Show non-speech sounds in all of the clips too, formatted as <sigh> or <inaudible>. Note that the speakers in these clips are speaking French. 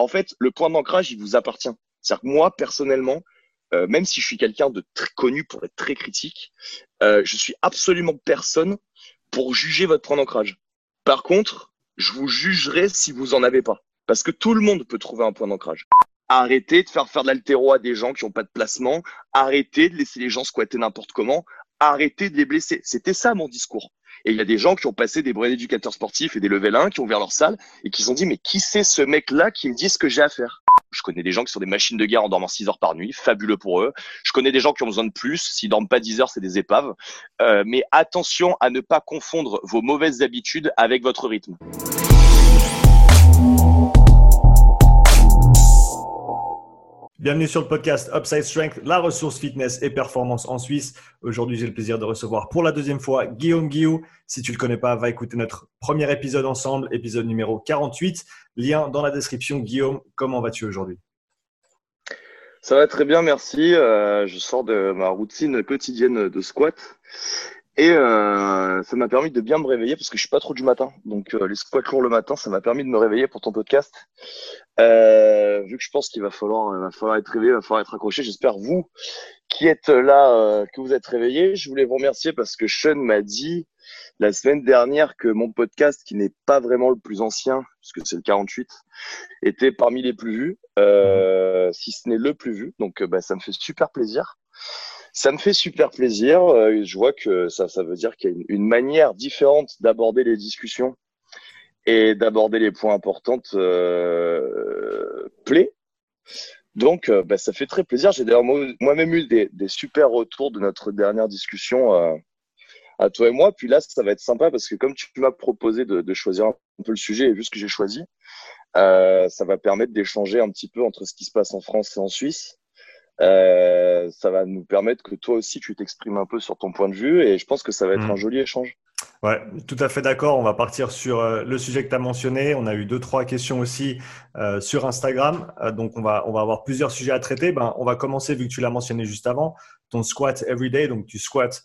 en fait, le point d'ancrage, il vous appartient. C'est-à-dire que moi, personnellement, euh, même si je suis quelqu'un de très connu pour être très critique, euh, je suis absolument personne pour juger votre point d'ancrage. Par contre, je vous jugerai si vous en avez pas. Parce que tout le monde peut trouver un point d'ancrage. Arrêtez de faire faire de l'altéro à des gens qui n'ont pas de placement. Arrêtez de laisser les gens squatter n'importe comment. Arrêtez de les blesser. C'était ça mon discours. Et il y a des gens qui ont passé des brevets d'éducateurs sportifs et des level 1 qui ont ouvert leur salle et qui se sont dit, mais qui c'est ce mec-là qui me dit ce que j'ai à faire? Je connais des gens qui sont des machines de guerre en dormant 6 heures par nuit, fabuleux pour eux. Je connais des gens qui ont besoin de plus. S'ils dorment pas 10 heures, c'est des épaves. Euh, mais attention à ne pas confondre vos mauvaises habitudes avec votre rythme. Bienvenue sur le podcast Upside Strength, la ressource fitness et performance en Suisse. Aujourd'hui, j'ai le plaisir de recevoir pour la deuxième fois Guillaume Guillou. Si tu ne le connais pas, va écouter notre premier épisode ensemble, épisode numéro 48. Lien dans la description. Guillaume, comment vas-tu aujourd'hui? Ça va très bien, merci. Euh, je sors de ma routine quotidienne de squat. Et euh, ça m'a permis de bien me réveiller parce que je suis pas trop du matin. Donc euh, les squats le matin, ça m'a permis de me réveiller pour ton podcast. Euh, vu que je pense qu'il va falloir, va falloir être réveillé, il va falloir être accroché. J'espère vous qui êtes là, euh, que vous êtes réveillés. Je voulais vous remercier parce que Sean m'a dit la semaine dernière que mon podcast, qui n'est pas vraiment le plus ancien, puisque c'est le 48, était parmi les plus vus, euh, si ce n'est le plus vu. Donc bah, ça me fait super plaisir. Ça me fait super plaisir. Euh, je vois que ça, ça veut dire qu'il y a une, manière différente d'aborder les discussions et d'aborder les points importants euh. Donc, euh, bah, ça fait très plaisir. J'ai d'ailleurs moi-même eu des, super retours de notre dernière discussion euh, à toi et moi. Puis là, ça va être sympa parce que comme tu m'as proposé de, de, choisir un peu le sujet et vu ce que j'ai choisi, euh, ça va permettre d'échanger un petit peu entre ce qui se passe en France et en Suisse. Euh, ça va nous permettre que toi aussi tu t'exprimes un peu sur ton point de vue et je pense que ça va être mm. un joli échange. Ouais, tout à fait d'accord. On va partir sur euh, le sujet que tu as mentionné. On a eu deux, trois questions aussi euh, sur Instagram. Euh, donc, on va, on va avoir plusieurs sujets à traiter. Ben, on va commencer, vu que tu l'as mentionné juste avant, ton squat everyday. Donc, tu squats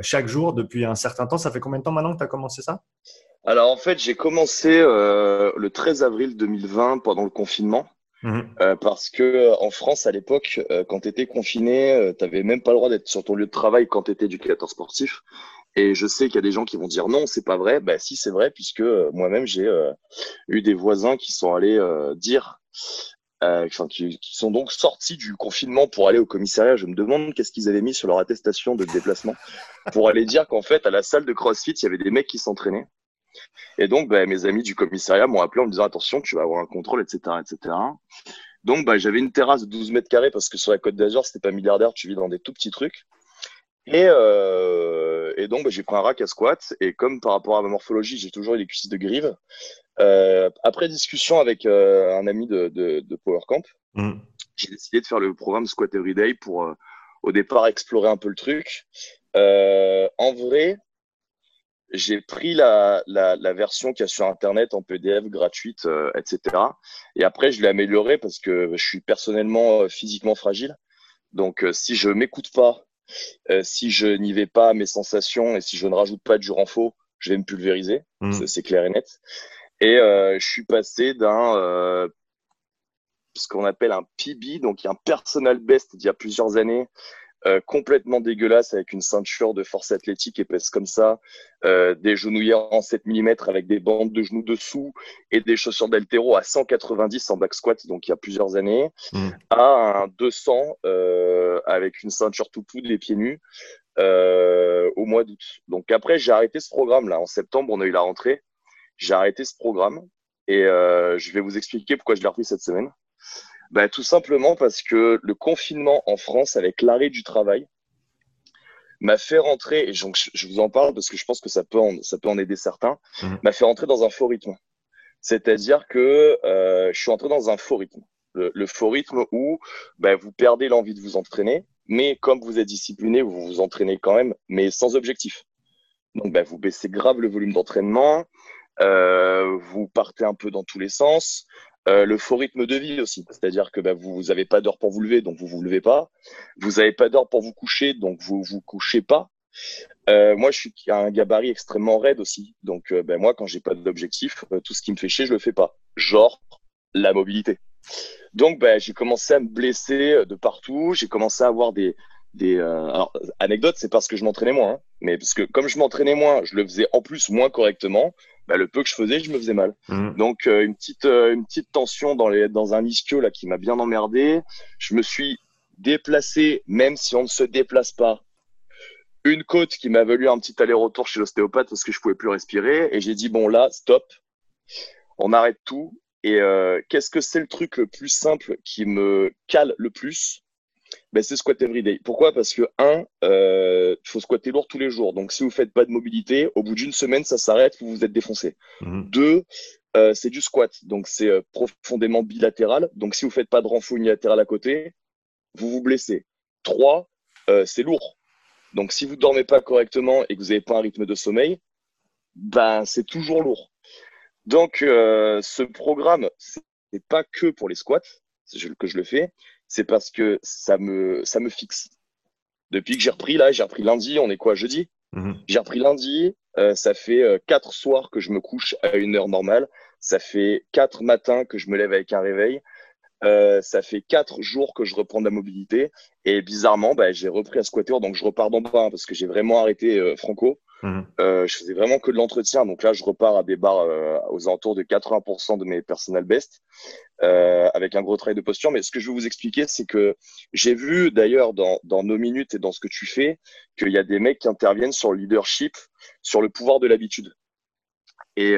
chaque jour depuis un certain temps. Ça fait combien de temps maintenant que tu as commencé ça? Alors, en fait, j'ai commencé le 13 avril 2020 pendant le confinement. Mhm. Euh, parce que euh, en France, à l'époque, euh, quand tu étais confiné, tu n'avais même pas le droit d'être sur ton lieu de travail quand tu étais éducateur sportif. Et je sais qu'il y a des gens qui vont dire non, c'est pas vrai. Ben si, c'est vrai, puisque moi-même, j'ai eu des voisins qui sont allés dire, enfin, qui, sont donc sortis du confinement pour aller au commissariat. Je me demande qu'est-ce qu'ils avaient mis sur leur attestation de déplacement pour aller dire qu'en fait, à la salle de CrossFit, il y avait des mecs qui s'entraînaient. Et donc, bah, mes amis du commissariat m'ont appelé en me disant attention, tu vas avoir un contrôle, etc., etc. Donc, bah, j'avais une terrasse de 12 mètres carrés parce que sur la Côte d'Azur, c'était pas milliardaire, tu vis dans des tout petits trucs. Et, euh, donc, bah, j'ai pris un rack à squat. Et comme par rapport à ma morphologie, j'ai toujours eu des cuisses de grive. Euh, après discussion avec euh, un ami de, de, de Power Camp, mm. j'ai décidé de faire le programme Squat Everyday pour, euh, au départ, explorer un peu le truc. Euh, en vrai, j'ai pris la, la, la version qu'il y a sur Internet en PDF gratuite, euh, etc. Et après, je l'ai amélioré parce que je suis personnellement euh, physiquement fragile. Donc, euh, si je m'écoute pas, si je n'y vais pas à mes sensations et si je ne rajoute pas du renfort, je vais me pulvériser. Mmh. C'est clair et net. Et je suis passé d'un ce qu'on appelle un PB, donc un personal best d'il y a plusieurs années, euh, complètement dégueulasse avec une ceinture de force athlétique épaisse comme ça, euh, des genouillères en 7 mm avec des bandes de genoux dessous et des chaussures d'altéro à 190 en back squat, donc il y a plusieurs années, mmh. à un 200 euh, avec une ceinture tout poudre, les pieds nus, euh, au mois d'août. Donc après, j'ai arrêté ce programme là. En septembre, on a eu la rentrée. J'ai arrêté ce programme et euh, je vais vous expliquer pourquoi je l'ai repris cette semaine. Bah, tout simplement parce que le confinement en France, avec l'arrêt du travail, m'a fait rentrer, et donc je vous en parle parce que je pense que ça peut en, ça peut en aider certains, mhm. m'a fait rentrer dans un faux rythme. C'est-à-dire que euh, je suis entré dans un faux rythme. Le, faux rythme où bah, vous perdez l'envie de vous entraîner, mais comme vous êtes discipliné, vous vous entraînez quand même, mais sans objectif. Donc bah, vous baissez grave le volume d'entraînement, vous partez un peu dans tous les sens, euh, le faux rythme de vie aussi, c'est-à-dire que bah, vous n'avez pas d'heure pour vous lever, donc vous vous levez pas. Vous n'avez pas d'heure pour vous coucher, donc vous vous couchez pas. Euh, moi, je suis un gabarit extrêmement raide aussi, donc euh, bah, moi, quand j'ai pas d'objectif, tout ce qui me fait chier, je le fais pas. Genre la mobilité. Donc, bah, j'ai commencé à me blesser de partout. J'ai commencé à avoir des, des. Euh... Alors, anecdote, c'est parce que je m'entraînais moins. Hein. Mais parce que comme je m'entraînais moins, je le faisais en plus moins correctement. Bah, le peu que je faisais, je me faisais mal. Mmh. Donc, euh, une petite, euh, une petite tension dans les, dans un ischio là qui m'a bien emmerdé. Je me suis déplacé, même si on ne se déplace pas, une côte qui m'a valu un petit aller-retour chez l'ostéopathe parce que je pouvais plus respirer. Et j'ai dit bon là, stop, on arrête tout. Et euh, qu'est-ce que c'est le truc le plus simple qui me cale le plus? Ben, c'est squat everyday. Pourquoi? Parce que un, il euh, faut squatter lourd tous les jours. Donc si vous faites pas de mobilité, au bout d'une semaine, ça s'arrête, vous vous êtes défoncé. Mhm. Deux, euh, c'est du squat, donc c'est euh, profondément bilatéral. Donc si vous faites pas de renfort unilatéral à côté, vous vous blessez. Trois, c'est lourd. Donc, si vous dormez pas correctement et que vous n'avez pas un rythme de sommeil, ben, c'est toujours lourd. Donc, ce programme, n'est pas que pour les squats que je le fais, c'est parce que ça me, ça me fixe. Depuis que j'ai repris, là, j'ai repris lundi, on est quoi, jeudi? Mhm. J'ai repris lundi, euh, ça fait euh, quatre soirs que je me couche à une heure normale, ça fait quatre matins que je me lève avec un réveil, euh, ça fait quatre jours que je reprends de la mobilité et bizarrement, bah, j'ai repris à squatter, donc je repars d'en bas hein, parce que j'ai vraiment arrêté euh, Franco. Mhm. Euh, je faisais vraiment que de l'entretien, donc là je repars à des barres aux alentours de 80% de mes personal best avec un gros travail de posture. Mais ce que je veux vous expliquer, c'est que j'ai vu d'ailleurs dans, dans nos minutes et dans ce que tu fais qu'il y a des mecs qui interviennent sur le leadership, sur le pouvoir de l'habitude. Et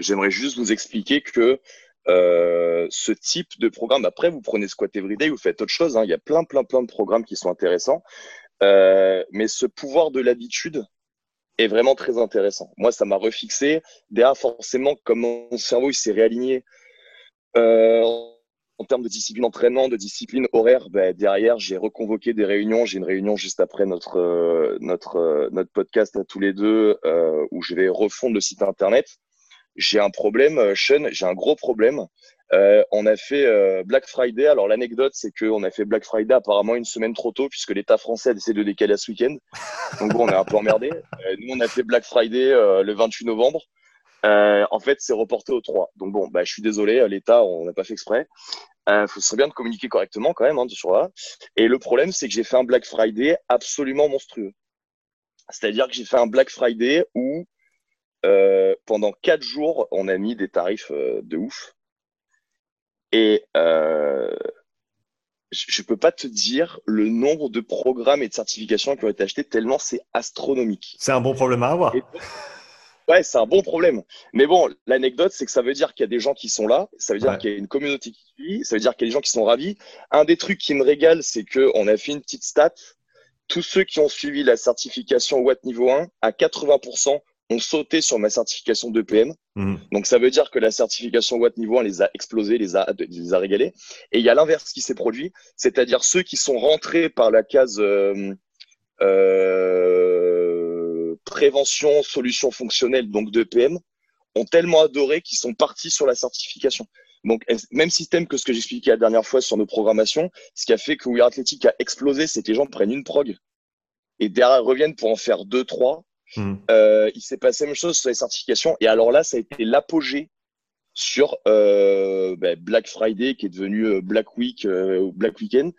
j'aimerais juste vous expliquer que euh, ce type de programme. Après, vous prenez Squat Everyday, vous faites autre chose. Hein. Il y a plein, plein, plein de programmes qui sont intéressants. Euh, mais ce pouvoir de l'habitude est vraiment très intéressant. Moi, ça m'a refixé. Derrière, forcément, comme mon cerveau il s'est réaligné euh, en termes de discipline d'entraînement, de discipline horaire, ben, derrière, j'ai reconvoqué des réunions. J'ai une réunion juste après notre, euh, notre, euh, notre podcast à tous les deux où je vais refondre le site internet j'ai un problème, euh, Sean, j'ai un gros problème. Euh, on a fait euh, Black Friday. Alors l'anecdote, c'est qu'on a fait Black Friday apparemment une semaine trop tôt puisque l'État français a décidé de décaler à ce week-end. Donc bon, on est un peu emmerdé. nous, on a fait Black Friday le 28 novembre. en fait, c'est reporté au 3. Donc bon, bah, je suis désolé, l'État, on n'a pas fait exprès. Il serait bien de communiquer correctement quand même hein, sur là. Et le problème, c'est que j'ai fait un Black Friday absolument monstrueux. C'est-à-dire que j'ai fait un Black Friday où euh, pendant quatre jours, on a mis des tarifs euh, de ouf. Et euh, je ne peux pas te dire le nombre de programmes et de certifications qui ont été achetés tellement c'est astronomique. C'est un bon problème à avoir. ouais, c'est un bon problème. Mais bon, l'anecdote, c'est que ça veut dire qu'il y a des gens qui sont là, ça veut dire qu'il y a une communauté qui suit, ça veut dire qu'il y a des gens qui sont ravis. Un des trucs qui me régale, c'est qu'on a fait une petite stat. Tous ceux qui ont suivi la certification Watt niveau 1, à 80%, ont sauté sur ma certification d'EPM. Mmh. Donc ça veut dire que la certification Watt niveau 1 les a explosés, les a, les a régalés. Et il y a l'inverse qui s'est produit, c'est-à-dire ceux qui sont rentrés par la case euh, euh, prévention, solution fonctionnelle, donc d'EPM, ont tellement adoré qu'ils sont partis sur la certification. Donc, même système que ce que j'expliquais la dernière fois sur nos programmations, ce qui a fait que We Athletic a explosé, c'est que les gens prennent une prog et derrière reviennent pour en faire deux, trois Hmm. Euh, il s'est passé la même chose sur les certifications. Et alors là, ça a été l'apogée sur euh, ben, Black Friday qui est devenu euh, Black Week ou Black Weekend.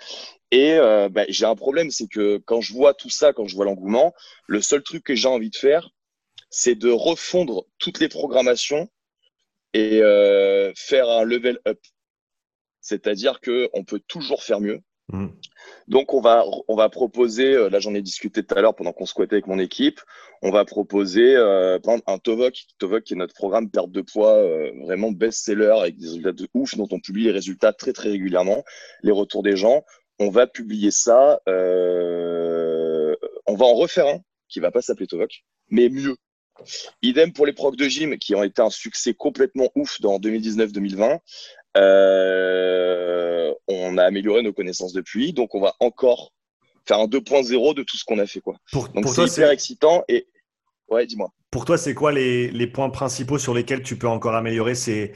Et ben, j'ai un problème, c'est que quand je vois tout ça, quand je vois l'engouement, le seul truc que j'ai envie de faire, c'est de refondre toutes les programmations et faire un level up. C'est-à-dire que on peut toujours faire mieux. Hmm. Donc on va on va proposer, euh, là j'en ai discuté tout à l'heure pendant qu'on squattait avec mon équipe, on va proposer euh, un Tovok, Tovok qui est notre programme perte de poids euh, vraiment best-seller avec des résultats de ouf dont on publie les résultats très très régulièrement, les retours des gens. On va publier ça, euh, on va en refaire un qui va pas s'appeler Tovok, mais mieux. Idem pour les procs de gym qui ont été un succès complètement ouf dans 2019-2020. Euh, on a amélioré nos connaissances depuis, donc on va encore faire un 2.0 de tout ce qu'on a fait. Quoi. Pour, donc c'est hyper excitant et ouais, dis-moi. Pour toi, c'est quoi les, points principaux sur lesquels tu peux encore améliorer ces,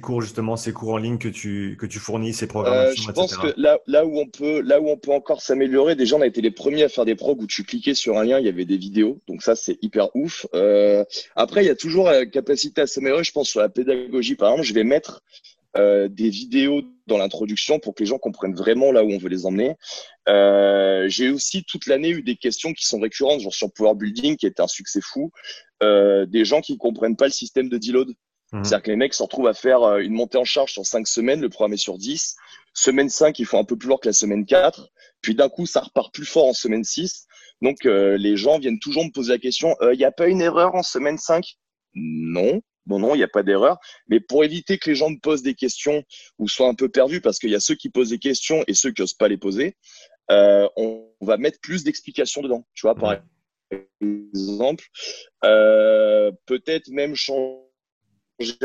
cours justement, ces cours en ligne que tu, que tu fournis, ces programmes Je pense que là, là, où on peut, là où on peut encore s'améliorer, déjà on a été les premiers à faire des progs où tu cliquais sur un lien, il y avait des vidéos, donc ça c'est hyper ouf. Euh, après, il y a toujours la capacité à s'améliorer, je pense sur la pédagogie. Par exemple, je vais mettre euh, des vidéos dans l'introduction pour que les gens comprennent vraiment là où on veut les emmener. Euh, j'ai aussi toute l'année eu des questions qui sont récurrentes, genre sur Power Building, qui est un succès fou, euh, des gens qui comprennent pas le système de deload. Mmh. C'est-à-dire que les mecs se retrouvent à faire euh, une montée en charge sur cinq semaines, le programme est sur 10. Semaine 5, ils font un peu plus lourd que la semaine 4. Puis d'un coup, ça repart plus fort en semaine 6. Donc euh, les gens viennent toujours me poser la question, il n'y a pas une erreur en semaine 5 Non. Bon, non, il n'y a pas d'erreur. Mais pour éviter que les gens me posent des questions ou soient un peu perdus, parce qu'il y a ceux qui posent des questions et ceux qui n'osent pas les poser, euh, on, va mettre plus d'explications dedans. Tu vois, par exemple, euh, peut-être même changer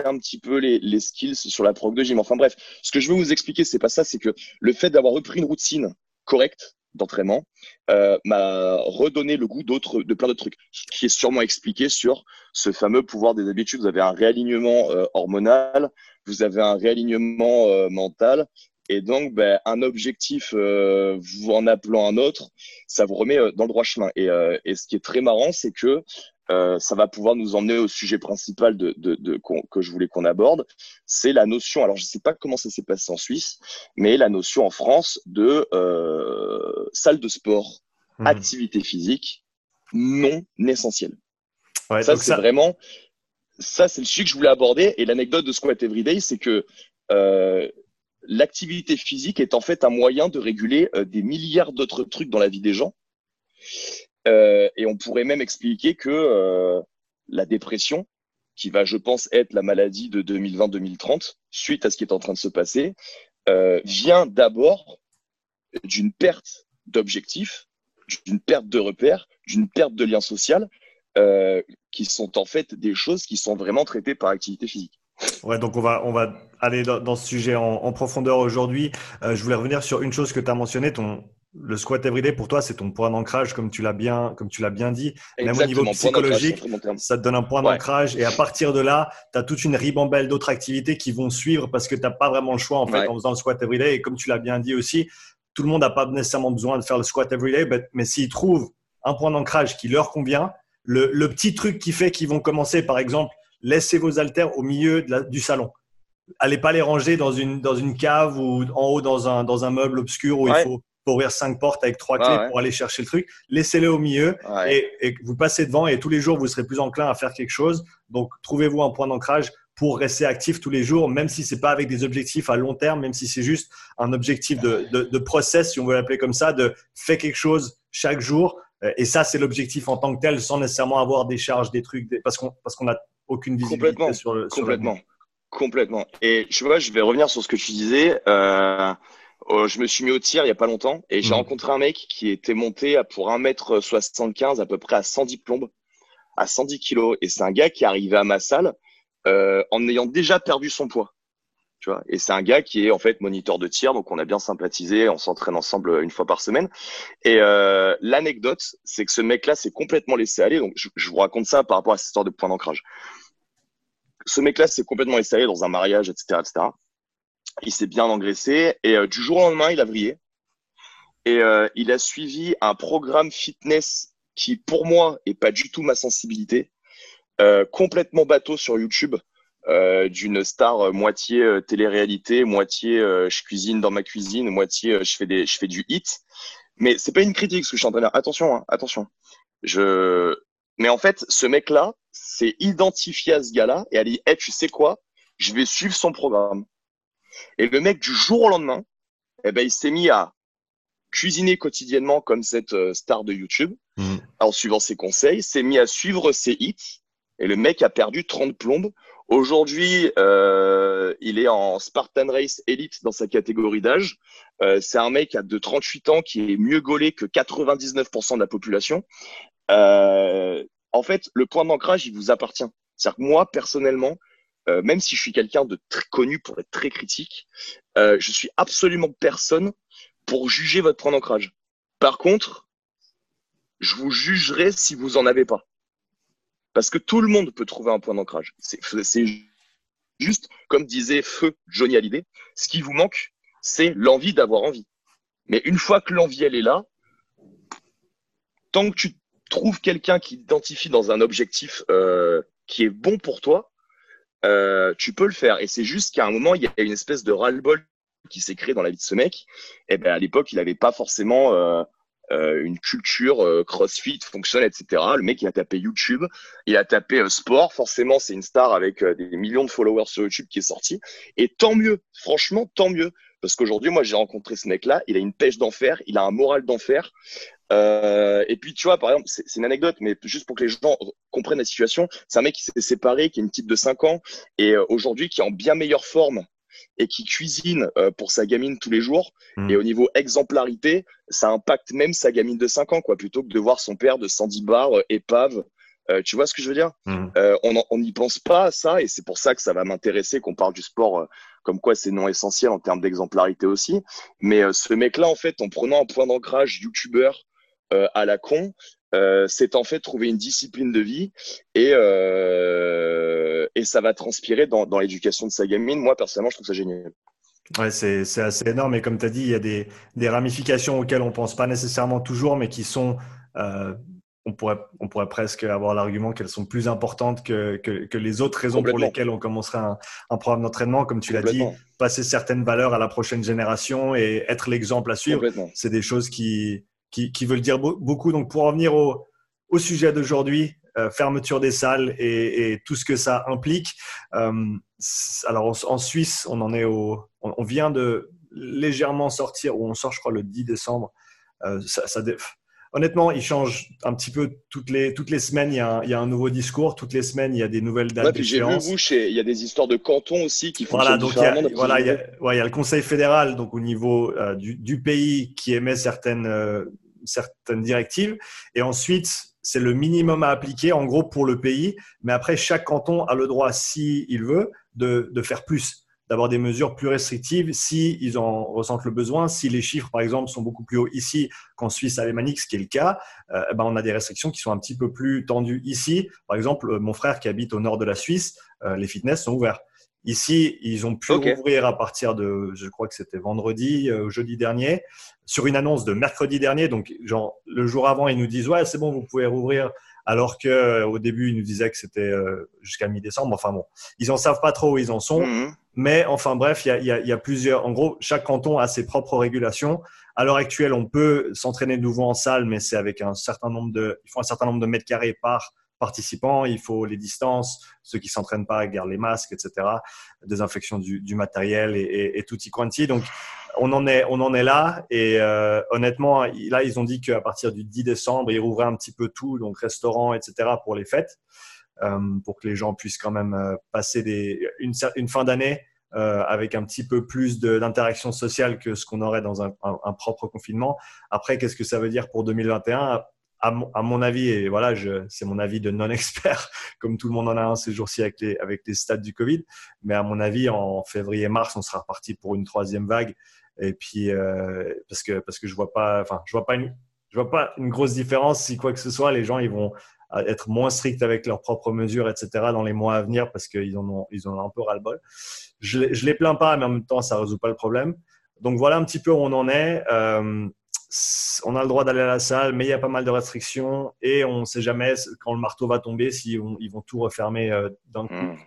un petit peu les, les, skills sur la prog de gym. Enfin bref, ce que je veux vous expliquer, c'est pas ça, c'est que le fait d'avoir repris une routine correcte, d'entraînement euh, m'a redonné le goût d'autres, de plein d'autres trucs, qui est sûrement expliqué sur ce fameux pouvoir des habitudes. Vous avez un réalignement euh, hormonal, vous avez un réalignement euh, mental, et donc ben, un objectif, euh, vous en appelant un autre, ça vous remet dans le droit chemin. Et, et ce qui est très marrant, c'est que euh, ça va pouvoir nous emmener au sujet principal de, de, de que je voulais qu'on aborde. C'est la notion, alors je ne sais pas comment ça s'est passé en Suisse, mais la notion en France de euh, salle de sport, mhm. activité physique non essentielle. Ouais, ça, c'est vraiment, ça, c'est le sujet que je voulais aborder. Et l'anecdote de Squat Everyday, c'est que euh, l'activité physique est en fait un moyen de réguler euh, des milliards d'autres trucs dans la vie des gens. Euh, et on pourrait même expliquer que euh, la dépression, qui va, je pense, être la maladie de 2020-2030, suite à ce qui est en train de se passer, euh, vient d'abord d'une perte d'objectifs, d'une perte de repères, d'une perte de lien social, qui sont en fait des choses qui sont vraiment traitées par activité physique. Ouais, donc on va, on va aller dans, ce sujet en, profondeur aujourd'hui. Je voulais revenir sur une chose que tu as mentionné, ton, le squat everyday pour toi, c'est ton point d'ancrage, comme tu l'as bien, comme tu l'as bien dit. Même au niveau psychologique, ça te donne un point d'ancrage. Et à partir de là, tu as toute une ribambelle d'autres activités qui vont suivre parce que tu n'as pas vraiment le choix en fait en faisant le squat everyday. Et comme tu l'as bien dit aussi, tout le monde n'a pas nécessairement besoin de faire le squat everyday, mais, mais s'ils trouvent un point d'ancrage qui leur convient, le, le, petit truc qui fait qu'ils vont commencer, par exemple, laissez vos haltères au milieu de la, du salon. Allez pas les ranger dans une, dans une cave ou en haut dans un, dans un meuble obscur où il faut pour ouvrir cinq portes avec trois clés pour aller chercher le truc. Laissez-le au milieu et, vous passez devant et tous les jours, vous serez plus enclin à faire quelque chose. Donc, trouvez-vous un point d'ancrage pour rester actif tous les jours, même si c'est pas avec des objectifs à long terme, même si c'est juste un objectif de, de, process, si on veut l'appeler comme ça, de faire quelque chose chaque jour. Euh, et ça, c'est l'objectif en tant que tel, sans nécessairement avoir des charges, des trucs, parce qu'on parce qu'on a aucune visibilité sur le. Complètement. complètement. Et tu vois, je vais revenir sur ce que tu disais. Euh, euh, je me suis mis au tir il y a pas longtemps et j'ai mmh. rencontré un mec qui était monté pour 1m75 à peu près à 110 plombes, à 110 kilos. Et c'est un gars qui est arrivé à ma salle euh, en ayant déjà perdu son poids. Tu vois? Et c'est un gars qui est en fait moniteur de tir, donc on a bien sympathisé, on s'entraîne ensemble une fois par semaine. Et euh, l'anecdote, c'est que ce mec-là s'est complètement laissé aller. Donc je, je, vous raconte ça par rapport à cette histoire de point d'ancrage. Ce mec-là s'est complètement laissé aller dans un mariage, etc., etc il s'est bien engraissé et euh, du jour au lendemain, il a vrillé. Et euh, il a suivi un programme fitness qui, pour moi, est pas du tout ma sensibilité, euh, complètement bateau sur YouTube, d'une star moitié télé-réalité, moitié je cuisine dans ma cuisine, moitié je fais des, je fais du hit. Mais c'est pas une critique ce que je suis en train de dire. Attention, hein, attention. Je, mais en fait, ce mec-là s'est identifié à ce gars-là et a dit, tu sais quoi, je vais suivre son programme. Et le mec, du jour au lendemain, eh ben, il s'est mis à cuisiner quotidiennement comme cette euh, star de YouTube, mm. en suivant ses conseils, s'est mis à suivre ses hits, et le mec a perdu 30 plombes. Aujourd'hui, euh, il est en Spartan Race Elite dans sa catégorie d'âge. Euh, c'est un mec de 38 ans qui est mieux gaulé que 99% de la population. Euh, en fait, le point d'ancrage, il vous appartient. C'est-à-dire que moi, personnellement, euh, même si je suis quelqu'un de très connu pour être très critique, euh, je suis absolument personne pour juger votre point d'ancrage. Par contre, je vous jugerai si vous en avez pas. Parce que tout le monde peut trouver un point d'ancrage. C'est juste, comme disait Feu Johnny Hallyday, ce qui vous manque, c'est l'envie d'avoir envie. Mais une fois que l'envie, elle est là, tant que tu trouves quelqu'un qui identifie dans un objectif euh, qui est bon pour toi, tu peux le faire. Et c'est juste qu'à un moment, il y a une espèce de ras-le-bol qui s'est créé dans la vie de ce mec. Et ben à l'époque, il n'avait pas forcément euh, une culture euh, CrossFit fonctionnelle, etc. Le mec, il a tapé YouTube, il a tapé euh, sport. Forcément, c'est une star avec des millions de followers sur YouTube qui est sorti. Et tant mieux, franchement, tant mieux. Parce qu'aujourd'hui, moi, j'ai rencontré ce mec-là. Il a une pêche d'enfer, il a un moral d'enfer. Et puis, tu vois, par exemple, c'est une anecdote, mais juste pour que les gens comprennent la situation, c'est un mec qui s'est séparé, qui a une petite de 5 ans, et aujourd'hui qui est en bien meilleure forme et qui cuisine euh, pour sa gamine tous les jours. Hmm. Et au niveau exemplarité, ça impacte même sa gamine de 5 ans, quoi, plutôt que de voir son père de 110 bars, euh, épave. Euh, tu vois ce que je veux dire? Hmm. On n'y pense pas à ça, et c'est pour ça que ça va m'intéresser qu'on parle du sport comme quoi c'est non essentiel en termes d'exemplarité aussi. Mais ce mec-là, en fait, en prenant un point d'ancrage YouTuber à la con, c'est en fait trouver une discipline de vie et et ça va transpirer dans, dans l'éducation de sa gamine. Moi, personnellement, je trouve ça génial. Ouais, c'est assez énorme. Et comme tu as dit, il y a des, des ramifications auxquelles on ne pense pas nécessairement toujours, mais qui sont, euh, on, pourrait, on pourrait presque avoir l'argument qu'elles sont plus importantes que, que, que, les autres raisons pour lesquelles on commencerait un, un programme d'entraînement. Comme tu l'as dit, passer certaines valeurs à la prochaine génération et être l'exemple à suivre, c'est des choses qui, qui, qui, veulent dire beaucoup. Donc, pour revenir au, au sujet d'aujourd'hui, euh, fermeture des salles et, tout ce que ça implique. Euh, alors en, Suisse, on en est au, on, vient de légèrement sortir, ou on sort, je crois, le 10 décembre. Euh, ça, ça Honnêtement, il change un petit peu toutes les, toutes les semaines. Il y, a un, il y, a un, nouveau discours. Toutes les semaines, il y a des nouvelles dates ouais, J'ai vu vous, il y a des histoires de cantons aussi qui font voilà, donc il y a, voilà, il y, a, ouais, il y a le Conseil fédéral, donc au niveau du, du, pays, qui émet certaines, certaines directives. Et ensuite, c'est le minimum à appliquer en gros pour le pays. Mais après, chaque canton a le droit, s'il il veut, de, de, faire plus, d'avoir des mesures plus restrictives si ils en ressentent le besoin. Si les chiffres, par exemple, sont beaucoup plus hauts ici qu'en Suisse alémanique, ce qui est le cas, euh, eh ben on a des restrictions qui sont un petit peu plus tendues ici. Par exemple, mon frère qui habite au nord de la Suisse, euh, les fitness sont ouverts. Ici, ils ont pu ouvrir à partir de, je crois que c'était vendredi, euh, jeudi dernier, sur une annonce de mercredi dernier. Donc, genre, le jour avant, ils nous disent, ouais, c'est bon, vous pouvez rouvrir. Alors que euh, au début, ils nous disaient que c'était euh, jusqu'à mi-décembre. Enfin bon, ils en savent pas trop où ils en sont. Mhm. Mais enfin bref, il y a, y, a, y a, plusieurs. En gros, chaque canton a ses propres régulations. À l'heure actuelle, on peut s'entraîner de nouveau en salle, mais c'est avec un certain nombre de, il faut un certain nombre de mètres carrés par participants, il faut les distances, ceux qui s'entraînent pas gardent les masques, etc., désinfection du, du matériel et, tout y quanti. Donc, on en est, on en est là. Et euh, honnêtement, là, ils ont dit qu'à partir du 10 décembre, ils rouvraient un petit peu tout, donc restaurants, etc., pour les fêtes, euh, pour que les gens puissent quand même euh, passer une, fin d'année avec un petit peu plus d'interaction sociale que ce qu'on aurait dans un, propre confinement. Après, qu'est-ce que ça veut dire pour 2021 à mon, avis, et voilà, c'est mon avis de non-expert, <laughs> comme tout le monde en a un ces jours-ci avec les, avec stades du Covid. Mais à mon avis, en février-mars, on sera reparti pour une troisième vague. Et puis, euh, parce que, parce que je vois enfin, vois pas une, vois pas une grosse différence si quoi que ce soit, les gens, ils vont être moins stricts avec leurs propres mesures, etc. dans les mois à venir parce qu'ils en ont, ont un peu ras-le-bol. Je, je les plains pas, mais en même temps, ça résout pas le problème. Donc voilà un petit peu où on en est. Euh, on a le droit d'aller à la salle, mais il y a pas mal de restrictions et on ne sait jamais quand le marteau va tomber si ils vont tout refermer euh, d'un coup. Hmm.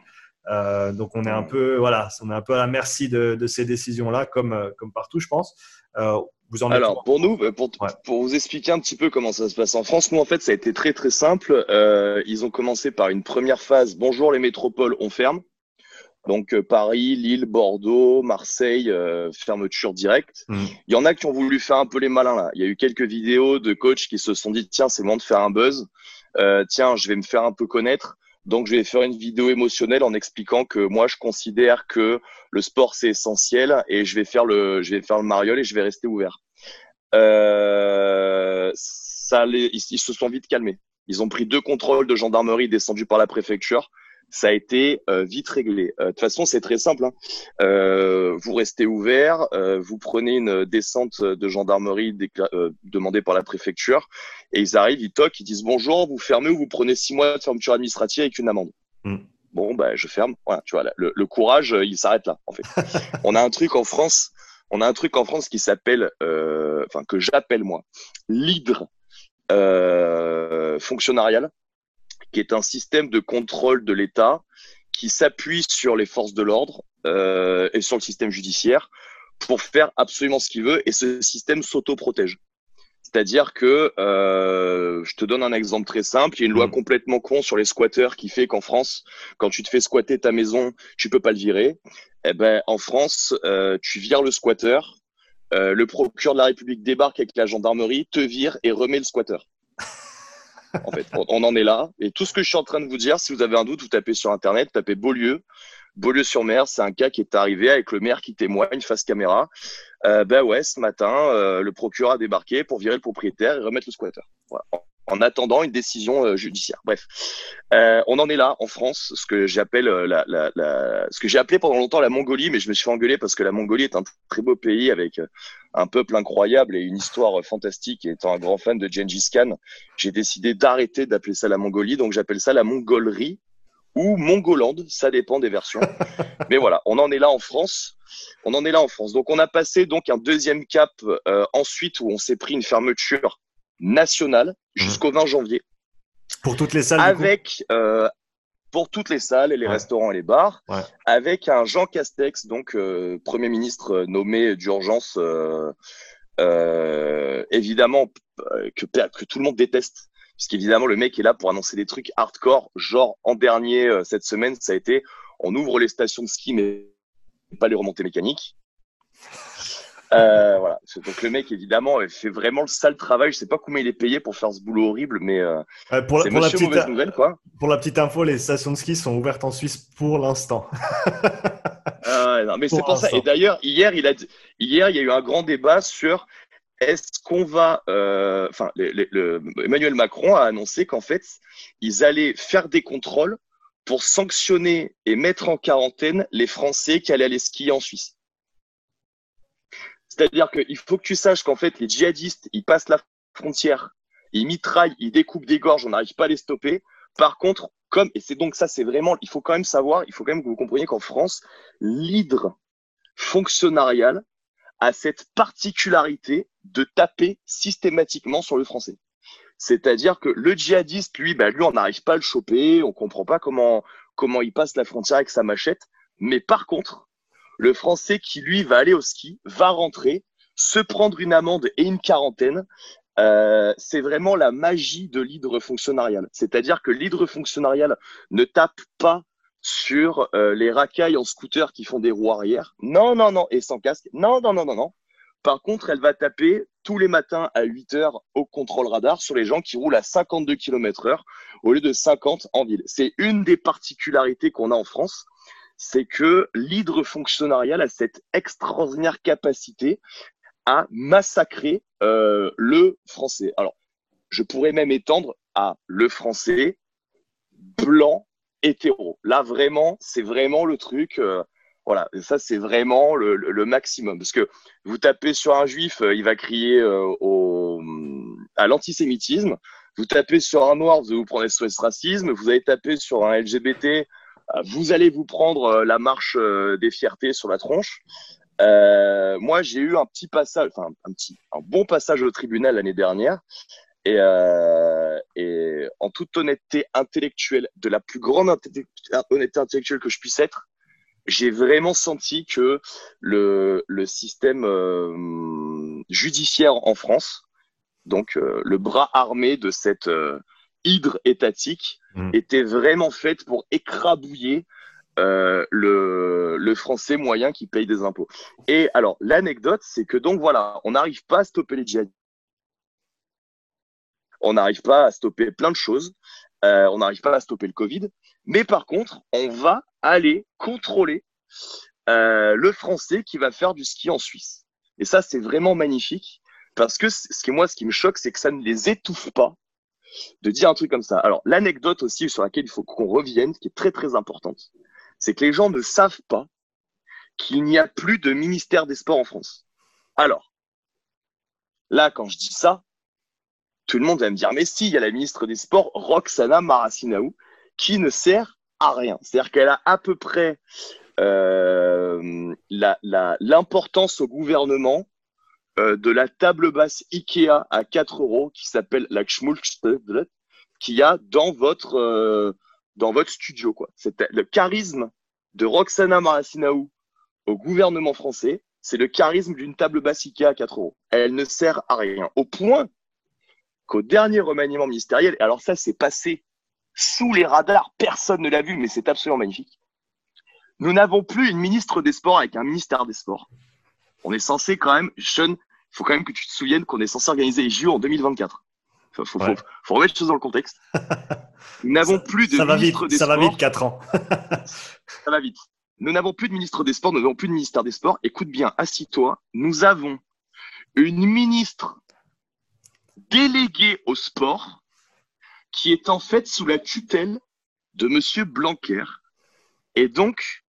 Euh, donc on est un hmm. peu voilà, on est un peu à la merci de, ces décisions-là, comme euh, comme partout, je pense. vous en Alors pour nous, pour, pour, vous expliquer un petit peu comment ça se passe en France, nous en fait ça a été très très simple. ils ont commencé par une première phase. Bonjour les métropoles, on ferme. Donc euh, Paris, Lille, Bordeaux, Marseille, euh, fermeture directe. Mm. Il y en a qui ont voulu faire un peu les malins là. Il y a eu quelques vidéos de coachs qui se sont dit tiens c'est bon de faire un buzz. Euh, tiens je vais me faire un peu connaître. Donc je vais faire une vidéo émotionnelle en expliquant que moi je considère que le sport c'est essentiel et je vais faire le je vais faire le mariole et je vais rester ouvert. Euh, ça les, ils, ils se sont vite calmés. Ils ont pris deux contrôles de gendarmerie descendus par la préfecture ça a été euh, vite réglé. Euh, de toute façon, c'est très simple. Hein. Euh, vous restez ouvert, vous prenez une descente de gendarmerie demandée par la préfecture, et ils arrivent, ils toquent, ils disent bonjour, vous fermez ou vous prenez six mois de fermeture administrative avec une amende. Mm. Bon, bah, je ferme. Voilà, tu vois, le, le courage, il s'arrête là, en fait. <laughs> on a un truc en France, on a un truc en France qui s'appelle, enfin que j'appelle moi, l'hydre fonctionnarial qui est un système de contrôle de l'État qui s'appuie sur les forces de l'ordre euh, et sur le système judiciaire pour faire absolument ce qu'il veut et ce système s'auto-protège. C'est-à-dire que, euh, je te donne un exemple très simple, il y a une loi mmh. complètement con sur les squatteurs qui fait qu'en France, quand tu te fais squatter ta maison, tu peux pas le virer. Eh ben, en France, euh, tu vires le squatteur, euh, le procureur de la République débarque avec la gendarmerie, te vire et remet le squatteur. En fait, on, en est là. Et tout ce que je suis en train de vous dire, si vous avez un doute, vous tapez sur Internet, tapez Beaulieu. Beaulieu-sur-Mer, c'est un cas qui est arrivé avec le maire qui témoigne face caméra. Euh, ben ouais, ce matin, euh, le procureur a débarqué pour virer le propriétaire et remettre le squatter. Voilà. En attendant une décision euh, judiciaire. Bref, euh, on en est là en France, ce que j'appelle la, la, la, ce que j'ai appelé pendant longtemps la Mongolie, mais je me suis fait engueuler parce que la Mongolie est un très beau pays avec un peuple incroyable et une histoire fantastique. Et étant un grand fan de Gengis Khan, j'ai décidé d'arrêter d'appeler ça la Mongolie, donc j'appelle ça la Mongolerie ou Mongoland, ça dépend des versions. <laughs> Mais voilà, on en est là en France. On en est là en France. Donc on a passé donc un deuxième cap euh, ensuite où on s'est pris une fermeture nationale mmh. jusqu'au 20 janvier. Pour toutes les salles. Avec euh, pour toutes les salles et les restaurants et les bars, avec un Jean Castex, donc euh, premier ministre nommé d'urgence, évidemment que, que tout le monde déteste puisqu'évidemment le mec est là pour annoncer des trucs hardcore, genre en dernier euh, cette semaine, ça a été on ouvre les stations de ski mais pas les remontées mécaniques. Euh, voilà. Donc le mec évidemment fait vraiment le sale travail. Je sais pas combien il est payé pour faire ce boulot horrible, mais euh, pour, la, pour la petite nouvelle, quoi. Pour la petite info, les stations de ski sont ouvertes en Suisse pour l'instant. ah, non, mais c'est pour ça. Et d'ailleurs hier il a hier il y a eu un grand débat sur est-ce qu'on va, euh, enfin, Emmanuel Macron a annoncé qu'en fait, ils allaient faire des contrôles pour sanctionner et mettre en quarantaine les Français qui allaient aller skier en Suisse. C'est-à-dire qu'il faut que tu saches qu'en fait, les djihadistes, ils passent la frontière, ils mitraillent, ils découpent des gorges, on n'arrive pas à les stopper. Par contre, comme, et c'est donc ça, c'est vraiment, il faut quand même savoir, il faut quand même que vous compreniez qu'en France, l'hydre fonctionnarial a cette particularité de taper systématiquement sur le français. C'est-à-dire que le djihadiste, lui, bah, lui, on n'arrive pas à le choper, on comprend pas comment, comment il passe la frontière avec sa machette. Mais par contre, le français qui, lui, va aller au ski, va rentrer, se prendre une amende et une quarantaine, euh, c'est vraiment la magie de l'hydre fonctionnarial. C'est-à-dire que l'hydre fonctionnarial ne tape pas sur euh, les racailles en scooter qui font des roues arrière. Non, non, non, et sans casque. Non, non, non, non, non. Par contre, elle va taper tous les matins à 8 heures au contrôle radar sur les gens qui roulent à 52 km heure au lieu de 50 en ville. C'est une des particularités qu'on a en France. C'est que l'hydre fonctionnarial a cette extraordinaire capacité à massacrer euh, le français. Alors, je pourrais même étendre à le français blanc hétéro. Là, vraiment, c'est vraiment le truc. Euh, voilà, ça c'est vraiment le, maximum. Parce que vous tapez sur un juif, euh, il va crier euh, au, à l'antisémitisme. Vous tapez sur un noir, vous vous prenez SOS racisme. Vous allez taper sur un LGBT, vous allez vous prendre la marche des fiertés sur la tronche. moi, j'ai eu un petit passage, enfin un petit, un bon passage au tribunal l'année dernière. Et, et, en toute honnêteté intellectuelle, de la plus grande honnêteté intellectuelle que je puisse être, j'ai vraiment senti que le, le système euh, judiciaire en France, donc euh, le bras armé de cette euh, hydre étatique, mmh. était vraiment fait pour écrabouiller le, le français moyen qui paye des impôts. Et alors, l'anecdote, c'est que donc voilà, on n'arrive pas à stopper les djihadistes. On n'arrive pas à stopper plein de choses. on n'arrive pas à stopper le Covid. Mais par contre, on va aller contrôler euh, le français qui va faire du ski en Suisse. Et ça, c'est vraiment magnifique parce que ce qui moi, ce qui me choque, c'est que ça ne les étouffe pas de dire un truc comme ça. Alors, l'anecdote aussi sur laquelle il faut qu'on revienne, qui est très très importante, c'est que les gens ne savent pas qu'il n'y a plus de ministère des Sports en France. Alors, là, quand je dis ça, tout le monde va me dire, mais si, il y a la ministre des Sports, Roxana Maracinaou, qui ne sert à rien. C'est-à-dire qu'elle a à peu près euh, l'importance au gouvernement euh, de la table basse Ikea à 4 euros qui s'appelle la qui y a dans votre, euh, dans votre studio, quoi. Le charisme de Roxana Maracinaou au gouvernement français, c'est le charisme d'une table bassica à 4 euros. Elle ne sert à rien. Au point qu'au dernier remaniement ministériel, alors ça s'est passé sous les radars, personne ne l'a vu, mais c'est absolument magnifique. Nous n'avons plus une ministre des Sports avec un ministère des Sports. On est censé quand même, Sean, faut quand même que tu te souviennes qu'on est censé organiser les JO en 2024. Il faut, remettre les choses dans le contexte. <laughs> Nous n'avons plus de ça ministre va des ça Sports. Ça va vite, 4 ans. <laughs> ça va vite. Nous n'avons plus de ministre des Sports, nous n'avons plus de ministère des Sports. Écoute bien, assis-toi. Nous avons une ministre déléguée au sport qui est en fait sous la tutelle de Monsieur Blanquer et donc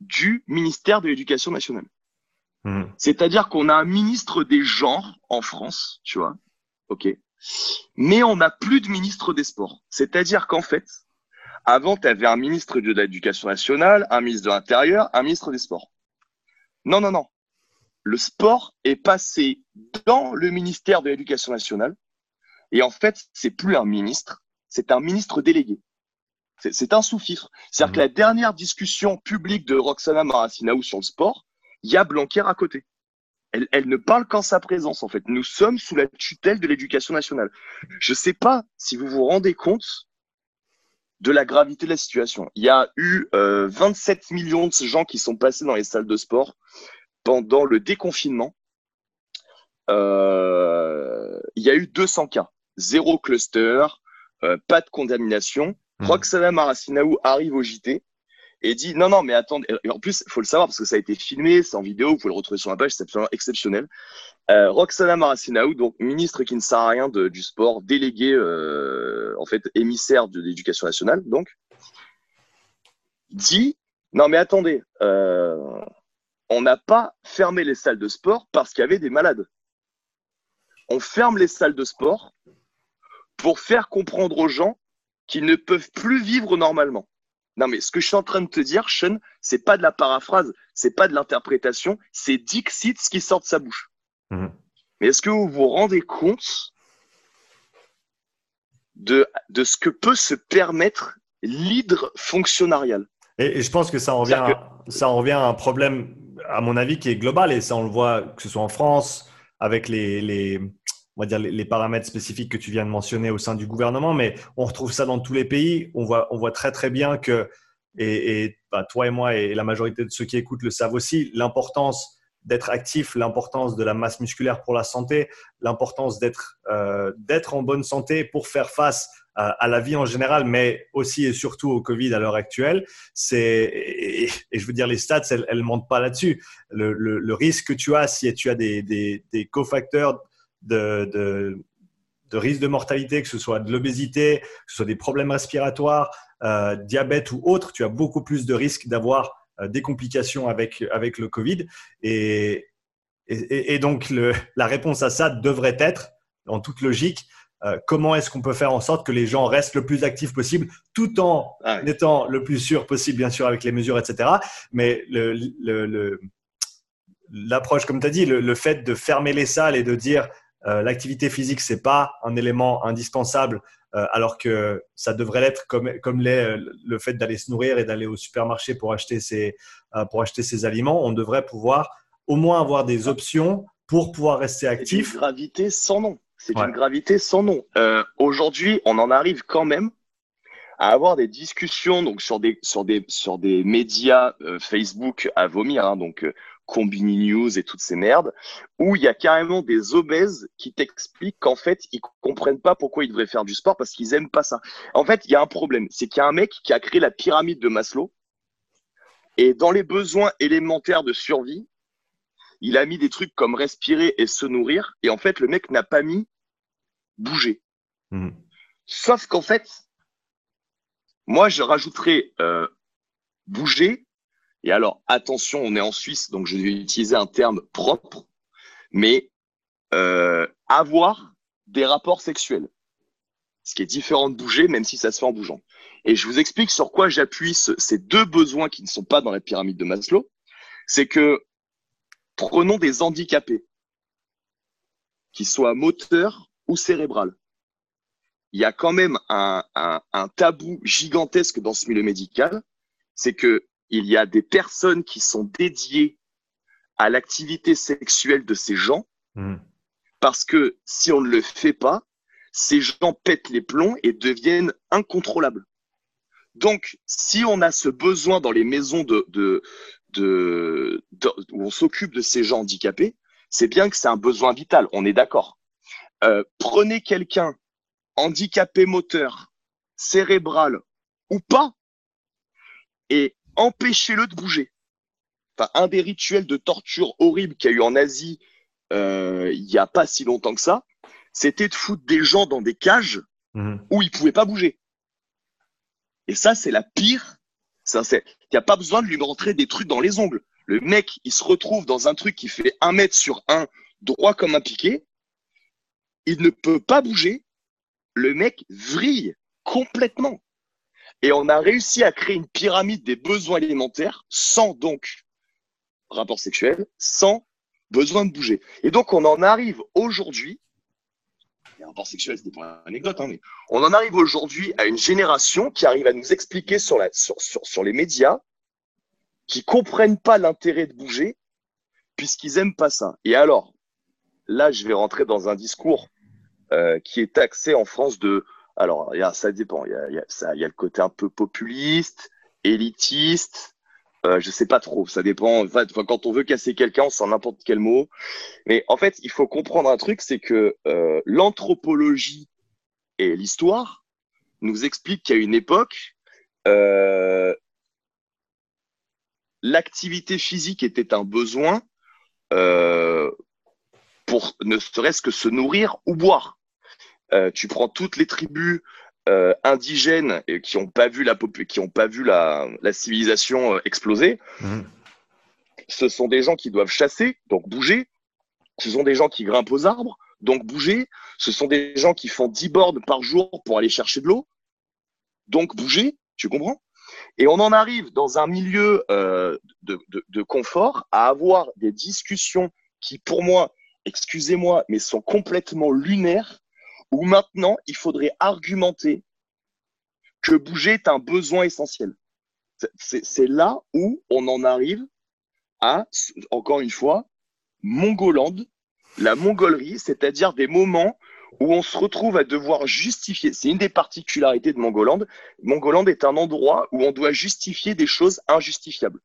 du ministère de l'Éducation nationale. Mmh. C'est-à-dire qu'on a un ministre des genres en France, tu vois, ok, mais on n'a plus de ministre des sports. C'est-à-dire qu'en fait, avant, tu avais un ministre de l'Éducation nationale, un ministre de l'Intérieur, un ministre des Sports. Non, non, non. Le sport est passé dans le ministère de l'Éducation nationale. Et en fait, c'est plus un ministre, c'est un ministre délégué. C'est un sous-fifre. C'est-à-dire que mmh. la dernière discussion publique de Roxana Maracinaou sur le sport, il y a Blanquer à côté. Elle, elle ne parle qu'en sa présence, en fait. Nous sommes sous la tutelle de l'éducation nationale. Je ne sais pas si vous vous rendez compte de la gravité de la situation. Il y a eu euh, 27 millions de gens qui sont passés dans les salles de sport pendant le déconfinement. Euh, il y a eu 200 cas, zéro cluster, euh, pas de contamination. Mmh. Roxana Maracinaou arrive au JT et dit non non mais attendez en plus il faut le savoir parce que ça a été filmé c'est en vidéo vous pouvez le retrouver sur la page c'est absolument exceptionnel. Euh, Roxana Maracinaou donc ministre qui ne sert à rien du sport délégué euh, en fait émissaire de l'éducation nationale donc dit non mais attendez euh, on n'a pas fermé les salles de sport parce qu'il y avait des malades. On ferme les salles de sport pour faire comprendre aux gens qu'ils ne peuvent plus vivre normalement non, mais ce que je suis en train de te dire, Sean, c'est pas de la paraphrase, c'est pas de l'interprétation, c'est Dixit ce qui sort de sa bouche. Mhm. Mais est-ce que vous vous rendez compte de, de ce que peut se permettre l'hydre fonctionnarial? Et, je pense que ça en, revient à, ça en revient à un problème, à mon avis, qui est global, et ça on le voit que ce soit en France, avec les, les, on va dire, les, paramètres spécifiques que tu viens de mentionner au sein du gouvernement, mais on retrouve ça dans tous les pays. On voit, on voit très très bien que, et, bah, toi et moi et la majorité de ceux qui écoutent le savent aussi, l'importance d'être actif, l'importance de la masse musculaire pour la santé, l'importance d'être euh, en bonne santé pour faire face à, la vie en général, mais aussi et surtout au Covid à l'heure actuelle. C'est et, je veux dire les stats, elles, elles montent pas là-dessus. Le, risque que tu as si tu as des cofacteurs de, de, de, risque de mortalité, que ce soit de l'obésité, que ce soit des problèmes respiratoires, euh, diabète ou autre, tu as beaucoup plus de risques d'avoir euh, des complications avec, avec le Covid. Et, et, et donc, le, la réponse à ça devrait être, en toute logique, euh, comment est-ce qu'on peut faire en sorte que les gens restent le plus actifs possible, tout en ah étant le plus sûr possible, bien sûr, avec les mesures, etc. Mais le, le, l'approche, comme tu as dit, le, fait de fermer les salles et de dire euh, l'activité physique, c'est pas un élément indispensable, euh, alors que ça devrait l'être comme, comme euh, le fait d'aller se nourrir et d'aller au supermarché pour acheter, ses, pour acheter ses aliments. On devrait pouvoir au moins avoir des options pour pouvoir rester actif. C'est une gravité sans nom. C'est une gravité sans nom. Aujourd'hui, on en arrive quand même à avoir des discussions donc sur des sur des sur des médias Facebook à vomir hein, donc Combini News et toutes ces merdes, où il y a carrément des obèses qui t'expliquent qu'en fait, ils comprennent pas pourquoi ils devraient faire du sport parce qu'ils aiment pas ça. En fait, il y a un problème, c'est qu'il y a un mec qui a créé la pyramide de Maslow, et dans les besoins élémentaires de survie, il a mis des trucs comme respirer et se nourrir, et en fait, le mec n'a pas mis bouger. Mmh. Sauf qu'en fait, moi, je rajouterais euh, bouger et alors, attention, on est en Suisse, donc je vais utiliser un terme propre, mais euh, avoir des rapports sexuels, ce qui est différent de bouger, même si ça se fait en bougeant. Et je vous explique sur quoi j'appuie ces deux besoins qui ne sont pas dans la pyramide de Maslow. C'est que prenons des handicapés, qui soient moteurs ou cérébrales. il y a quand même un, tabou gigantesque dans ce milieu médical, c'est que il y a des personnes qui sont dédiées à l'activité sexuelle de ces gens, mmh. parce que si on ne le fait pas, ces gens pètent les plombs et deviennent incontrôlables. Donc, si on a ce besoin dans les maisons de, de, de, où on s'occupe de ces gens handicapés, c'est bien que c'est un besoin vital, on est d'accord. Euh, prenez quelqu'un handicapé moteur, cérébral ou pas, et empêchez-le de bouger. Enfin, un des rituels de torture horribles qu'il y a eu en Asie euh, il n'y a pas si longtemps que ça, c'était de foutre des gens dans des cages mhm. où ils pouvaient pas bouger. Et ça, c'est la pire. Ça, c'est, il n'y a pas besoin de lui rentrer des trucs dans les ongles. Le mec, il se retrouve dans un truc qui fait un mètre sur un, droit comme un piqué. Il ne peut pas bouger. Le mec vrille complètement. Et on a réussi à créer une pyramide des besoins alimentaires sans donc rapport sexuel, sans besoin de bouger. Et donc, on en arrive aujourd'hui les rapports sexuels, c'était pour anecdote, hein, mais on en arrive aujourd'hui à une génération qui arrive à nous expliquer sur, la, sur, sur, les médias qui comprennent pas l'intérêt de bouger puisqu'ils aiment pas ça. Et alors, là, je vais rentrer dans un discours euh, qui est axé en France de. Alors, y a, ça dépend. Il y a, y, a, y a le côté un peu populiste, élitiste, euh, je sais pas trop, ça dépend. Quand on veut casser quelqu'un, on sent n'importe quel mot. Mais en fait, il faut comprendre un truc, c'est que euh, l'anthropologie et l'histoire nous expliquent qu'à une époque, euh, l'activité physique était un besoin euh, pour ne serait-ce que se nourrir ou boire. Euh, tu prends toutes les tribus euh, indigènes et qui n'ont pas vu la qui ont pas vu la, la civilisation euh, exploser. Mmh. Ce sont des gens qui doivent chasser, donc bouger. Ce sont des gens qui grimpent aux arbres, donc bouger. Ce sont des gens qui font 10 bords par jour pour aller chercher de l'eau, donc bouger. Tu comprends? Et on en arrive dans un milieu euh, de, de, de confort à avoir des discussions qui, pour moi, excusez-moi, mais sont complètement lunaires où maintenant il faudrait argumenter que bouger est un besoin essentiel. C'est là où on en arrive à, encore une fois, Mongoland, la mongolerie, c'est-à-dire des moments où on se retrouve à devoir justifier. C'est une des particularités de Mongoland. Mongoland est un endroit où on doit justifier des choses injustifiables,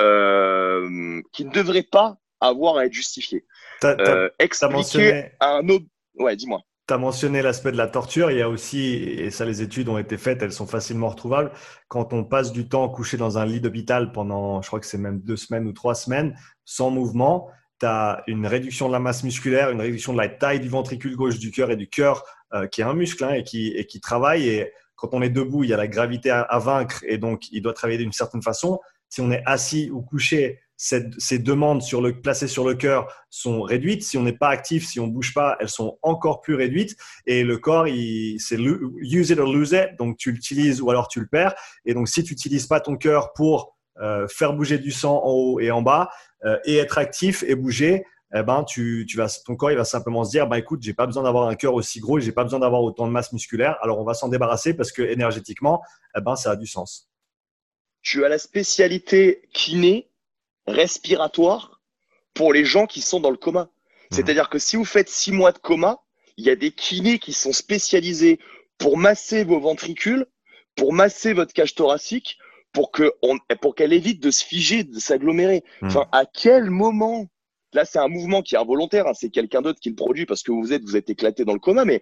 euh, qui ne devraient pas avoir à être justifiées. Euh, expliquer à un autre. Ouais, dis-moi. Tu as mentionné l'aspect de la torture. Il y a aussi, et ça, les études ont été faites, elles sont facilement retrouvables. Quand on passe du temps couché dans un lit d'hôpital pendant, je crois que c'est même deux semaines ou trois semaines, sans mouvement, tu as une réduction de la masse musculaire, une réduction de la taille du ventricule gauche du cœur et du cœur, euh, qui est un muscle hein, et, qui, et qui travaille. Et quand on est debout, il y a la gravité à, à vaincre et donc il doit travailler d'une certaine façon. Si on est assis ou couché, ces demandes placées sur le cœur sont réduites. Si on n'est pas actif, si on bouge pas, elles sont encore plus réduites. Et le corps, c'est use it or lose it. Donc, tu l'utilises ou alors tu le perds. Et donc, si tu n'utilises pas ton cœur pour euh, faire bouger du sang en haut et en bas euh, et être actif et bouger, eh ben, tu, tu vas, ton corps il va simplement se dire bah, écoute, j'ai pas besoin d'avoir un cœur aussi gros, j'ai pas besoin d'avoir autant de masse musculaire. Alors, on va s'en débarrasser parce que énergétiquement, eh ben, ça a du sens. Tu as la spécialité kiné respiratoire pour les gens qui sont dans le coma. Mmh. C'est-à-dire que si vous faites six mois de coma, il y a des kinés qui sont spécialisés pour masser vos ventricules, pour masser votre cage thoracique, pour que on, pour qu'elle évite de se figer, de s'agglomérer. Mmh. Enfin, à quel moment Là, c'est un mouvement qui est involontaire. Hein, c'est quelqu'un d'autre qui le produit parce que vous êtes, vous êtes éclaté dans le coma. Mais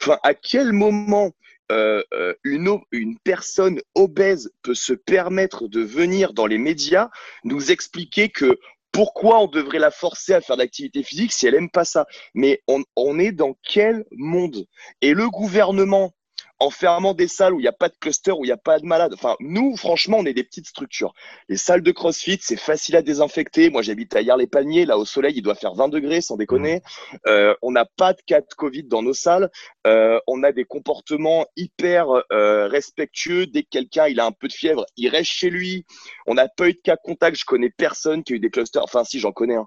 enfin, à quel moment euh, euh, une, personne obèse peut se permettre de venir dans les médias nous expliquer que pourquoi on devrait la forcer à faire de l'activité physique si elle aime pas ça. Mais on est dans quel monde? Et le gouvernement en fermant des salles où il n'y a pas de cluster, où il n'y a pas de malades. Enfin, nous, franchement, on est des petites structures. Les salles de CrossFit, c'est facile à désinfecter. Moi, j'habite à les paniers Là, au soleil, il doit faire 20 degrés, sans déconner. Euh, on n'a pas de cas de Covid dans nos salles. Euh, on a des comportements hyper euh, respectueux. Dès que quelqu'un il a un peu de fièvre, il reste chez lui. On n'a pas eu de cas contact. Je connais personne qui a eu des clusters. Enfin, si, j'en connais un.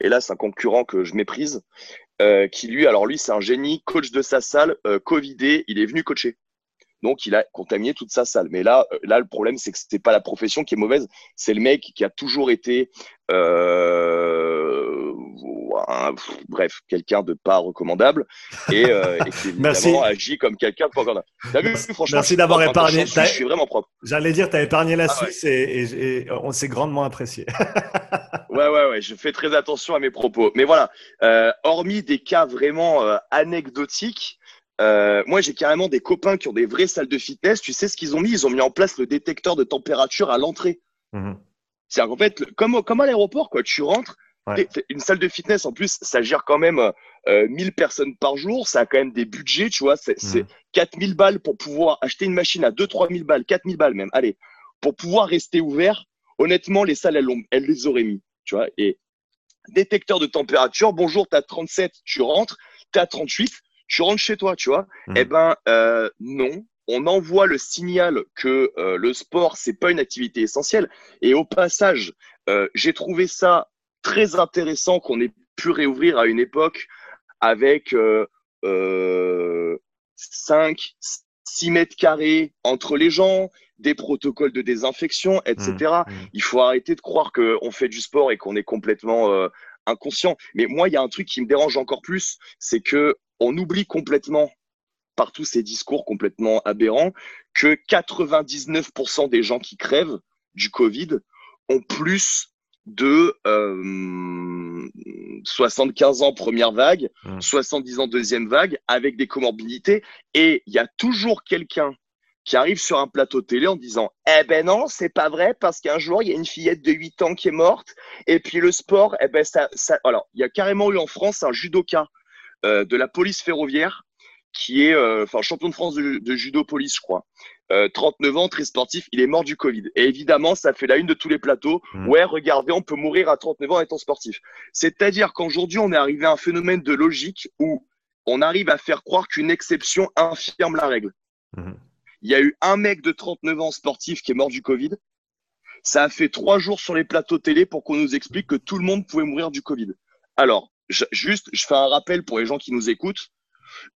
Et là, c'est un concurrent que je méprise. Qui lui, alors lui, c'est un génie, coach de sa salle, Covidé, il est venu coacher. Donc, il a contaminé toute sa salle. Mais là, euh, là le problème, c'est que n'est pas la profession qui est mauvaise. C'est le mec qui a toujours été, euh, bref, quelqu'un de pas recommandable et, euh, qui <laughs> évidemment agit comme quelqu'un de pas recommandable. vu, franchement, Merci d'avoir épargné. Je suis vraiment propre. J'allais dire, tu as épargné la ah Suisse et, on s'est grandement apprécié. <laughs> ouais, ouais, ouais. Je fais très attention à mes propos. Mais voilà, hormis des cas vraiment anecdotiques, euh, moi, j'ai carrément des copains qui ont des vraies salles de fitness. Tu sais ce qu'ils ont mis? Ils ont mis en place le détecteur de température à l'entrée. Mmh. C'est-à-dire qu'en fait, comme, comme à l'aéroport, quoi. Tu rentres, une salle de fitness, en plus, ça gère quand même euh, 1000 personnes par jour. Ça a quand même des budgets, tu vois. C'est mmh. 4000 balles pour pouvoir acheter une machine à 2-3 000 balles, 4000 balles même. Allez, pour pouvoir rester ouvert, honnêtement, les salles, elles, elles les auraient mis, tu vois. Et détecteur de température, bonjour, tu as 37, tu rentres, tu as 38 tu rentres chez toi, tu vois. Mmh. Eh ben euh, non, on envoie le signal que euh, le sport c'est pas une activité essentielle. Et au passage, euh, j'ai trouvé ça très intéressant qu'on ait pu réouvrir à une époque avec 5, 6 mètres carrés entre les gens, des protocoles de désinfection, etc. Mmh. Mmh. Il faut arrêter de croire qu'on fait du sport et qu'on est complètement inconscient. Mais moi, il y a un truc qui me dérange encore plus, c'est que on oublie complètement par tous ces discours complètement aberrants que 99% des gens qui crèvent du Covid ont plus de 75 euh, ans première vague, 70 mmh. ans deuxième vague, avec des comorbidités. Et il y a toujours quelqu'un qui arrive sur un plateau télé en disant Eh ben non, c'est pas vrai, parce qu'un jour, il y a une fillette de 8 ans qui est morte. Et puis le sport, eh ben ça, ça... Alors, il y a carrément eu en France un judoka euh, de la police ferroviaire, qui est euh, enfin champion de France de, judo police, je crois. 39 euh, ans, très sportif, il est mort du Covid. Et évidemment, ça fait la une de tous les plateaux. Mmh. Ouais, regardez, on peut mourir à 39 ans en étant sportif. C'est-à-dire qu'aujourd'hui, on est arrivé à un phénomène de logique où on arrive à faire croire qu'une exception infirme la règle. Mmh. Il y a eu un mec de 39 ans sportif qui est mort du Covid. Ça a fait trois jours sur les plateaux télé pour qu'on nous explique que tout le monde pouvait mourir du Covid. Alors, juste, je fais un rappel pour les gens qui nous écoutent.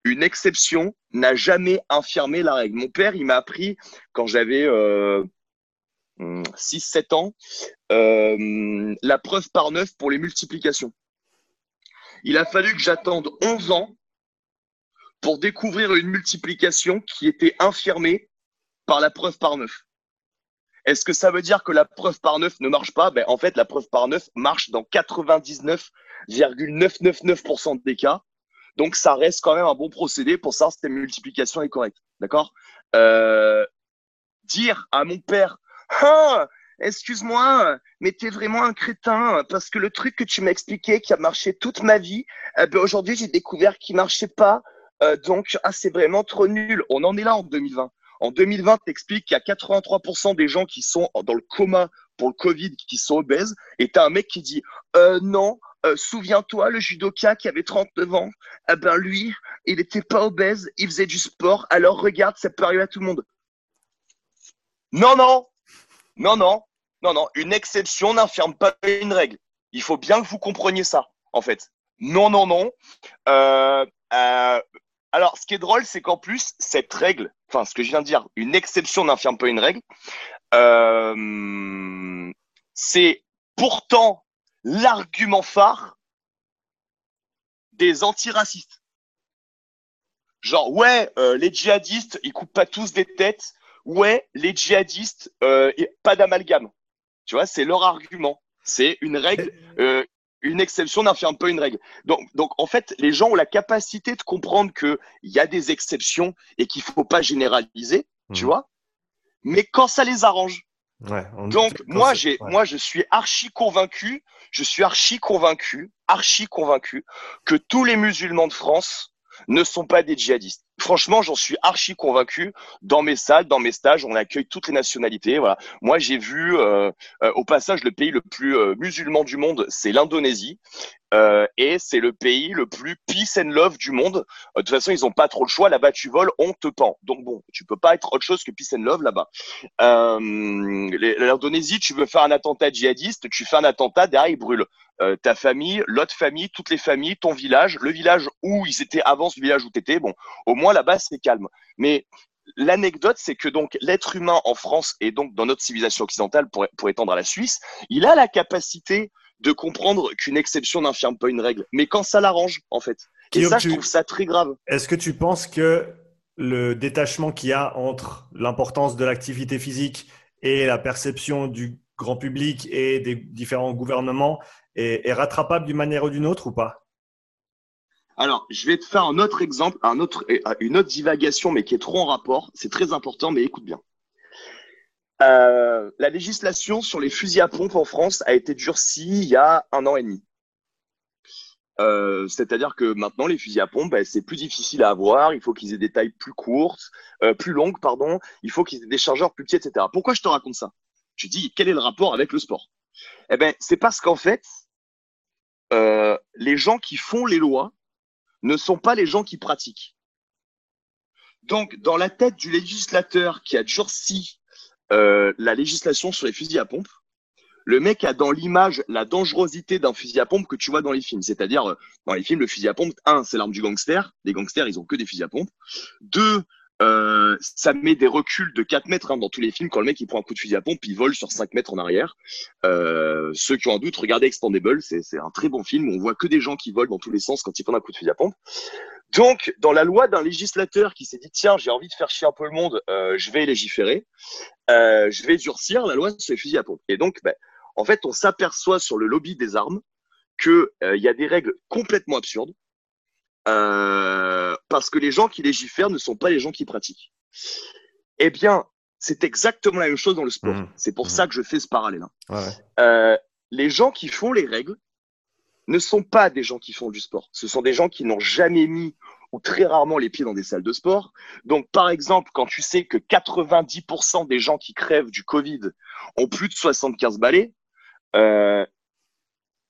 Une exception n'a jamais infirmé la règle. Mon père, il m'a appris quand j'avais euh, 6-7 ans euh, la preuve par neuf pour les multiplications. Il a fallu que j'attende 11 ans pour découvrir une multiplication qui était infirmée par la preuve par neuf. Est-ce que ça veut dire que la preuve par neuf ne marche pas? Ben, En fait, la preuve par neuf marche dans 99,999% des cas. Donc, ça reste quand même un bon procédé pour savoir si ta multiplication est correcte. D'accord? Euh, Dire à mon père, ah, excuse-moi, mais t'es vraiment un crétin parce que le truc que tu m'as expliqué qui a marché toute ma vie, eh ben aujourd'hui j'ai découvert qu'il marchait pas. Euh, donc, ah, c'est vraiment trop nul. On en est là en 2020. En 2020, t'expliques qu'il y a 83% des gens qui sont dans le coma pour le Covid, qui sont obèses, et t'as un mec qui dit euh, non, euh, souviens-toi, le judoka qui avait 39 ans, eh ben lui, il n'était pas obèse, il faisait du sport, alors regarde, ça peut arriver à tout le monde. Non, non, non, non, non, non, une exception n'infirme pas une règle. Il faut bien que vous compreniez ça, en fait. Non, non, non. Euh, euh alors, ce qui est drôle, c'est qu'en plus, cette règle, enfin, ce que je viens de dire, une exception n'infirme pas une règle, c'est pourtant l'argument phare des antiracistes. Genre, ouais, euh, les djihadistes, ils coupent pas tous des têtes. Ouais, les djihadistes, euh, pas d'amalgame. Tu vois, c'est leur argument. C'est une règle une exception n'affirme pas une règle. Donc, donc, en fait, les gens ont la capacité de comprendre qu'il y a des exceptions et qu'il faut pas généraliser, tu mhm. vois. Mais quand ça les arrange. Donc, moi, j'ai, moi, je suis archi convaincu, je suis archi convaincu, archi convaincu que tous les musulmans de France ne sont pas des djihadistes. Franchement, j'en suis archi convaincu. Dans mes salles, dans mes stages, on accueille toutes les nationalités. Voilà. Moi, j'ai vu euh, euh, au passage le pays le plus euh, musulman du monde, c'est l'Indonésie. et c'est le pays le plus peace and love du monde. de toute façon, ils n'ont pas trop le choix. Là-bas, tu voles, on te pend. Donc bon, tu peux pas être autre chose que peace and love là-bas. L'Indonésie, tu veux faire un attentat djihadiste, tu fais un attentat, derrière ils brûlent. ta famille, l'autre famille, toutes les familles, ton village, le village où ils étaient avant ce village où tu étais. Bon, au moins là-bas, c'est calme. Mais l'anecdote, c'est que donc l'être humain en France et donc dans notre civilisation occidentale, pour, pour étendre à la Suisse, il a la capacité de comprendre qu'une exception n'infirme pas une règle. Mais quand ça l'arrange, en fait. Et ça, je trouve ça très grave. Est-ce que tu penses que le détachement qu'il y a entre l'importance de l'activité physique et la perception du grand public et des différents gouvernements est, est rattrapable d'une manière ou d'une autre ou pas? Alors, je vais te faire un autre exemple, un autre, euh, une autre divagation, mais qui est trop en rapport. C'est très important, mais écoute bien. Euh, la législation sur les fusils à pompe en France a été durcie il y a un an et demi. Euh, c'est-à-dire que maintenant, les fusils à pompe, ben, c'est plus difficile à avoir. Il faut qu'ils aient des tailles plus courtes, plus longues, pardon. Il faut qu'ils aient des chargeurs plus petits, etc. Pourquoi je te raconte ça? Tu dis quel est le rapport avec le sport? Eh ben, c'est parce qu'en fait, les gens qui font les lois ne sont pas les gens qui pratiquent. Donc, dans la tête du législateur qui a durci euh, la législation sur les fusils à pompe, le mec a dans l'image la dangerosité d'un fusil à pompe que tu vois dans les films. C'est-à-dire, euh, dans les films, le fusil à pompe, un, c'est l'arme du gangster. Les gangsters, ils ont que des fusils à pompe. Deux, euh, ça met des reculs de 4 mètres hein, dans tous les films. Quand le mec il prend un coup de fusil à pompe, il vole sur 5 mètres en arrière. Euh, ceux qui ont un doute, regardez Expandable, c'est un très bon film. On voit que des gens qui volent dans tous les sens quand ils prennent un coup de fusil à pompe. Donc, dans la loi d'un législateur qui s'est dit tiens, j'ai envie de faire chier un peu le monde, euh, je vais légiférer, euh, je vais durcir la loi sur les fusils à pompe. Et donc, ben, en fait, on s'aperçoit sur le lobby des armes qu'il euh, y a des règles complètement absurdes euh, parce que les gens qui légifèrent ne sont pas les gens qui pratiquent. Eh bien, c'est exactement la même chose dans le sport. Mmh. C'est pour mmh. ça que je fais ce parallèle. Hein. Euh, les gens qui font les règles ne sont pas des gens qui font du sport. Ce sont des gens qui n'ont jamais mis ou très rarement les pieds dans des salles de sport. Donc, par exemple, quand tu sais que 90% des gens qui crèvent du Covid ont plus de 75 balais, euh,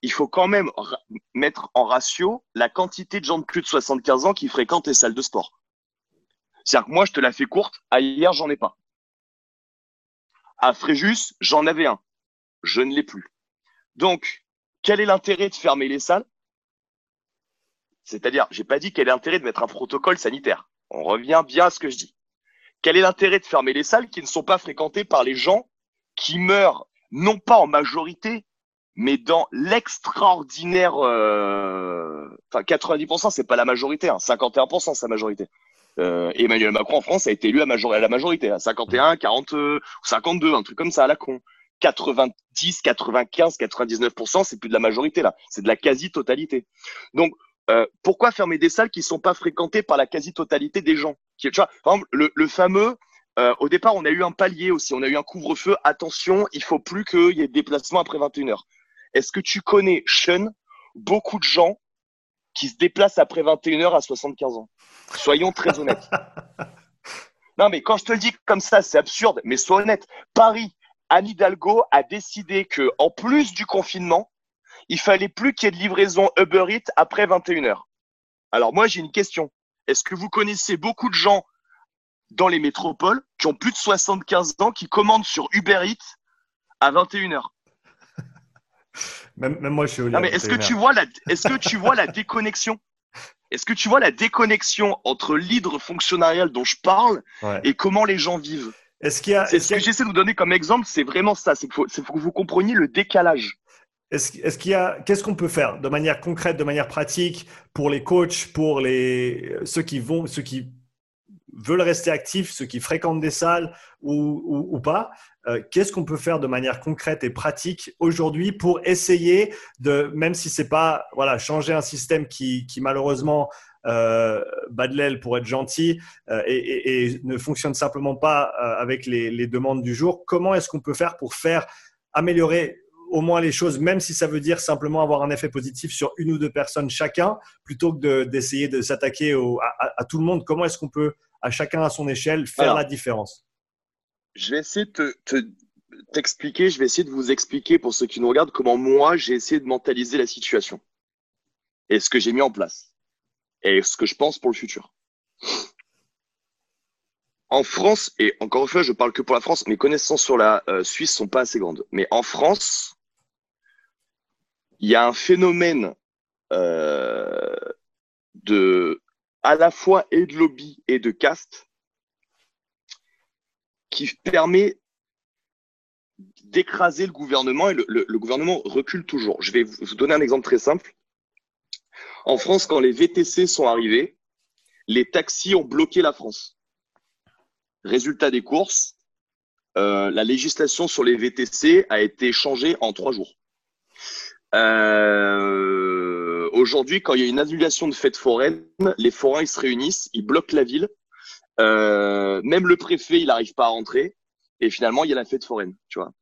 il faut quand même mettre en ratio la quantité de gens de plus de 75 ans qui fréquentent les salles de sport. C'est-à-dire que moi, je te la fais courte. À hier, j'en ai pas. À Fréjus, j'en avais un. Je ne l'ai plus. Donc, quel est l'intérêt de fermer les salles? C'est-à-dire, j'ai pas dit quel est l'intérêt de mettre un protocole sanitaire. On revient bien à ce que je dis. Quel est l'intérêt de fermer les salles qui ne sont pas fréquentées par les gens qui meurent non pas en majorité, mais dans l'extraordinaire, euh, enfin 90%, c'est pas la majorité, hein, 51% c'est la majorité. Euh, Emmanuel Macron en France a été élu à, à la majorité, à 51, 40, 52, un truc comme ça à la con. 90, 95, 99%, c'est plus de la majorité là, c'est de la quasi-totalité. Donc euh, pourquoi fermer des salles qui sont pas fréquentées par la quasi-totalité des gens? Qui, tu vois, Par exemple, le, le fameux, euh, au départ, on a eu un palier aussi, on a eu un couvre-feu. Attention, il faut plus qu'il y ait des déplacements après 21 heures. Est-ce que tu connais, Sean, beaucoup de gens qui se déplacent après 21 heures à 75 ans Soyons très honnêtes. <laughs> non, mais quand je te le dis comme ça, c'est absurde, mais sois honnête. Paris, Anne Hidalgo a décidé que, en plus du confinement, il fallait plus qu'il y ait de livraison Uber Eats après 21 heures. Alors moi, j'ai une question. Est-ce que vous connaissez beaucoup de gens dans les métropoles qui ont plus de 75 ans qui commandent sur Uber Eats à 21 même, moi, je suis au mais est-ce que tu vois la, est-ce que tu vois la déconnexion? Est-ce que tu vois la déconnexion entre l'hydre fonctionnarial dont je parle et comment les gens vivent? Est-ce qu'il y a, c'est ce que j'essaie de vous donner comme exemple, c'est vraiment ça. C'est qu'il faut, que vous compreniez le décalage. Est-ce, qu'il y a, qu'est-ce qu'on peut faire de manière concrète, de manière pratique pour les coachs, pour les ceux qui vont, ceux qui veulent rester actifs, ceux qui fréquentent des salles ou, ou pas, euh, qu'est-ce qu'on peut faire de manière concrète et pratique aujourd'hui pour essayer de, même si c'est pas voilà changer un système qui, qui malheureusement euh, bat de l'aile pour être gentil euh, et, et, ne fonctionne simplement pas euh, avec les, les, demandes du jour, comment est-ce qu'on peut faire pour faire améliorer au moins les choses, même si ça veut dire simplement avoir un effet positif sur une ou deux personnes chacun, plutôt que d'essayer de, s'attaquer à, tout le monde? Comment est-ce qu'on peut, à chacun à son échelle, faire la différence? Je vais essayer de t'expliquer, je vais essayer de vous expliquer pour ceux qui nous regardent comment moi j'ai essayé de mentaliser la situation et ce que j'ai mis en place et ce que je pense pour le futur. En France, et encore une fois, je parle que pour la France, mes connaissances sur la euh, Suisse sont pas assez grandes. Mais en France, il y a un phénomène euh, de à la fois et de lobby et de caste qui permet d'écraser le gouvernement et le, gouvernement recule toujours. Je vais vous donner un exemple très simple. En France, quand les VTC sont arrivés, les taxis ont bloqué la France. Résultat des courses, euh, la législation sur les VTC a été changée en trois jours. Euh, aujourd'hui, quand il y a une annulation de fête foraine, les forains ils se réunissent, ils bloquent la ville. Euh, même le préfet, il n'arrive pas à rentrer. Et finalement, il y a la fête foraine, tu vois.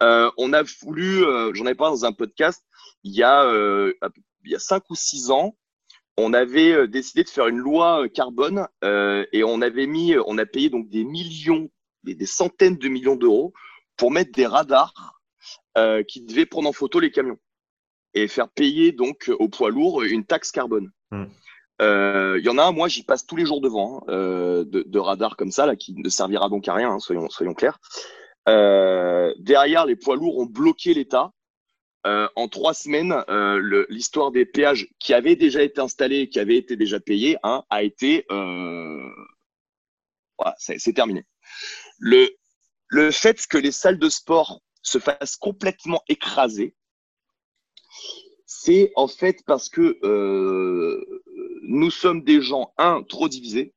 on a voulu, j'en ai parlé dans un podcast, il y a il y a cinq ou six ans, on avait euh, décidé de faire une loi euh, carbone euh, et on avait mis, on a payé donc des millions, des, centaines de millions d'euros pour mettre des radars qui devaient prendre en photo les camions et faire payer donc aux poids lourds une taxe carbone. Hmm. Il y en a un, moi j'y passe tous les jours devant, hein, de, radars comme ça, là, qui ne servira donc à rien, hein, soyons, clairs. derrière, les poids lourds ont bloqué l'État euh, en trois semaines, euh, l'histoire des péages qui avaient déjà été installés, qui avaient été déjà payés, hein, a été, euh, voilà, c'est terminé. Le, le fait que les salles de sport se fassent complètement écraser, c'est en fait parce que nous sommes des gens, un, trop divisés,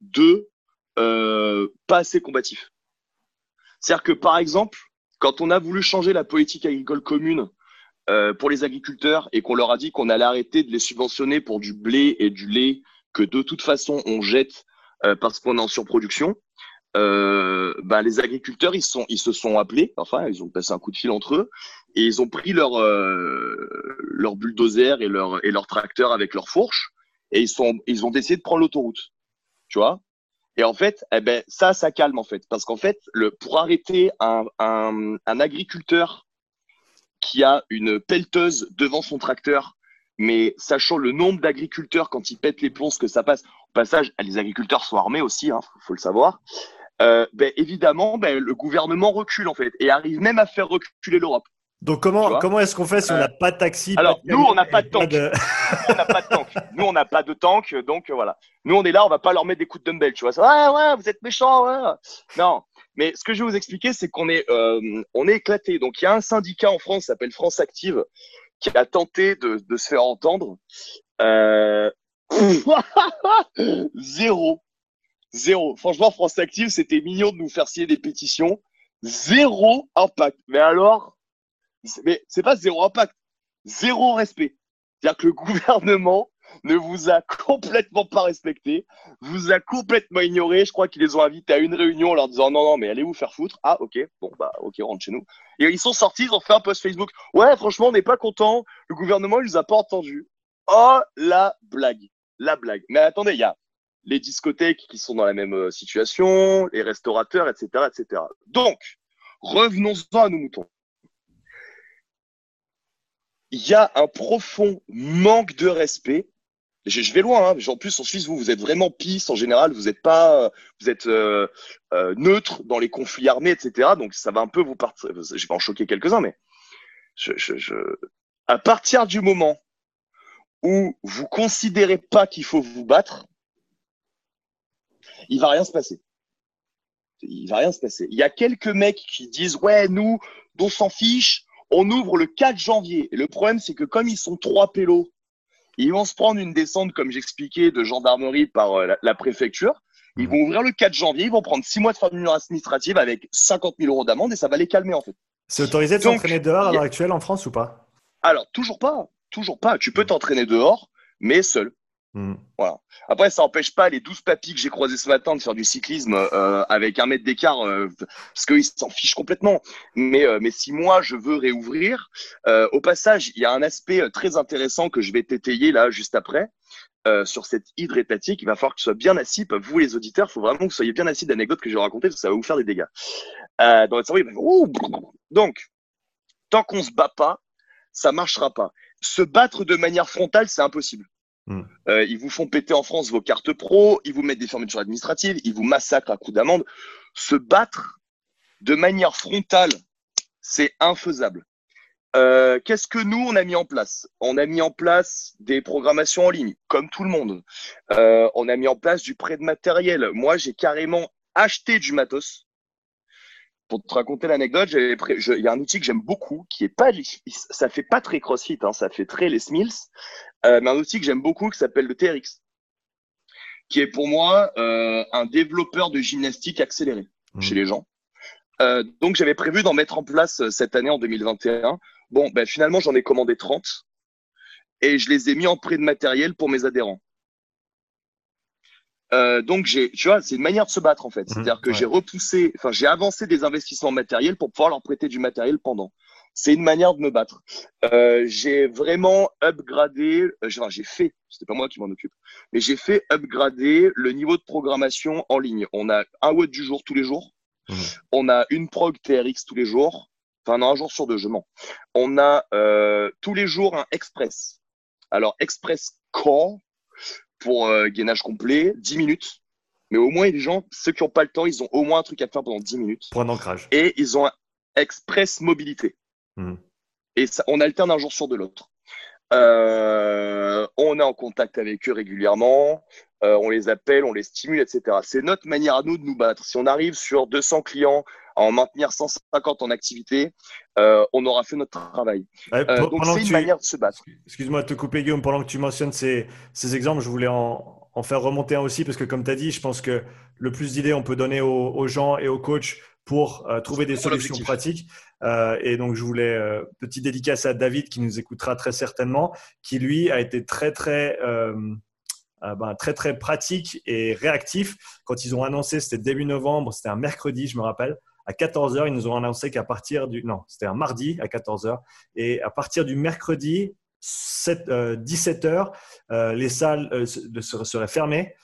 deux, pas assez combatifs. C'est-à-dire que, par exemple, quand on a voulu changer la politique agricole commune euh, pour les agriculteurs et qu'on leur a dit qu'on allait arrêter de les subventionner pour du blé et du lait que de toute façon on jette euh, parce qu'on est en surproduction, euh, ben les agriculteurs ils se sont appelés, enfin ils ont passé un coup de fil entre eux et ils ont pris leur leur bulldozer et leur et leur tracteur avec leur fourche et ils sont ils ont décidé de prendre l'autoroute, tu vois? Et en fait, eh ben, ça, ça calme en fait. Parce qu'en fait, le, pour arrêter un, un, un, agriculteur qui a une pelleteuse devant son tracteur, mais sachant le nombre d'agriculteurs quand ils pètent les plombs, ce que ça passe, au passage, les agriculteurs sont armés aussi, hein, faut le savoir. Euh, ben, évidemment, ben, le gouvernement recule en fait et arrive même à faire reculer l'Europe. Donc comment, comment est-ce qu'on fait si on n'a euh, pas de taxi Alors nous on n'a pas de tank. on n'a pas de tank. Nous on n'a pas de tank, donc voilà. Nous on est là, on va pas leur mettre des coups de dumbbell, tu vois. Ouais ouais, vous êtes méchants. Ouais. Non. Mais ce que je vais vous expliquer, c'est qu'on est, euh, on est éclaté. Donc il y a un syndicat en France, s'appelle France Active, qui a tenté de, de se faire entendre. Euh... <laughs> Zéro. Zéro. Franchement, France Active, c'était mignon de nous faire signer des pétitions. Zéro impact. Mais alors, mais c'est pas zéro impact, zéro respect. C'est-à-dire que le <laughs> gouvernement ne vous a complètement pas respecté, vous a complètement ignoré. Je crois qu'ils les ont invités à une réunion en leur disant non, non, mais allez vous faire foutre. Ah, ok, bon, bah, ok, on rentre chez nous. Et ils sont sortis, ils ont fait un post Facebook. Ouais, franchement, on n'est pas content. Le gouvernement, il nous a pas entendu. Oh, la blague. La blague. Mais attendez, il y a les discothèques qui sont dans la même euh, situation, les restaurateurs, etc., etc. Donc, revenons-en à nos moutons il y a un profond manque de respect. Je, vais loin. Hein. En plus, en Suisse, vous, vous êtes vraiment pisse en général. Vous êtes pas, vous êtes euh, euh, neutre dans les conflits armés, etc. Donc, ça va un peu vous partir. Je vais en choquer quelques-uns, mais je, je, je... à partir du moment où vous considérez pas qu'il faut vous battre, il va rien se passer. Il va rien se passer. Il y a quelques mecs qui disent ouais, nous, on s'en fiche on ouvre le 4 janvier. Et le problème, c'est que comme ils sont trois pélos, ils vont se prendre une descente, comme j'expliquais, de gendarmerie par euh, la, préfecture. Ils vont ouvrir le 4 janvier, ils vont prendre six mois de formule administrative avec 50 000 euros d'amende et ça va les calmer en fait. C'est autorisé de s'entraîner dehors à l'heure actuelle en France ou pas? Alors, toujours pas. Toujours pas. Tu peux t'entraîner dehors, mais seul. Hmm. Voilà. Après, ça n'empêche pas les 12 papis que j'ai croisés ce matin de faire du cyclisme euh, avec un mètre d'écart, euh, parce qu'ils s'en fichent complètement. Mais, euh, mais si moi, je veux réouvrir, au passage, il y a un aspect très intéressant que je vais t'étayer là juste après. sur cette hydre il va falloir que tu sois bien assis. Vous, les auditeurs, il faut vraiment que vous soyez bien assis d'anecdotes que je vais raconter, parce que ça va vous faire des dégâts. dans votre cerveau, Donc, tant qu'on se bat pas, ça marchera pas. Se battre de manière frontale, c'est impossible. Hmm. Euh, ils vous font péter en France vos cartes pro, ils vous mettent des fermetures administratives, ils vous massacrent à coups d'amende. Se battre de manière frontale, c'est infaisable. Euh, qu'est-ce que nous, on a mis en place? On a mis en place des programmations en ligne, comme tout le monde. Euh, on a mis en place du prêt de matériel. Moi, j'ai carrément acheté du matos pour te raconter l'anecdote, il y a un outil que j'aime beaucoup, qui est pas, ça fait pas très CrossFit, hein, ça fait très les Smills, euh, mais un outil que j'aime beaucoup qui s'appelle le TRX, qui est pour moi euh, un développeur de gymnastique accéléré mmh. chez les gens. Euh, donc j'avais prévu d'en mettre en place cette année en 2021. Bon, ben finalement j'en ai commandé 30 et je les ai mis en prêt de matériel pour mes adhérents. Euh, donc j'ai, tu vois, c'est une manière de se battre en fait. Mmh, C'est-à-dire que j'ai repoussé, enfin j'ai avancé des investissements matériels pour pouvoir leur prêter du matériel pendant. C'est une manière de me battre. Euh, j'ai vraiment upgradé, euh, enfin, j'ai fait, c'était pas moi qui m'en occupe, mais j'ai fait upgrader le niveau de programmation en ligne. On a un WOD du jour tous les jours. Mmh. On a une prog TRX tous les jours. Enfin, non, un jour sur deux, je mens. On a euh, tous les jours un Express. Alors, Express Core, pour euh, gainage complet, 10 minutes. Mais au moins, les gens, ceux qui n'ont pas le temps, ils ont au moins un truc à faire pendant 10 minutes. Point d'ancrage. Et ils ont un express mobilité. Hmm. Et ça, on alterne un jour sur de l'autre. Euh, on est en contact avec eux régulièrement, euh, on les appelle, on les stimule, etc. C'est notre manière à nous de nous battre. Si on arrive sur 200 clients à en maintenir 150 en activité, euh, on aura fait notre travail. donc c'est une manière de se battre. Excuse-moi de te couper Guillaume, pendant que tu mentionnes ces, exemples, je voulais en, faire remonter un aussi parce que comme tu as dit, je pense que le plus d'idées on peut donner aux, gens et aux coachs pour trouver des solutions pratiques. Euh, et donc, je voulais, euh, petite dédicace à David qui nous écoutera très certainement, qui lui a été très, très, euh, ben, très, très pratique et réactif. Quand ils ont annoncé, c'était début novembre, c'était un mercredi, je me rappelle. À 14h, ils nous ont annoncé qu'à partir du. Non, c'était un mardi à 14h. Et à partir du mercredi, 17h, les salles seraient fermées.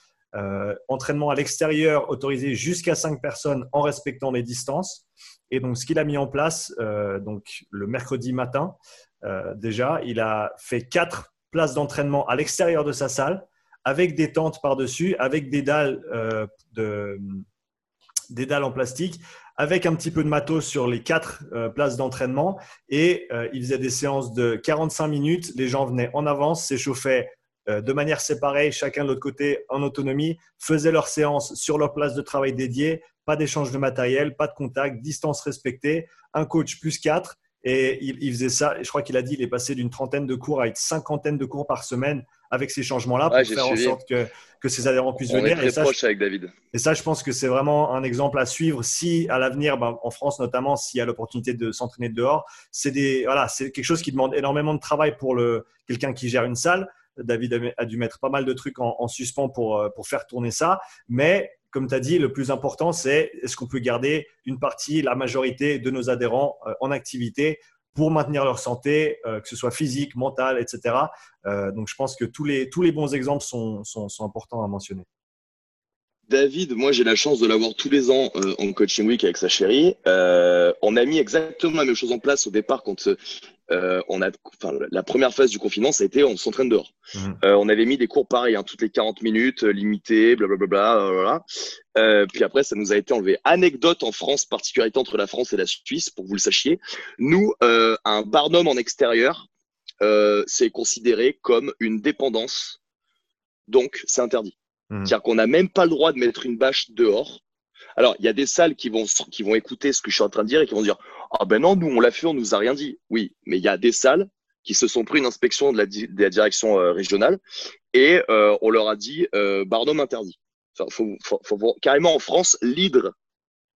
Entraînement à l'extérieur autorisé jusqu'à 5 personnes en respectant les distances. Et donc, ce qu'il a mis en place, euh, donc le mercredi matin, euh, déjà, il a fait quatre places d'entraînement à l'extérieur de sa salle, avec des tentes par-dessus, avec des dalles, euh, de, des dalles en plastique, avec un petit peu de matos sur les quatre places d'entraînement. Et il faisait des séances de 45 minutes. Les gens venaient en avance, s'échauffaient de manière séparée, chacun de l'autre côté en autonomie, faisaient leurs séances sur leur place de travail dédiée, pas d'échange de matériel, pas de contact, distance respectée, un coach plus quatre. Et il, faisait ça, je crois qu'il a dit, il est passé d'une trentaine de cours à une cinquantaine de cours par semaine avec ces changements-là pour faire en sorte que, que ses adhérents puissent venir. Est très et proche avec David. Et ça, je pense que c'est vraiment un exemple à suivre si, à l'avenir, ben, en France notamment, s'il y a l'opportunité de s'entraîner dehors, c'est voilà, quelque chose qui demande énormément de travail pour quelqu'un qui gère une salle. David a dû mettre pas mal de trucs en, en suspens pour, euh, pour faire tourner ça, mais comme tu as dit, le plus important, c'est est-ce qu'on peut garder une partie, la majorité de nos adhérents euh, en activité pour maintenir leur santé, euh, que ce soit physique, mentale, etc. Donc, je pense que tous les, tous les bons exemples sont, sont, importants à mentionner. David, moi j'ai la chance de l'avoir tous les ans en coaching week avec sa chérie. on a mis exactement la même chose en place au départ quand euh, on a, enfin, la première phase du confinement, ça a été on s'entraîne dehors. Mhm. Euh, on avait mis des cours pareils, hein, toutes les 40 minutes, euh, limités, blablabla. Euh, puis après, ça nous a été enlevé. Anecdote en France, particularité entre la France et la Suisse, pour que vous le sachiez. Nous, un barnum en extérieur, c'est considéré comme une dépendance. Donc, c'est interdit. Mhm. C'est-à-dire qu'on n'a même pas le droit de mettre une bâche dehors. Alors, il y a des salles qui vont, qui vont écouter ce que je suis en train de dire et qui vont dire ah ben non, nous on l'a fait, on nous a rien dit. Oui, mais il y a des salles qui se sont pris une inspection de la, direction euh, régionale et euh, on leur a dit euh, interdit. Enfin, faut, faut, faut, carrément en France, l'hydre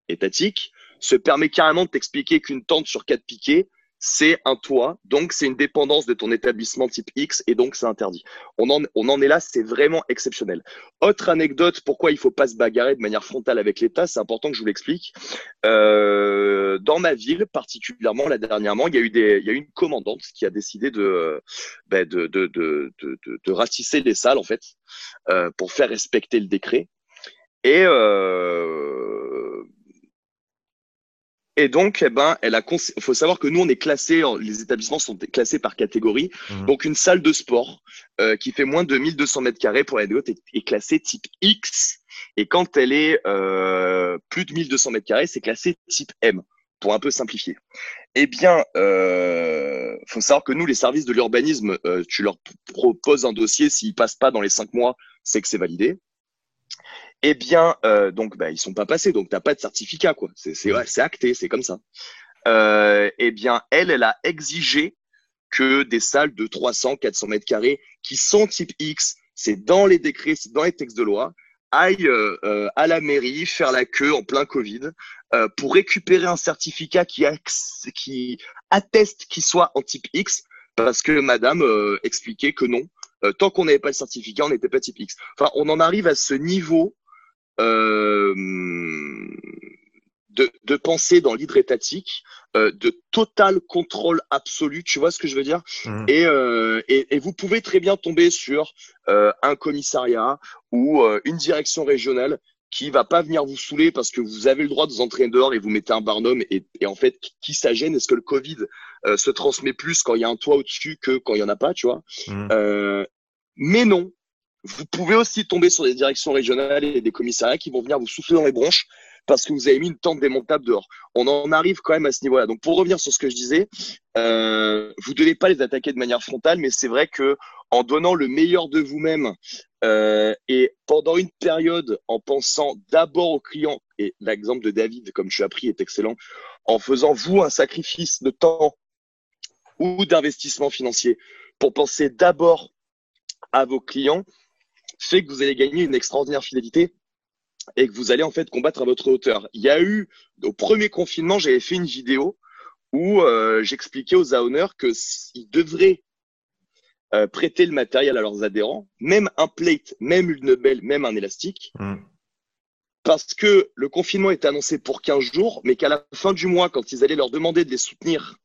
étatique se permet carrément de t'expliquer qu'une tente sur quatre piquets, c'est un toit, donc c'est une dépendance de ton établissement type X et donc c'est interdit. On en, est là, c'est vraiment exceptionnel. Autre anecdote, pourquoi il faut pas se bagarrer de manière frontale avec l'État, c'est important que je vous l'explique. Euh, dans ma ville, particulièrement là dernièrement, il y a eu des, il y a eu une commandante qui a décidé de, de, de, de, de, de, ratisser les salles en fait euh, pour faire respecter le décret. Et euh, et donc, eh ben, elle a. Il faut savoir que nous, on est classé. Les établissements sont classés par catégorie. Mmh. Donc, une salle de sport euh, qui fait moins de 1200 mètres carrés pour l'anecdote est, est classée type X. Et quand elle est euh, plus de 1200 mètres carrés, c'est classé type M. Pour un peu simplifier. Eh bien, euh, faut savoir que nous, les services de l'urbanisme, euh, tu leur proposes un dossier. S'ils passent pas dans les cinq mois, c'est que c'est validé eh bien, euh, donc, bah, ils sont pas passés, donc t'as pas de certificat, quoi. C'est, ouais, c'est acté, c'est comme ça. Euh, eh bien, elle, elle a exigé que des salles de 300, 400 mètres carrés qui sont type X, c'est dans les décrets, c'est dans les textes de loi, aillent euh, euh à la mairie faire la queue en plein Covid euh, pour récupérer un certificat qui, qui atteste qu'il soit en type X, parce que Madame euh, expliquait que non, tant qu'on n'avait pas le certificat, on n'était pas type X. Enfin, on en arrive à ce niveau euh, de, de, penser dans l'hydre étatique, euh, de total contrôle absolu, tu vois ce que je veux dire? Mmh. et, euh, et, et, vous pouvez très bien tomber sur euh, un commissariat ou euh, une direction régionale qui va pas venir vous saouler parce que vous avez le droit de vous entraîner dehors et vous mettez un barnum et, et en fait qui ça gêne Est-ce que le Covid euh, se transmet plus quand il y a un toit au-dessus que quand il y en a pas, tu vois? Mmh. Mais non, vous pouvez aussi tomber sur des directions régionales et des commissariats qui vont venir vous souffler dans les bronches parce que vous avez mis une tente démontable dehors. On en arrive quand même à ce niveau-là. Donc pour revenir sur ce que je disais, euh, vous ne devez pas les attaquer de manière frontale, mais c'est vrai que en donnant le meilleur de vous-même euh, et pendant une période en pensant d'abord aux clients, et l'exemple de David, comme je suis appris, est excellent, en faisant vous un sacrifice de temps ou d'investissement financier pour penser d'abord à vos clients, fait que vous allez gagner une extraordinaire fidélité et que vous allez en fait combattre à votre hauteur. Il y a eu, au premier confinement, j'avais fait une vidéo où euh, j'expliquais aux owners qu'ils devraient euh, prêter le matériel à leurs adhérents, même un plate, même une belle, même un élastique, mmh. parce que le confinement était annoncé pour 15 jours, mais qu'à la fin du mois, quand ils allaient leur demander de les soutenir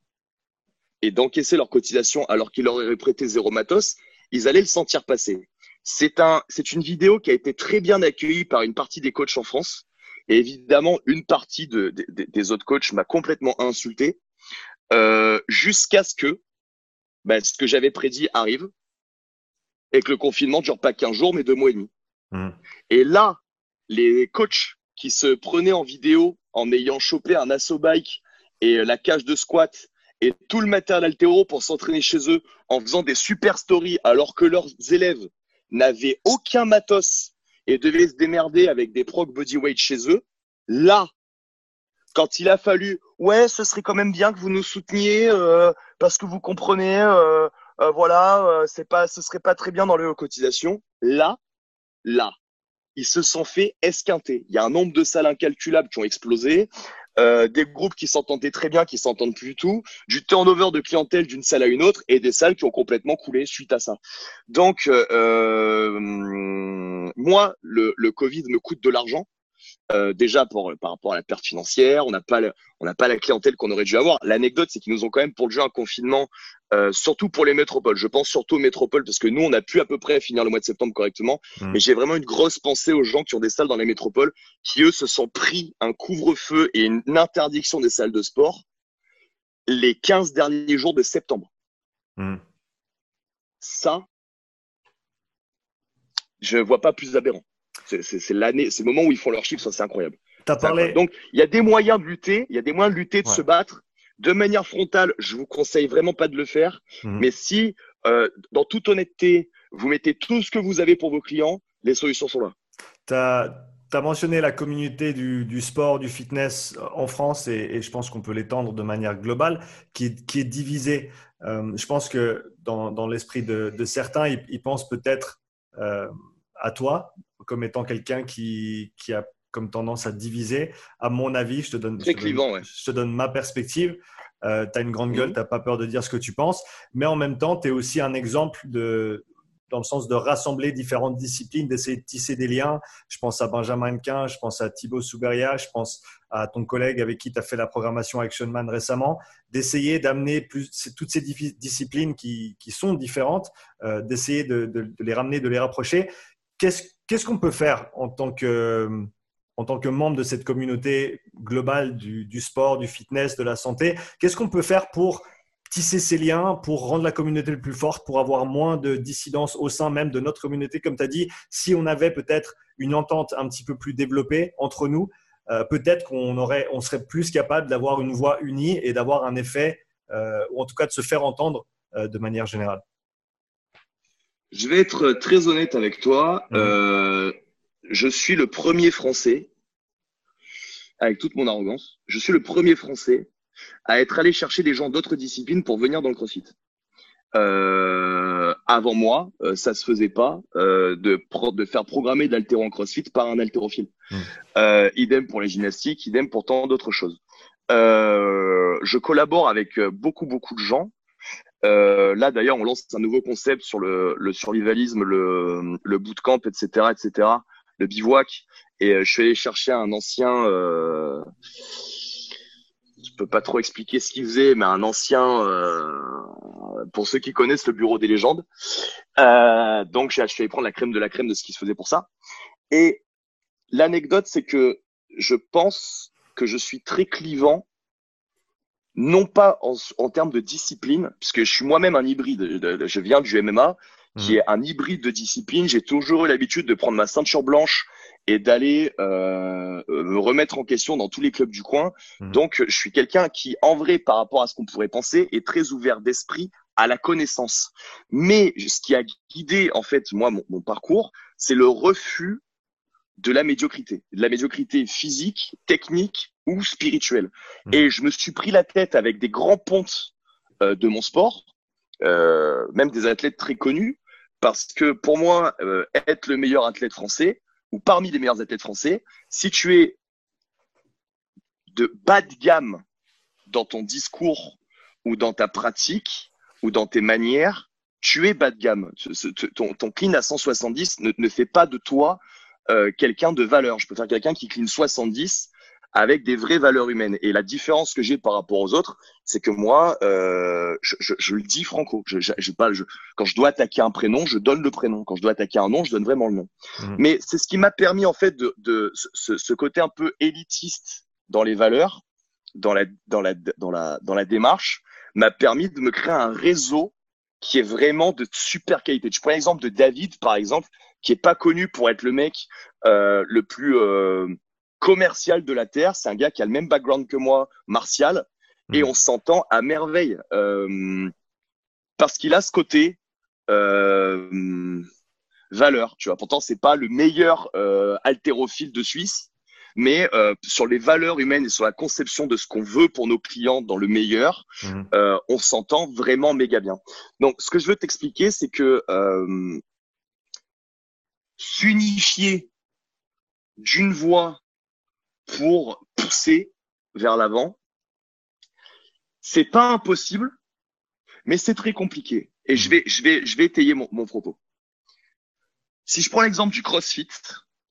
et d'encaisser leur cotisation alors qu'ils leur auraient prêté zéro matos, ils allaient le sentir passer. C'est un, c'est une vidéo qui a été très bien accueillie par une partie des coachs en France. Et évidemment, une partie de, des autres coachs m'a complètement insulté euh, jusqu'à ce que ben, ce que j'avais prédit arrive et que le confinement dure pas qu'un jour, mais deux mois et demi. Mmh. Et là, les coachs qui se prenaient en vidéo en ayant chopé un assaut bike et la cage de squat et tout le matériel altéro pour s'entraîner chez eux en faisant des super stories alors que leurs élèves n'avaient aucun matos et devaient se démerder avec des proc bodyweight chez eux, là, quand il a fallu, ouais, ce serait quand même bien que vous nous souteniez euh, parce que vous comprenez, euh, euh, voilà, euh, c'est pas, ce serait pas très bien dans les cotisations. Là, là, ils se sont fait esquinter. Il y a un nombre de salles incalculables qui ont explosé. Euh, des groupes qui s'entendaient très bien, qui s'entendent plus du tout, du turnover de clientèle d'une salle à une autre et des salles qui ont complètement coulé suite à ça. Donc, euh, euh moi, le, le Covid me coûte de l'argent. Euh, déjà pour, par rapport à la perte financière, on n'a pas, on n'a pas la clientèle qu'on aurait dû avoir. L'anecdote, c'est qu'ils nous ont quand même pour le jeu un confinement, euh, surtout pour les métropoles. Je pense surtout aux métropoles parce que nous, on a pu à peu près finir le mois de septembre correctement. Mmh. Mais j'ai vraiment une grosse pensée aux gens qui ont des salles dans les métropoles, qui eux se sont pris un couvre-feu et une interdiction des salles de sport les 15 derniers jours de septembre. Mmh. Ça, je vois pas plus aberrant. C'est l'année, c'est le moment où ils font leurs chiffres, ça c'est incroyable. As parlé... Donc il y a des moyens de lutter, il y a des moyens de lutter, de se battre. De manière frontale, je vous conseille vraiment pas de le faire. Mhm. Mais si, euh, dans toute honnêteté, vous mettez tout ce que vous avez pour vos clients, les solutions sont là. Tu as, mentionné la communauté du, du, sport, du fitness en France, et, et je pense qu'on peut l'étendre de manière globale, qui, qui est divisée. Euh, je pense que dans, dans l'esprit de, de, certains, ils, ils pensent peut-être euh, à toi comme étant quelqu'un qui, qui, a comme tendance à diviser. À mon avis, je te donne, je te donne ma perspective. Euh, tu as une grande gueule, mhm. tu n'as pas peur de dire ce que tu penses, mais en même temps, tu es aussi un exemple de, dans le sens de rassembler différentes disciplines, d'essayer de tisser des liens. Je pense à Benjamin Quin, je pense à Thibaut Souberia, je pense à ton collègue avec qui tu as fait la programmation Actionman récemment, d'essayer d'amener plus toutes ces disciplines qui, qui sont différentes, euh, d'essayer de, de, les ramener, de les rapprocher. Qu'est-ce qu'on peut faire en tant que membre de cette communauté globale du, sport, du fitness, de la santé, qu'est-ce qu'on peut faire pour tisser ces liens, pour rendre la communauté le plus forte, pour avoir moins de dissidence au sein même de notre communauté? Comme tu as dit, si on avait peut-être une entente un petit peu plus développée entre nous, euh, peut-être qu'on serait plus capable d'avoir une voix unie et d'avoir un effet, euh, ou en tout cas de se faire entendre euh, de manière générale. Je vais être très honnête avec toi. Mmh je suis le premier Français, avec toute mon arrogance, je suis le premier Français à être allé chercher des gens d'autres disciplines pour venir dans le CrossFit. Euh, avant moi, euh, ça se faisait pas euh, de, de faire programmer d'altéro en CrossFit par un haltérophile. Mmh. Euh, idem pour les gymnastiques, idem pour tant d'autres choses. Euh, je collabore avec beaucoup beaucoup de gens. Là d'ailleurs, on lance un nouveau concept sur le, le survivalisme, le, le bootcamp, etc., etc le bivouac. Et euh, je suis allé chercher un ancien. Euh, je peux pas trop expliquer ce qu'il faisait, mais un ancien. Euh, pour ceux qui connaissent le bureau des légendes. Euh, donc, je suis allé prendre la crème de la crème de ce qui se faisait pour ça. Et l'anecdote, c'est que je pense que je suis très clivant non pas en, en, termes de discipline, puisque je suis moi-même un hybride. Je viens du MMA, qui mmh. est un hybride de discipline. J'ai toujours eu l'habitude de prendre ma ceinture blanche et d'aller euh, me remettre en question dans tous les clubs du coin. Mmh. Donc, je suis quelqu'un qui, en vrai, par rapport à ce qu'on pourrait penser, est très ouvert d'esprit à la connaissance. Mais ce qui a guidé, en fait, moi, mon, mon parcours, c'est le refus de la médiocrité, de la médiocrité physique, technique ou spirituelle. Mmh. Et je me suis pris la tête avec des grands pontes euh, de mon sport, euh, même des athlètes très connus, parce que pour moi, euh, être le meilleur athlète français, ou parmi les meilleurs athlètes français, si tu es de bas de gamme dans ton discours ou dans ta pratique ou dans tes manières, tu es bas de gamme. Ton, ton clean à 170 ne, ne fait pas de toi quelqu'un de valeur. Je peux faire quelqu'un qui clean 70 avec des vraies valeurs humaines. Et la différence que j'ai par rapport aux autres, c'est que moi, euh, je, je, je, le dis franco. Je, je, pas, je, quand je dois attaquer un prénom, je donne le prénom. Quand je dois attaquer un nom, je donne vraiment le nom. Mmh. Mais c'est ce qui m'a permis en fait de, de ce, ce, côté un peu élitiste dans les valeurs, dans la, dans la, dans la, dans la démarche, m'a permis de me créer un réseau qui est vraiment de super qualité. Je prends l'exemple de David, par exemple, qui est pas connu pour être le mec euh, le plus euh, commercial de la Terre. C'est un gars qui a le même background que moi, martial, et hmm. on s'entend à merveille euh, parce qu'il a ce côté valeur. Tu vois, pourtant c'est pas le meilleur haltérophile de Suisse, mais sur les valeurs humaines et sur la conception de ce qu'on veut pour nos clients dans le meilleur, hmm. on s'entend vraiment méga bien. Donc, ce que je veux t'expliquer, c'est que s'unifier d'une voix pour pousser vers l'avant. C'est pas impossible, mais c'est très compliqué. Et je vais, je vais, je vais étayer mon, propos. Si je prends l'exemple du CrossFit,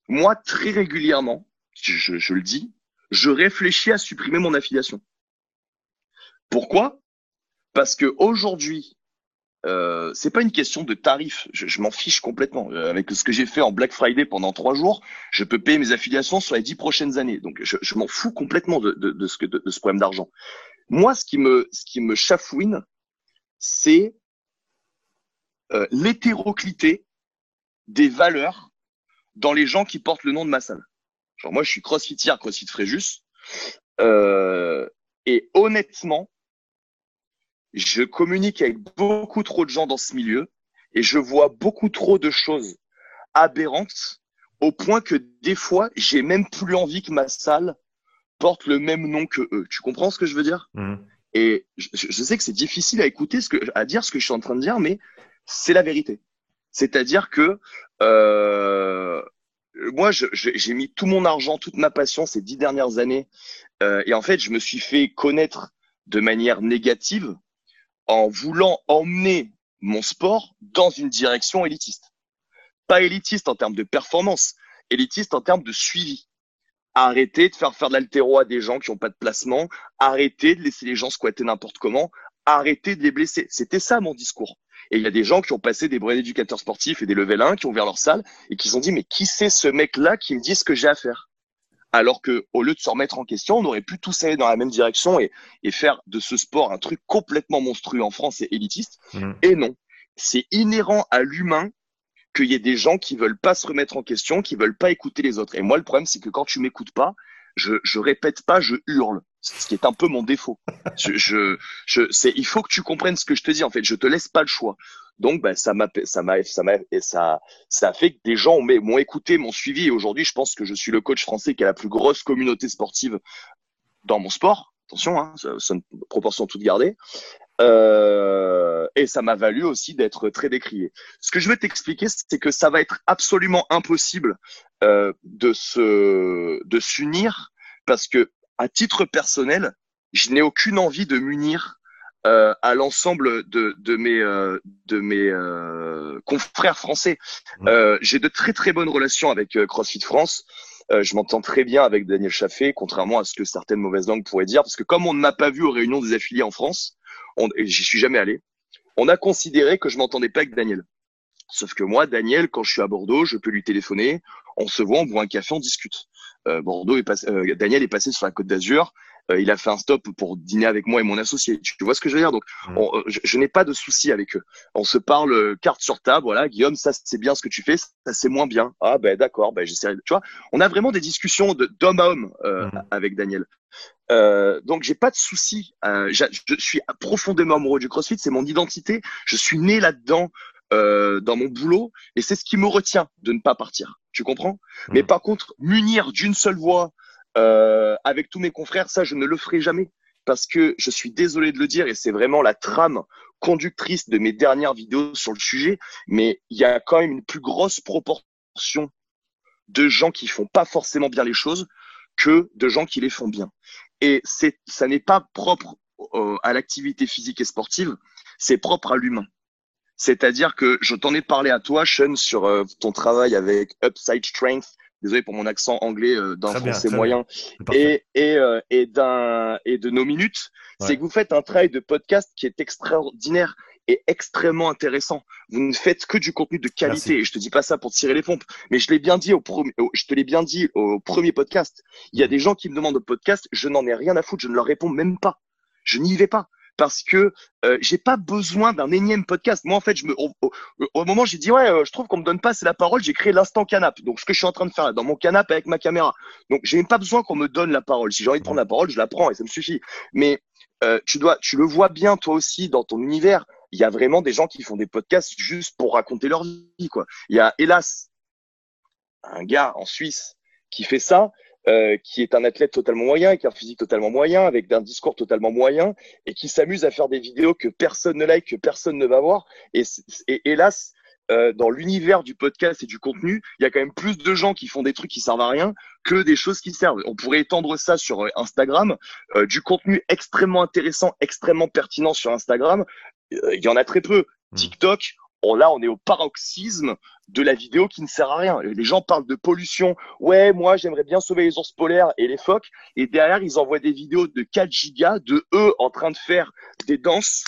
moi, très régulièrement, je, je, le dis, je réfléchis à supprimer mon affiliation. Pourquoi? Parce que aujourd'hui, euh, c'est pas une question de tarif. Je, je m'en fiche complètement. Euh, avec ce que j'ai fait en Black Friday pendant trois jours, je peux payer mes affiliations sur les dix prochaines années. Donc, je, je m'en fous complètement de, de, de ce, que, de, ce problème d'argent. Moi, ce qui me, ce qui me chafouine, c'est euh, l'hétéroclité des valeurs dans les gens qui portent le nom de ma salle. Genre, moi, je suis crossfitier, crossfit Fréjus. Euh, et honnêtement, je communique avec beaucoup trop de gens dans ce milieu et je vois beaucoup trop de choses aberrantes au point que des fois, j'ai même plus envie que ma salle porte le même nom que eux. Tu comprends ce que je veux dire? Mmh. Et je, je, sais que c'est difficile à écouter, ce que, à dire ce que je suis en train de dire, mais c'est la vérité. C'est-à-dire que euh, moi, j'ai mis tout mon argent, toute ma passion ces dix dernières années. Euh, et en fait, je me suis fait connaître de manière négative en voulant emmener mon sport dans une direction élitiste. Pas élitiste en termes de performance, élitiste en termes de suivi. Arrêter de faire faire de l'altéro à des gens qui n'ont pas de placement, arrêter de laisser les gens squatter n'importe comment, arrêter de les blesser. C'était ça mon discours. Et il y a des gens qui ont passé des brevets d'éducateurs sportifs et des level 1 qui ont ouvert leur salle et qui se sont dit mais qui c'est ce mec-là qui me dit ce que j'ai à faire? Alors que au lieu de se remettre en question, on aurait pu tous aller dans la même direction et, et faire de ce sport un truc complètement monstrueux en France et élitiste. Mmh. Et non, c'est inhérent à l'humain qu'il y ait des gens qui veulent pas se remettre en question, qui veulent pas écouter les autres. Et moi, le problème, c'est que quand tu m'écoutes pas, je, je répète pas, je hurle. Ce qui est un peu mon défaut. Je, je, je c'est, il faut que tu comprennes ce que je te dis. En fait, je te laisse pas le choix. Donc, ben, ça m'a, ça m'a, ça m'a, et ça, ça a fait que des gens m'ont écouté, m'ont suivi. Et aujourd'hui, je pense que je suis le coach français qui a la plus grosse communauté sportive dans mon sport. Attention, hein, c'est une proportion toute gardée. Euh, et ça m'a valu aussi d'être très décrié. Ce que je veux t'expliquer, c'est que ça va être absolument impossible euh, de se, de s'unir parce que à titre personnel, je n'ai aucune envie de m'unir euh, à l'ensemble de, de mes, euh, de mes euh, confrères français. Euh, j'ai de très très bonnes relations avec euh, CrossFit France. je m'entends très bien avec Daniel Chaffé, contrairement à ce que certaines mauvaises langues pourraient dire, parce que comme on ne m'a pas vu aux réunions des affiliés en France, j'y suis jamais allé, on a considéré que je m'entendais pas avec Daniel. Sauf que moi, Daniel, quand je suis à Bordeaux, je peux lui téléphoner, on se voit, on boit un café, on discute. Euh, Bordeaux est passé, euh, Daniel est passé sur la Côte d'Azur. Euh, il a fait un stop pour dîner avec moi et mon associé. Tu, vois ce que je veux dire? Donc, mmh. je, n'ai pas de souci avec eux. On se parle carte sur table. Voilà, Guillaume, ça c'est bien ce que tu fais, ça c'est moins bien. Ah ben d'accord, ben j'essaierai. Tu vois, on a vraiment des discussions d'homme à homme mmh. avec Daniel. Euh, donc j'ai pas de souci. je, je, suis profondément amoureux du CrossFit, c'est mon identité. Je suis né là-dedans. Euh, dans mon boulot et c'est ce qui me retient de ne pas partir. Tu comprends? Mmh. Mais par contre, m'unir d'une seule voix euh, avec tous mes confrères, ça, je ne le ferai jamais parce que je suis désolé de le dire et c'est vraiment la trame conductrice de mes dernières vidéos sur le sujet, mais il y a quand même une plus grosse proportion de gens qui font pas forcément bien les choses que de gens qui les font bien. Et c'est, ça n'est pas propre euh, à l'activité physique et sportive, c'est propre à l'humain. C'est-à-dire que je t'en ai parlé à toi, Sean, sur euh, ton travail avec Upside Strength. Désolé pour mon accent anglais euh, d'un français moyen. Et, et, euh, et, d'un, et de nos minutes. C'est que vous faites un travail de podcast qui est extraordinaire et extrêmement intéressant. Vous ne faites que du contenu de qualité. Et je te dis pas ça pour tirer les pompes, mais je l'ai bien dit au premier, je te l'ai bien dit au premier podcast. Il y a mm. des gens qui me demandent au podcast, je n'en ai rien à foutre, je ne leur réponds même pas. Je n'y vais pas parce que euh, j'ai pas besoin d'un énième podcast. Moi, en fait, je me, au, moment j'ai dit ouais, euh, je trouve qu'on me donne pas assez la parole, j'ai créé l'instant canap. Donc, ce que je suis en train de faire là, dans mon canap avec ma caméra. Donc, j'ai même pas besoin qu'on me donne la parole. Si j'ai envie de prendre la parole, je la prends et ça me suffit. Mais euh, tu dois, tu le vois bien toi aussi dans ton univers. Il y a vraiment des gens qui font des podcasts juste pour raconter leur vie, quoi. Il y a hélas un gars en Suisse qui fait ça euh, qui est un athlète totalement moyen, qui a un physique totalement moyen, avec un discours totalement moyen, et qui s'amuse à faire des vidéos que personne ne like, que personne ne va voir. Et, hélas, euh, dans l'univers du podcast et du contenu, il y a quand même plus de gens qui font des trucs qui servent à rien que des choses qui servent. On pourrait étendre ça sur euh, Instagram, du contenu extrêmement intéressant, extrêmement pertinent sur Instagram. Il y en a très peu. Hmm. TikTok, oh là, on est au paroxysme de la vidéo qui ne sert à rien. Les gens parlent de pollution. Ouais, moi, j'aimerais bien sauver les ours polaires et les phoques. Et derrière, ils envoient des vidéos de 4 gigas de eux en train de faire des danses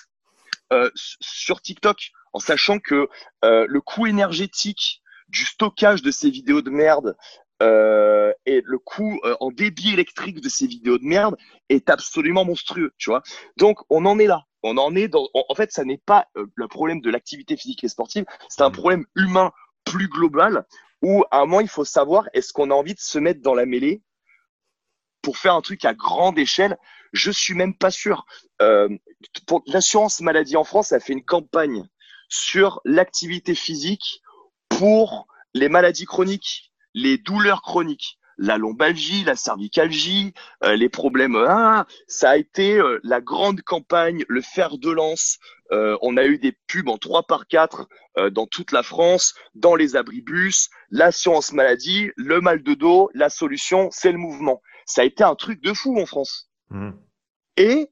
euh, sur TikTok, en sachant que euh, le coût énergétique du stockage de ces vidéos de merde euh, et le coût en débit électrique de ces vidéos de merde est absolument monstrueux, tu vois. Donc, on en est là. On en est dans. En fait, ça n'est pas le problème de l'activité physique et sportive, c'est un mmh. problème humain plus global où à un moment il faut savoir est-ce qu'on a envie de se mettre dans la mêlée pour faire un truc à grande échelle? Je suis même pas sûr. Euh, pour l'assurance maladie en France, a fait une campagne sur l'activité physique pour les maladies chroniques, les douleurs chroniques. La lombalgie, la cervicalgie, euh, les problèmes. Ah, ça a été euh, la grande campagne, le fer de lance. Euh, on a eu des pubs en 3 par 4 dans toute la France, dans les abribus, l'assurance maladie, le mal de dos, la solution, c'est le mouvement. Ça a été un truc de fou en France. Mmh. Et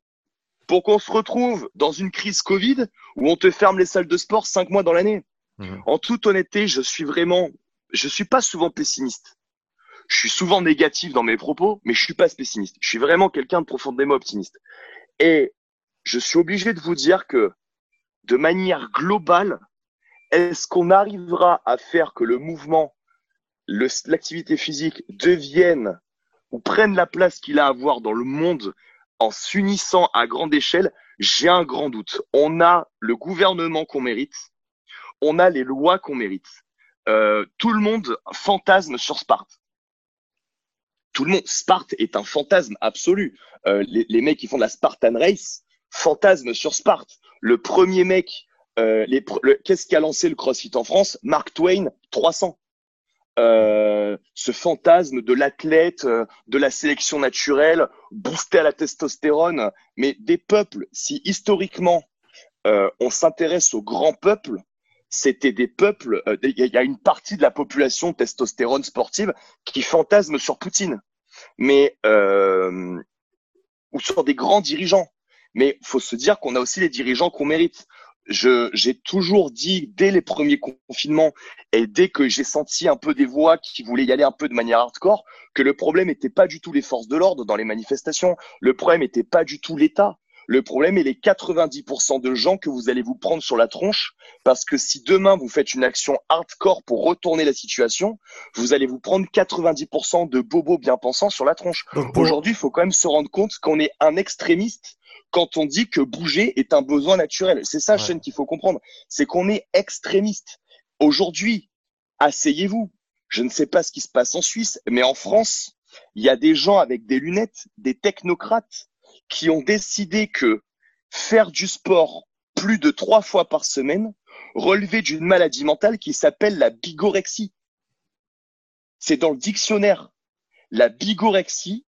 pour qu'on se retrouve dans une crise Covid où on te ferme les salles de sport cinq mois dans l'année. Mmh. En toute honnêteté, je suis vraiment, je suis pas souvent pessimiste. Je suis souvent négatif dans mes propos, mais je suis pas pessimiste. Je suis vraiment quelqu'un de profondément optimiste. Et je suis obligé de vous dire que, de manière globale, est-ce qu'on arrivera à faire que le mouvement, l'activité physique devienne ou prenne la place qu'il a à avoir dans le monde en s'unissant à grande échelle? J'ai un grand doute. On a le gouvernement qu'on mérite, on a les lois qu'on mérite. Euh, tout le monde fantasme sur Sparte tout le monde, Sparte est un fantasme absolu. Euh, les, mecs qui font de la Spartan Race fantasment sur Sparte. Le premier mec, euh, qu'est-ce qui a lancé le CrossFit en France? Mark Twain, 300. Euh, ce fantasme de l'athlète, de la sélection naturelle, boosté à la testostérone, mais des peuples, si historiquement on s'intéresse aux grands peuples, c'était des peuples, euh, il y a une partie de la population testostérone sportive qui fantasme sur Poutine, mais euh, ou sur des grands dirigeants. Mais faut se dire qu'on a aussi les dirigeants qu'on mérite. Je, j'ai toujours dit dès les premiers confinements et dès que j'ai senti un peu des voix qui voulaient y aller un peu de manière hardcore, que le problème n'était pas du tout les forces de l'ordre dans les manifestations, le problème n'était pas du tout l'État, le problème est les 90% de gens que vous allez vous prendre sur la tronche parce que si demain vous faites une action hardcore pour retourner la situation, vous allez vous prendre 90% de bobos bien pensants sur la tronche. Aujourd'hui, il faut quand même se rendre compte qu'on est un extrémiste quand on dit que bouger est un besoin naturel. C'est ça, chaîne qu'il faut comprendre. C'est qu'on est extrémiste. Aujourd'hui, asseyez-vous. Je ne sais pas ce qui se passe en Suisse, mais en France, il y a des gens avec des lunettes, des technocrates qui ont décidé que faire du sport plus de trois fois par semaine relevait d'une maladie mentale qui s'appelle la bigorexie. C'est dans le dictionnaire. La bigorexie,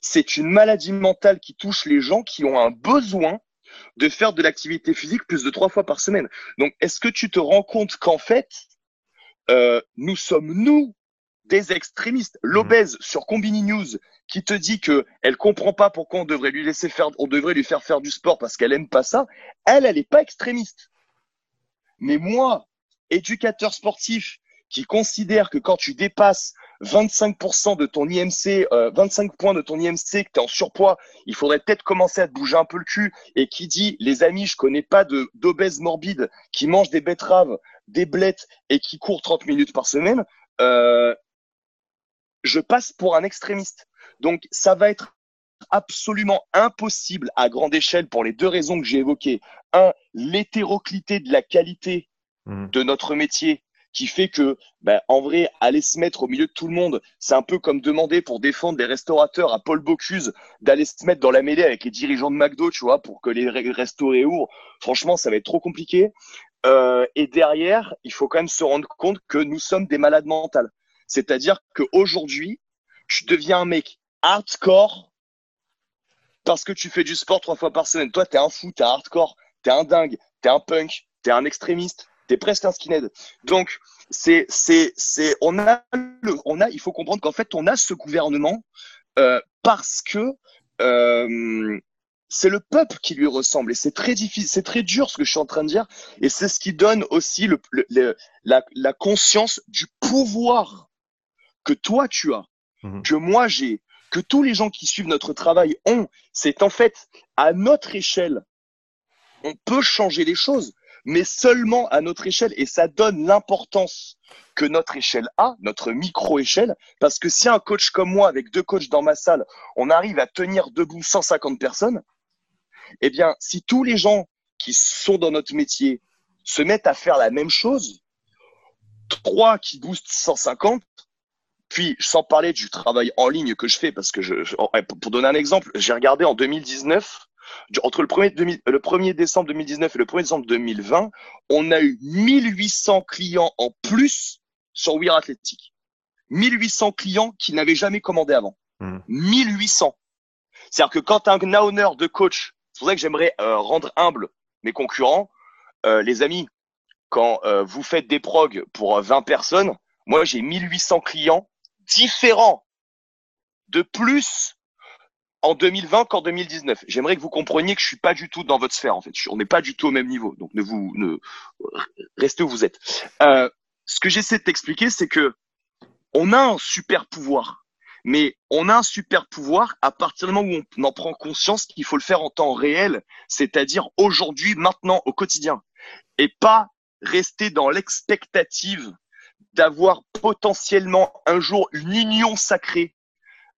c'est une maladie mentale qui touche les gens qui ont un besoin de faire de l'activité physique plus de trois fois par semaine. Donc, est-ce que tu te rends compte qu'en fait, euh, nous sommes nous des extrémistes. Mhm. L'obèse sur Combini News qui te dit que elle comprend pas pourquoi on devrait lui laisser faire, on devrait lui faire faire du sport parce qu'elle aime pas ça. Elle, elle est pas extrémiste. Mais moi, éducateur sportif qui considère que quand tu dépasses 25% de ton IMC, 25 euh, points de ton IMC, que tu es en surpoids, il faudrait peut-être commencer à te bouger un peu le cul et qui dit, les amis, je connais pas de d'obèses morbides qui mangent des betteraves, des blettes et qui courent 30 minutes par semaine, euh, je passe pour un extrémiste. Donc, ça va être absolument impossible à grande échelle pour les deux raisons que j'ai évoquées. Un, l'hétéroclité de la qualité mmh. de notre métier qui fait que, ben, en vrai, aller se mettre au milieu de tout le monde, c'est un peu comme demander pour défendre des restaurateurs à Paul Bocuse d'aller se mettre dans la mêlée avec les dirigeants de McDo, tu vois, pour que les restos réouvrent. Franchement, ça va être trop compliqué. Euh, et derrière, il faut quand même se rendre compte que nous sommes des malades mentales. C'est-à-dire qu'aujourd'hui, tu deviens un mec hardcore parce que tu fais du sport trois fois par semaine. Toi, t'es un fou, t'es hardcore, t'es un dingue, t'es un punk, t'es un extrémiste, t'es presque un skinhead. Donc, c'est, c'est, c'est, on a on a, il faut comprendre qu'en fait, on a ce gouvernement euh, parce que euh, c'est le peuple qui lui ressemble et c'est très difficile, c'est très dur ce que je suis en train de dire et c'est ce qui donne aussi la conscience du pouvoir que toi tu as, mhm. que moi j'ai, que tous les gens qui suivent notre travail ont, c'est en fait à notre échelle, on peut changer les choses, mais seulement à notre échelle et ça donne l'importance que notre échelle a, notre micro-échelle, parce que si un coach comme moi, avec deux coachs dans ma salle, on arrive à tenir debout 150 personnes, eh bien, si tous les gens qui sont dans notre métier se mettent à faire la même chose, trois qui boostent 150, puis, sans parler du travail en ligne que je fais, parce que je, pour donner un exemple, j'ai regardé en 2019, entre le 1er, le 1er décembre 2019 et le 1er décembre 2020, on a eu 1800 clients en plus sur We Athletic. 1800 clients qui n'avaient jamais commandé avant. 1800. Mmh. C'est-à-dire que quand un owner de coach, c'est pour ça que j'aimerais euh, rendre humble mes concurrents, euh, les amis, quand euh, vous faites des progs pour 20 personnes, moi j'ai 1800 clients différents de plus en 2020 qu'en 2019. J'aimerais que vous compreniez que je suis pas du tout dans votre sphère en fait. On n'est pas du tout au même niveau. Donc ne vous ne restez où vous êtes. Euh, ce que j'essaie de t'expliquer, c'est que on a un super pouvoir, mais on a un super pouvoir à partir du moment où on en prend conscience qu'il faut le faire en temps réel, c'est-à-dire aujourd'hui, maintenant, au quotidien, et pas rester dans l'expectative d'avoir potentiellement un jour une union sacrée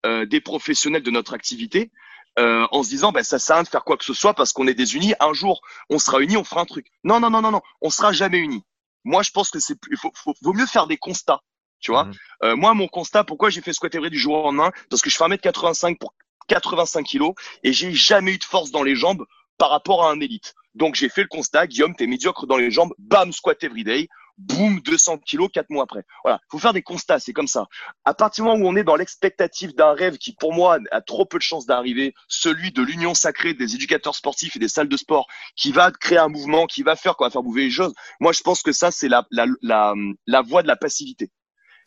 euh, des professionnels de notre activité euh, en se disant bah, ça sert à rien de faire quoi que ce soit parce qu'on est désunis. Un jour, on sera unis, on fera un truc. Non, non, non, non, non, on sera jamais unis. Moi, je pense que c'est il faut, vaut mieux faire des constats. Tu vois, mmh. euh, moi, mon constat, pourquoi j'ai fait squat vrai du jour au lendemain? Parce que je fais 1m85 pour 85 kilos et j'ai jamais eu de force dans les jambes par rapport à un élite. Donc j'ai fait le constat, Guillaume, t'es médiocre dans les jambes, bam, squat everyday boum, 200 kilos quatre mois après. Voilà, faut faire des constats, c'est comme ça. À partir du moment où on est dans l'expectative d'un rêve qui, pour moi, a trop peu de chances d'arriver, celui de l'union sacrée des éducateurs sportifs et des salles de sport, qui va créer un mouvement, qui va faire, quoi, va faire bouger les choses. Moi, je pense que ça, c'est la, la, la, la voie de la passivité.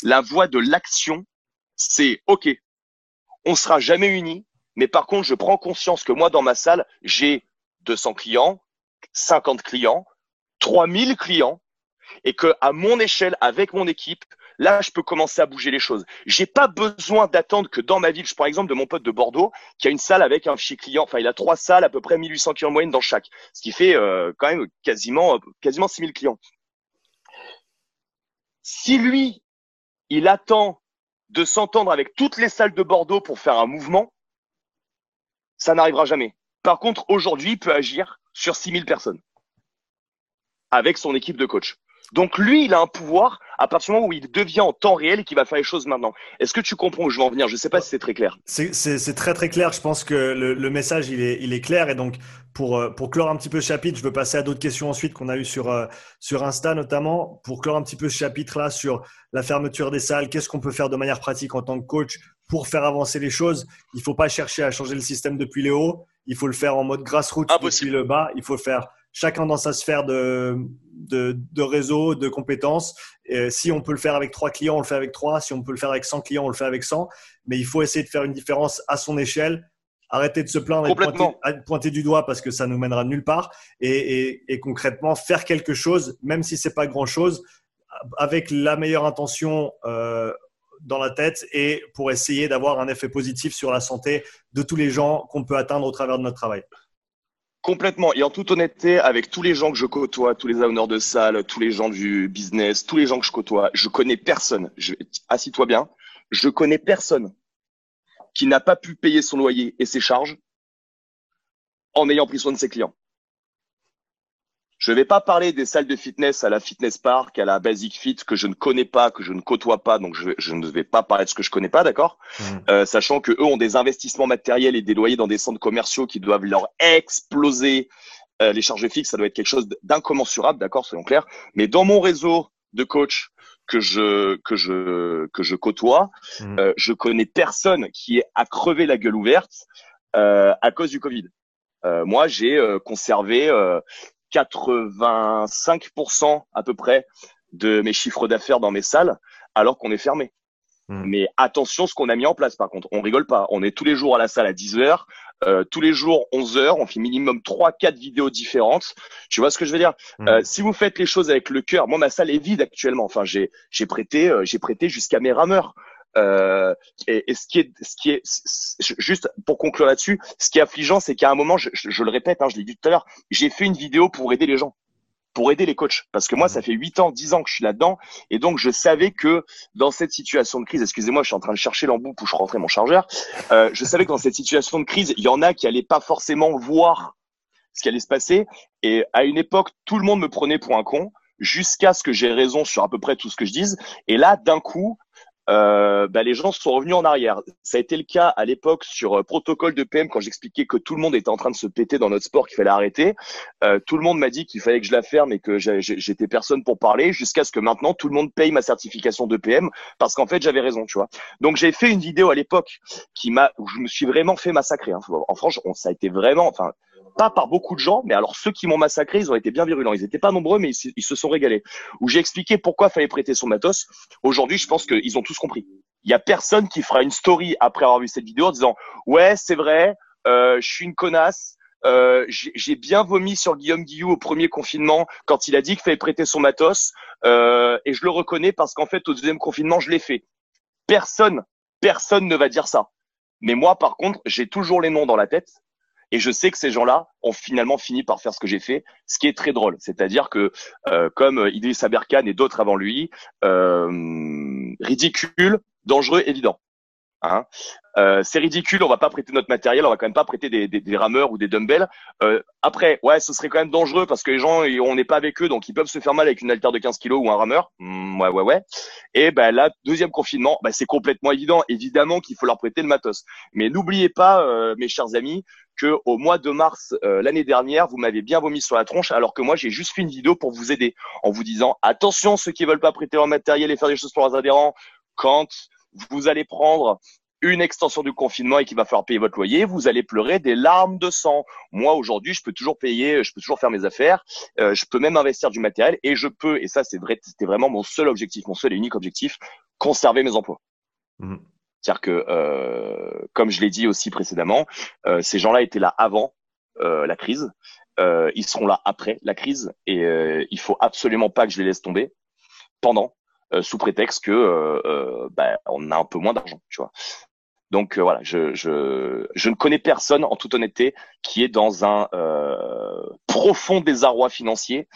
La voie de l'action, c'est OK, on sera jamais unis, mais par contre, je prends conscience que moi, dans ma salle, j'ai 200 clients, 50 clients, 3000 clients, et que à mon échelle, avec mon équipe, là, je peux commencer à bouger les choses. J'ai pas besoin d'attendre que dans ma ville, je prends l'exemple de mon pote de Bordeaux, qui a une salle avec un fichier client, enfin, il a trois salles, à peu près 1800 clients en moyenne dans chaque, ce qui fait euh, quand même quasiment, quasiment 6000 clients. Si lui, il attend de s'entendre avec toutes les salles de Bordeaux pour faire un mouvement, ça n'arrivera jamais. Par contre, aujourd'hui, il peut agir sur 6000 personnes avec son équipe de coach. Donc lui, il a un pouvoir à partir du moment où il devient en temps réel et qu'il va faire les choses maintenant. Est-ce que tu comprends où je veux en venir? Je ne sais pas si c'est très clair. C'est très très clair. Je pense que le, message il est, il est, clair et donc pour, euh, pour clore un petit peu ce chapitre, je veux passer à d'autres questions ensuite qu'on a eues sur, euh, sur Insta notamment. Pour clore un petit peu ce chapitre là sur la fermeture des salles, qu'est-ce qu'on peut faire de manière pratique en tant que coach pour faire avancer les choses? Il ne faut pas chercher à changer le système depuis les hauts. Il faut le faire en mode grassroots depuis le bas. Il faut faire chacun dans sa sphère de, de, réseau, de compétences. si on peut le faire avec trois clients, on le fait avec trois. Si on peut le faire avec 100 clients, on le fait avec 100. Mais il faut essayer de faire une différence à son échelle. Arrêter de se plaindre et de pointer, du doigt parce que ça nous mènera nulle part. Et, concrètement, faire quelque chose, même si c'est pas grand-chose, avec la meilleure intention euh, dans la tête et pour essayer d'avoir un effet positif sur la santé de tous les gens qu'on peut atteindre au travers de notre travail. Complètement. Et en toute honnêteté, avec tous les gens que je côtoie, tous les owners de salle, tous les gens du business, tous les gens que je côtoie, je connais personne. Je, assis-toi bien. Je connais personne qui n'a pas pu payer son loyer et ses charges en ayant pris soin de ses clients. Je ne vais pas parler des salles de fitness à la Fitness Park, à la Basic Fit que je ne connais pas, que je ne côtoie pas, donc je, ne vais pas parler de ce que je connais pas, d'accord mmh. euh, Sachant que eux ont des investissements matériels et des loyers dans des centres commerciaux qui doivent leur exploser euh, les charges fixes. Ça doit être quelque chose d'incommensurable, d'accord Soyons clairs. Mais dans mon réseau de coach que je que je que je côtoie, mmh. euh, je connais personne qui a crevé la gueule ouverte euh, à cause du Covid. Euh, moi, j'ai conservé 85% à peu près de mes chiffres d'affaires dans mes salles alors qu'on est fermé. Hmm. Mais attention ce qu'on a mis en place par contre, on rigole pas. On est tous les jours à la salle à 10 heures, euh, tous les jours 11 heures, on fait minimum 3 4 vidéos différentes. Tu vois ce que je veux dire? Hmm. euh, si vous faites les choses avec le cœur, moi ma salle est vide actuellement. Enfin, j'ai j'ai prêté euh, j'ai prêté jusqu'à mes rameurs. Euh, et, ce qui est, ce qui est, juste pour conclure là-dessus, ce qui est affligeant, c'est qu'à un moment, je, le répète, hein, je l'ai dit tout à l'heure, j'ai fait une vidéo pour aider les gens, pour aider les coachs, parce que moi, ça fait 8 ans, 10 ans que je suis là-dedans, et donc je savais que dans cette situation de crise, excusez-moi, je suis en train de chercher l'embout où je rentrais mon chargeur, euh, je savais que dans cette situation de crise, il y en a qui allaient pas forcément voir ce qui allait se passer, et à une époque, tout le monde me prenait pour un con jusqu'à ce que j'ai raison sur à peu près tout ce que je dise. Et là, d'un coup, euh, bah, les gens sont revenus en arrière. Ça a été le cas à l'époque sur euh, protocole de PM quand j'expliquais que tout le monde était en train de se péter dans notre sport, qu'il fallait arrêter. Euh, tout le monde m'a dit qu'il fallait que je la ferme et que j'étais personne pour parler, jusqu'à ce que maintenant tout le monde paye ma certification de PM parce qu'en fait j'avais raison, tu vois. Donc j'ai fait une vidéo à l'époque qui m'a, où je me suis vraiment fait massacrer. Hein. En France, ça a été vraiment, enfin pas par beaucoup de gens, mais alors ceux qui m'ont massacré, ils ont été bien virulents. Ils n'étaient pas nombreux, mais ils, se sont régalés. Où j'ai expliqué pourquoi fallait prêter son matos. Aujourd'hui, je pense qu'ils ont tous compris. Il y a personne qui fera une story après avoir vu cette vidéo en disant ouais c'est vrai, euh, je suis une connasse. Euh, j'ai bien vomi sur Guillaume Guillou au premier confinement quand il a dit qu'il fallait prêter son matos euh, et je le reconnais parce qu'en fait au deuxième confinement je l'ai fait. Personne, personne ne va dire ça. Mais moi par contre j'ai toujours les noms dans la tête et je sais que ces gens-là ont finalement fini par faire ce que j'ai fait, ce qui est très drôle. C'est-à-dire que, euh, comme Idriss Aberkan et d'autres avant lui, euh, ridicule, dangereux, évident. Hein euh, c'est ridicule, on va pas prêter notre matériel, on va quand même pas prêter des, des, des rameurs ou des dumbbells. Euh, après, ouais, ce serait quand même dangereux parce que les gens, on n'est pas avec eux, donc ils peuvent se faire mal avec une haltère de 15 kilos ou un rameur. Mmh, ouais, ouais, ouais. Et ben là, deuxième confinement, ben, c'est complètement évident. Évidemment qu'il faut leur prêter le matos. Mais n'oubliez pas, euh, mes chers amis, que au mois de mars euh, l'année dernière, vous m'avez bien vomi sur la tronche, alors que moi j'ai juste fait une vidéo pour vous aider, en vous disant attention ceux qui veulent pas prêter leur matériel et faire des choses pour leurs adhérents, quand vous allez prendre une extension du confinement et qu'il va falloir payer votre loyer, vous allez pleurer des larmes de sang. Moi aujourd'hui, je peux toujours payer, je peux toujours faire mes affaires, euh, je peux même investir du matériel et je peux, et ça c'est vrai, c'était vraiment mon seul objectif, mon seul et unique objectif, conserver mes emplois. Mmh. C'est-à-dire que, euh, comme je l'ai dit aussi précédemment, euh, ces gens-là étaient là avant la crise, ils seront là après la crise et il faut absolument pas que je les laisse tomber pendant euh, sous prétexte que euh, euh, bah, on a un peu moins d'argent, tu vois. Donc voilà, je, je, je ne connais personne, en toute honnêteté, qui est dans un profond désarroi financier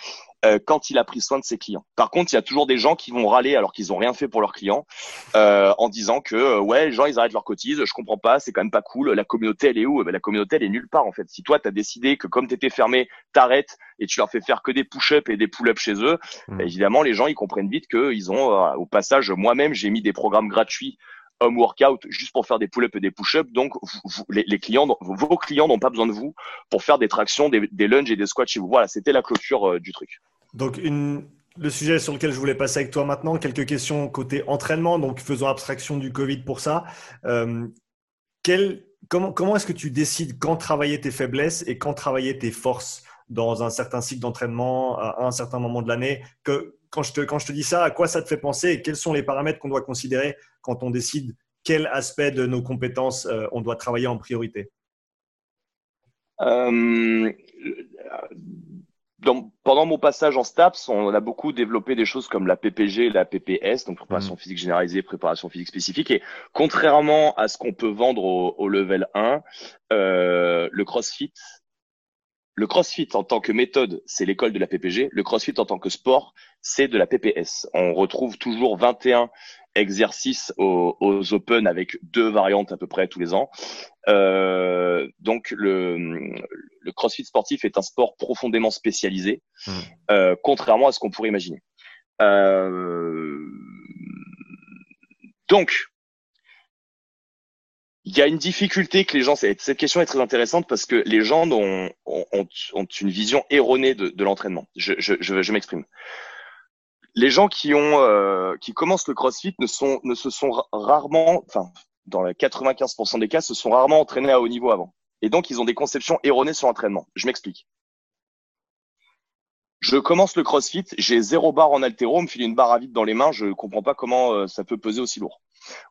euh, quand il a pris soin de ses clients. Par contre, il y a toujours des gens qui vont râler alors qu'ils ont rien fait pour leurs clients, euh, en disant que euh, ouais, les gens ils arrêtent leur cotise, je comprends pas, c'est quand même pas cool. La communauté elle est où? Eh ben, La communauté elle est nulle part en fait. Si toi tu as décidé que comme tu étais fermé, t'arrêtes et tu leur fais faire que des push-ups et des pull-ups chez eux, mmh. ben, évidemment les gens ils comprennent vite que ils ont au passage moi-même j'ai mis des programmes gratuits home workout juste pour faire des pull-ups et des push-ups. Donc, les, clients, vos clients n'ont pas besoin de vous pour faire des tractions, des, des lunges et des squats chez vous. Voilà, c'était la clôture du truc. Donc, le sujet sur lequel je voulais passer avec toi maintenant, quelques questions côté entraînement, donc faisons abstraction du Covid pour ça. Euh, comment, est-ce que tu décides quand travailler tes faiblesses et quand travailler tes forces dans un certain cycle d'entraînement à un certain moment de l'année? Quand, je te, dis ça, à quoi ça te fait penser et quels sont les paramètres qu'on doit considérer quand on décide quel aspect de nos compétences euh, on doit travailler en priorité? Euh, pendant mon passage en STAPS, on a beaucoup développé des choses comme la PPG et la PPS, donc préparation mmh. physique généralisée, préparation physique spécifique. Et contrairement à ce qu'on peut vendre au, level 1, euh, le CrossFit, le CrossFit en tant que méthode, c'est l'école de la PPG. Le CrossFit en tant que sport, c'est de la PPS. On retrouve toujours 21 exercices aux, aux, Open avec deux variantes à peu près tous les ans. Euh, donc le, le, CrossFit sportif est un sport profondément spécialisé, mmh. euh, contrairement à ce qu'on pourrait imaginer. Euh, donc il y a une difficulté que les gens. Cette question est très intéressante parce que les gens ont, ont, ont une vision erronée de, de l'entraînement. Je, je, je, je m'exprime les gens qui ont euh, qui commencent le CrossFit ne ne se sont rarement, enfin dans les 95% des cas, se sont rarement entraînés à haut niveau avant. Et donc ils ont des conceptions erronées sur l'entraînement. Je m'explique. Je commence le CrossFit, j'ai zéro barre en altéro, on me file une barre à vide dans les mains, je comprends pas comment euh, ça peut peser aussi lourd.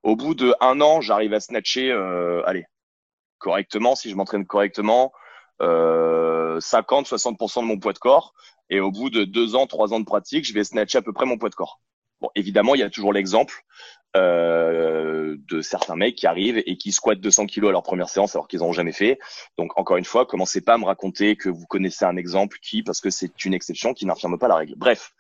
Au bout de un an, j'arrive à snatcher, euh, allez, correctement, si je m'entraîne correctement, euh, 50-60% de mon poids de corps. Et au bout de deux ans, trois ans de pratique, je vais snatcher à peu près mon poids de corps. Bon, évidemment, il y a toujours l'exemple euh, de certains mecs qui arrivent et qui squattent 200 kilos à leur première séance alors qu'ils n'ont jamais fait. Donc, encore une fois, commencez pas à me raconter que vous connaissez un exemple qui, parce que c'est une exception, qui n'affirme pas la règle. Bref.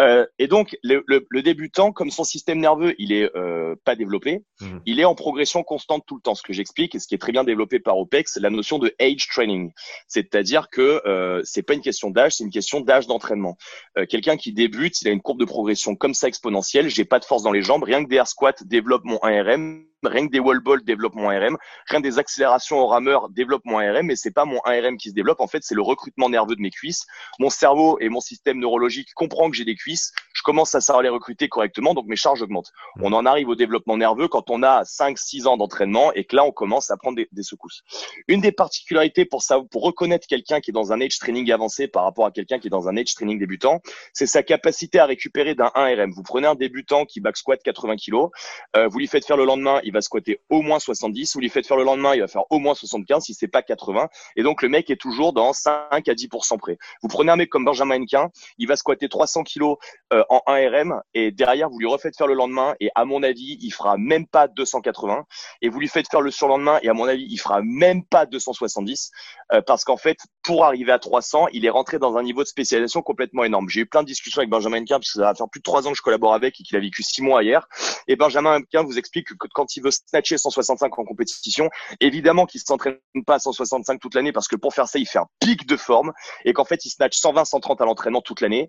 Euh, et donc, le, le, le, débutant, comme son système nerveux, il est euh, pas développé, mmh. il est en progression constante tout le temps. Ce que j'explique et ce qui est très bien développé par OPEX, la notion de age training. C'est-à-dire que euh, c'est pas une question d'âge, c'est une question d'âge d'entraînement. Euh, quelqu'un qui débute, il a une courbe de progression comme ça exponentielle. J'ai pas de force dans les jambes, rien que des squat développe mon 1RM rien que des wall balls développe mon RM, rien que des accélérations au rameur développe mon RM, mais c'est pas mon 1RM qui se développe. En fait, c'est le recrutement nerveux de mes cuisses. Mon cerveau et mon système neurologique comprend que j'ai des cuisses. Je commence à savoir les recruter correctement, donc mes charges augmentent. Mmh. On en arrive au développement nerveux quand on a 5-6 ans d'entraînement et que là, on commence à prendre des, des secousses. Une des particularités pour ça, pour reconnaître quelqu'un qui est dans un age training avancé par rapport à quelqu'un qui est dans un age training débutant, c'est sa capacité à récupérer d'un 1RM. Vous prenez un débutant qui back squat 80 kg, euh, vous lui faites faire le lendemain, il va squatter au moins 70. Vous lui faites faire le lendemain, il va faire au moins 75 si c'est pas 80. Et donc le mec est toujours dans 5 à 10% près. Vous prenez un mec comme Benjamin Henquin, il va squatter 300 kilos euh, en 1 RM et derrière vous lui refaites faire le lendemain et à mon avis il fera même pas 280. Et vous lui faites faire le surlendemain et à mon avis il fera même pas 270 euh, parce qu'en fait pour arriver à 300 il est rentré dans un niveau de spécialisation complètement énorme. J'ai eu plein de discussions avec Benjamin Henquin parce que ça va faire plus de 3 ans que je collabore avec et qu'il a vécu 6 mois hier. Et Benjamin Henquin vous explique que quand il veut snatcher 165 en compétition. Évidemment qu'il s'entraîne pas à 165 toute l'année parce que pour faire ça, il fait un pic de forme et qu'en fait, il snatch 120, 130 à l'entraînement toute l'année.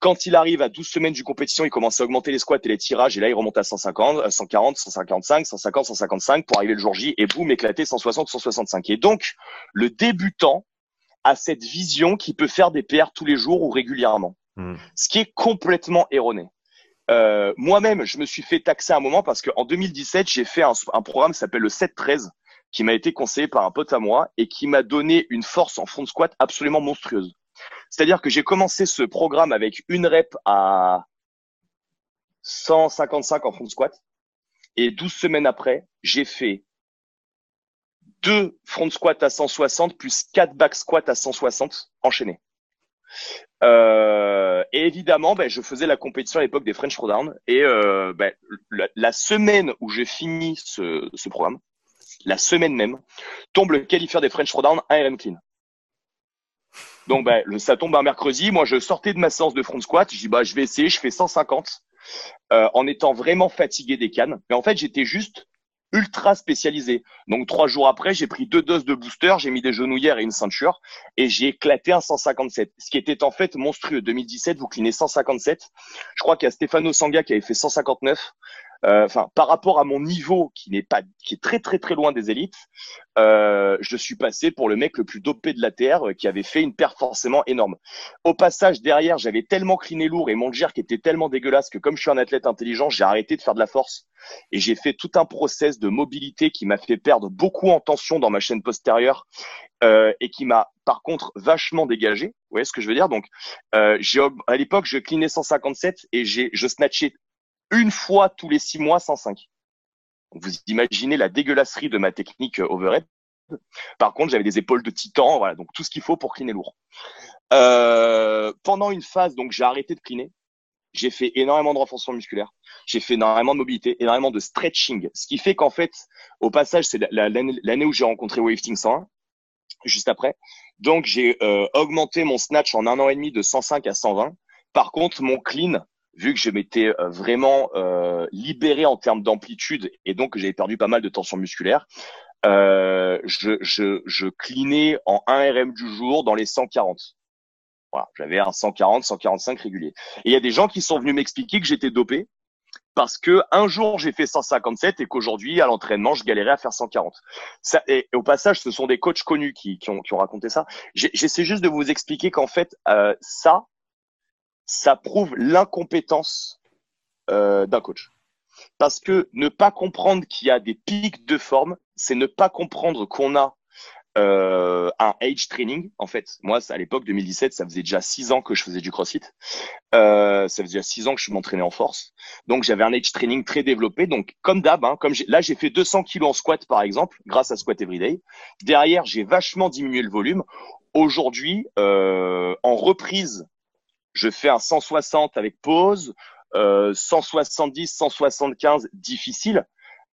Quand il arrive à 12 semaines du compétition, il commence à augmenter les squats et les tirages et là, il remonte à 150, 140, 155, 150, 155 pour arriver le jour J et boum, éclater 160, 165. Et donc, le débutant a cette vision qui peut faire des PR tous les jours ou régulièrement. Hmm. Ce qui est complètement erroné. Euh, moi-même, je me suis fait taxer un moment parce qu'en 2017, j'ai fait un, programme qui s'appelle le 7-13 qui m'a été conseillé par un pote à moi et qui m'a donné une force en front squat absolument monstrueuse. C'est-à-dire que j'ai commencé ce programme avec une rep à 155 en front squat et 12 semaines après, j'ai fait deux front squat à 160 plus quatre back squat à 160 enchaînés. Euh, et évidemment, ben, je faisais la compétition à l'époque des French Throwdown. Et euh, ben, la, semaine où j'ai fini ce, ce, programme, la semaine même, tombe le qualifier des French Throwdown RM clean. Donc ben, ça tombe un mercredi. Moi, je sortais de ma séance de front squat. Je dis bah je vais essayer. Je fais 150 euh, en étant vraiment fatigué des cannes. Mais en fait, j'étais juste ultra spécialisé. Donc trois jours après, j'ai pris deux doses de booster, j'ai mis des genouillères et une ceinture et j'ai éclaté un 157, ce qui était en fait monstrueux. 2017, vous clinez 157. Je crois qu'il y a Stefano Sanga qui avait fait 159. Euh, enfin, par rapport à mon niveau qui n'est pas, qui est très très très loin des élites, euh, je suis passé pour le mec le plus dopé de la terre, euh, qui avait fait une perte forcément énorme. Au passage, derrière, j'avais tellement cliné lourd et mon qui était tellement dégueulasse que comme je suis un athlète intelligent, j'ai arrêté de faire de la force et j'ai fait tout un process de mobilité qui m'a fait perdre beaucoup en tension dans ma chaîne postérieure euh, et qui m'a par contre vachement dégagé. Vous voyez ce que je veux dire? Donc, euh, à l'époque, je clinais 157 et j'ai je snatchais une fois tous les six mois 105. Vous imaginez la dégueulasserie de ma technique euh, overhead. Par contre, j'avais des épaules de titan, voilà, donc tout ce qu'il faut pour cliner lourd. Euh, pendant une phase, donc j'ai arrêté de cliner. J'ai fait énormément de renforcement musculaire. J'ai fait énormément de mobilité, énormément de stretching. Ce qui fait qu'en fait, au passage, c'est l'année où j'ai rencontré Weightlifting 101, juste après. Donc, j'ai euh, augmenté mon snatch en un an et demi de 105 à 120. Par contre, mon clean, vu que je m'étais euh, vraiment euh, libéré en termes d'amplitude et donc que j'avais perdu pas mal de tension musculaire, euh, je, je, je clinais en 1 RM du jour dans les 140. Voilà, j'avais un 140, 145 régulier. Et il y a des gens qui sont venus m'expliquer que j'étais dopé parce que un jour j'ai fait 157 et qu'aujourd'hui à l'entraînement je galérais à faire 140. Ça, et, au passage, ce sont des coachs connus qui, qui, ont, qui ont raconté ça. J'essaie juste de vous expliquer qu'en fait euh, ça, ça prouve l'incompétence euh, d'un coach. Parce que ne pas comprendre qu'il y a des pics de forme, c'est ne pas comprendre qu'on a euh, un age training. En fait, moi, à l'époque 2017, ça faisait déjà six ans que je faisais du CrossFit. Euh, ça faisait déjà six ans que je m'entraînais en force. Donc, j'avais un age training très développé. Donc, comme d'hab, hein, comme là, j'ai fait 200 kilos en squat, par exemple, grâce à Squat Everyday. Derrière, j'ai vachement diminué le volume. Aujourd'hui, euh, en reprise, je fais un 160 avec pause, euh, 170, 175 difficile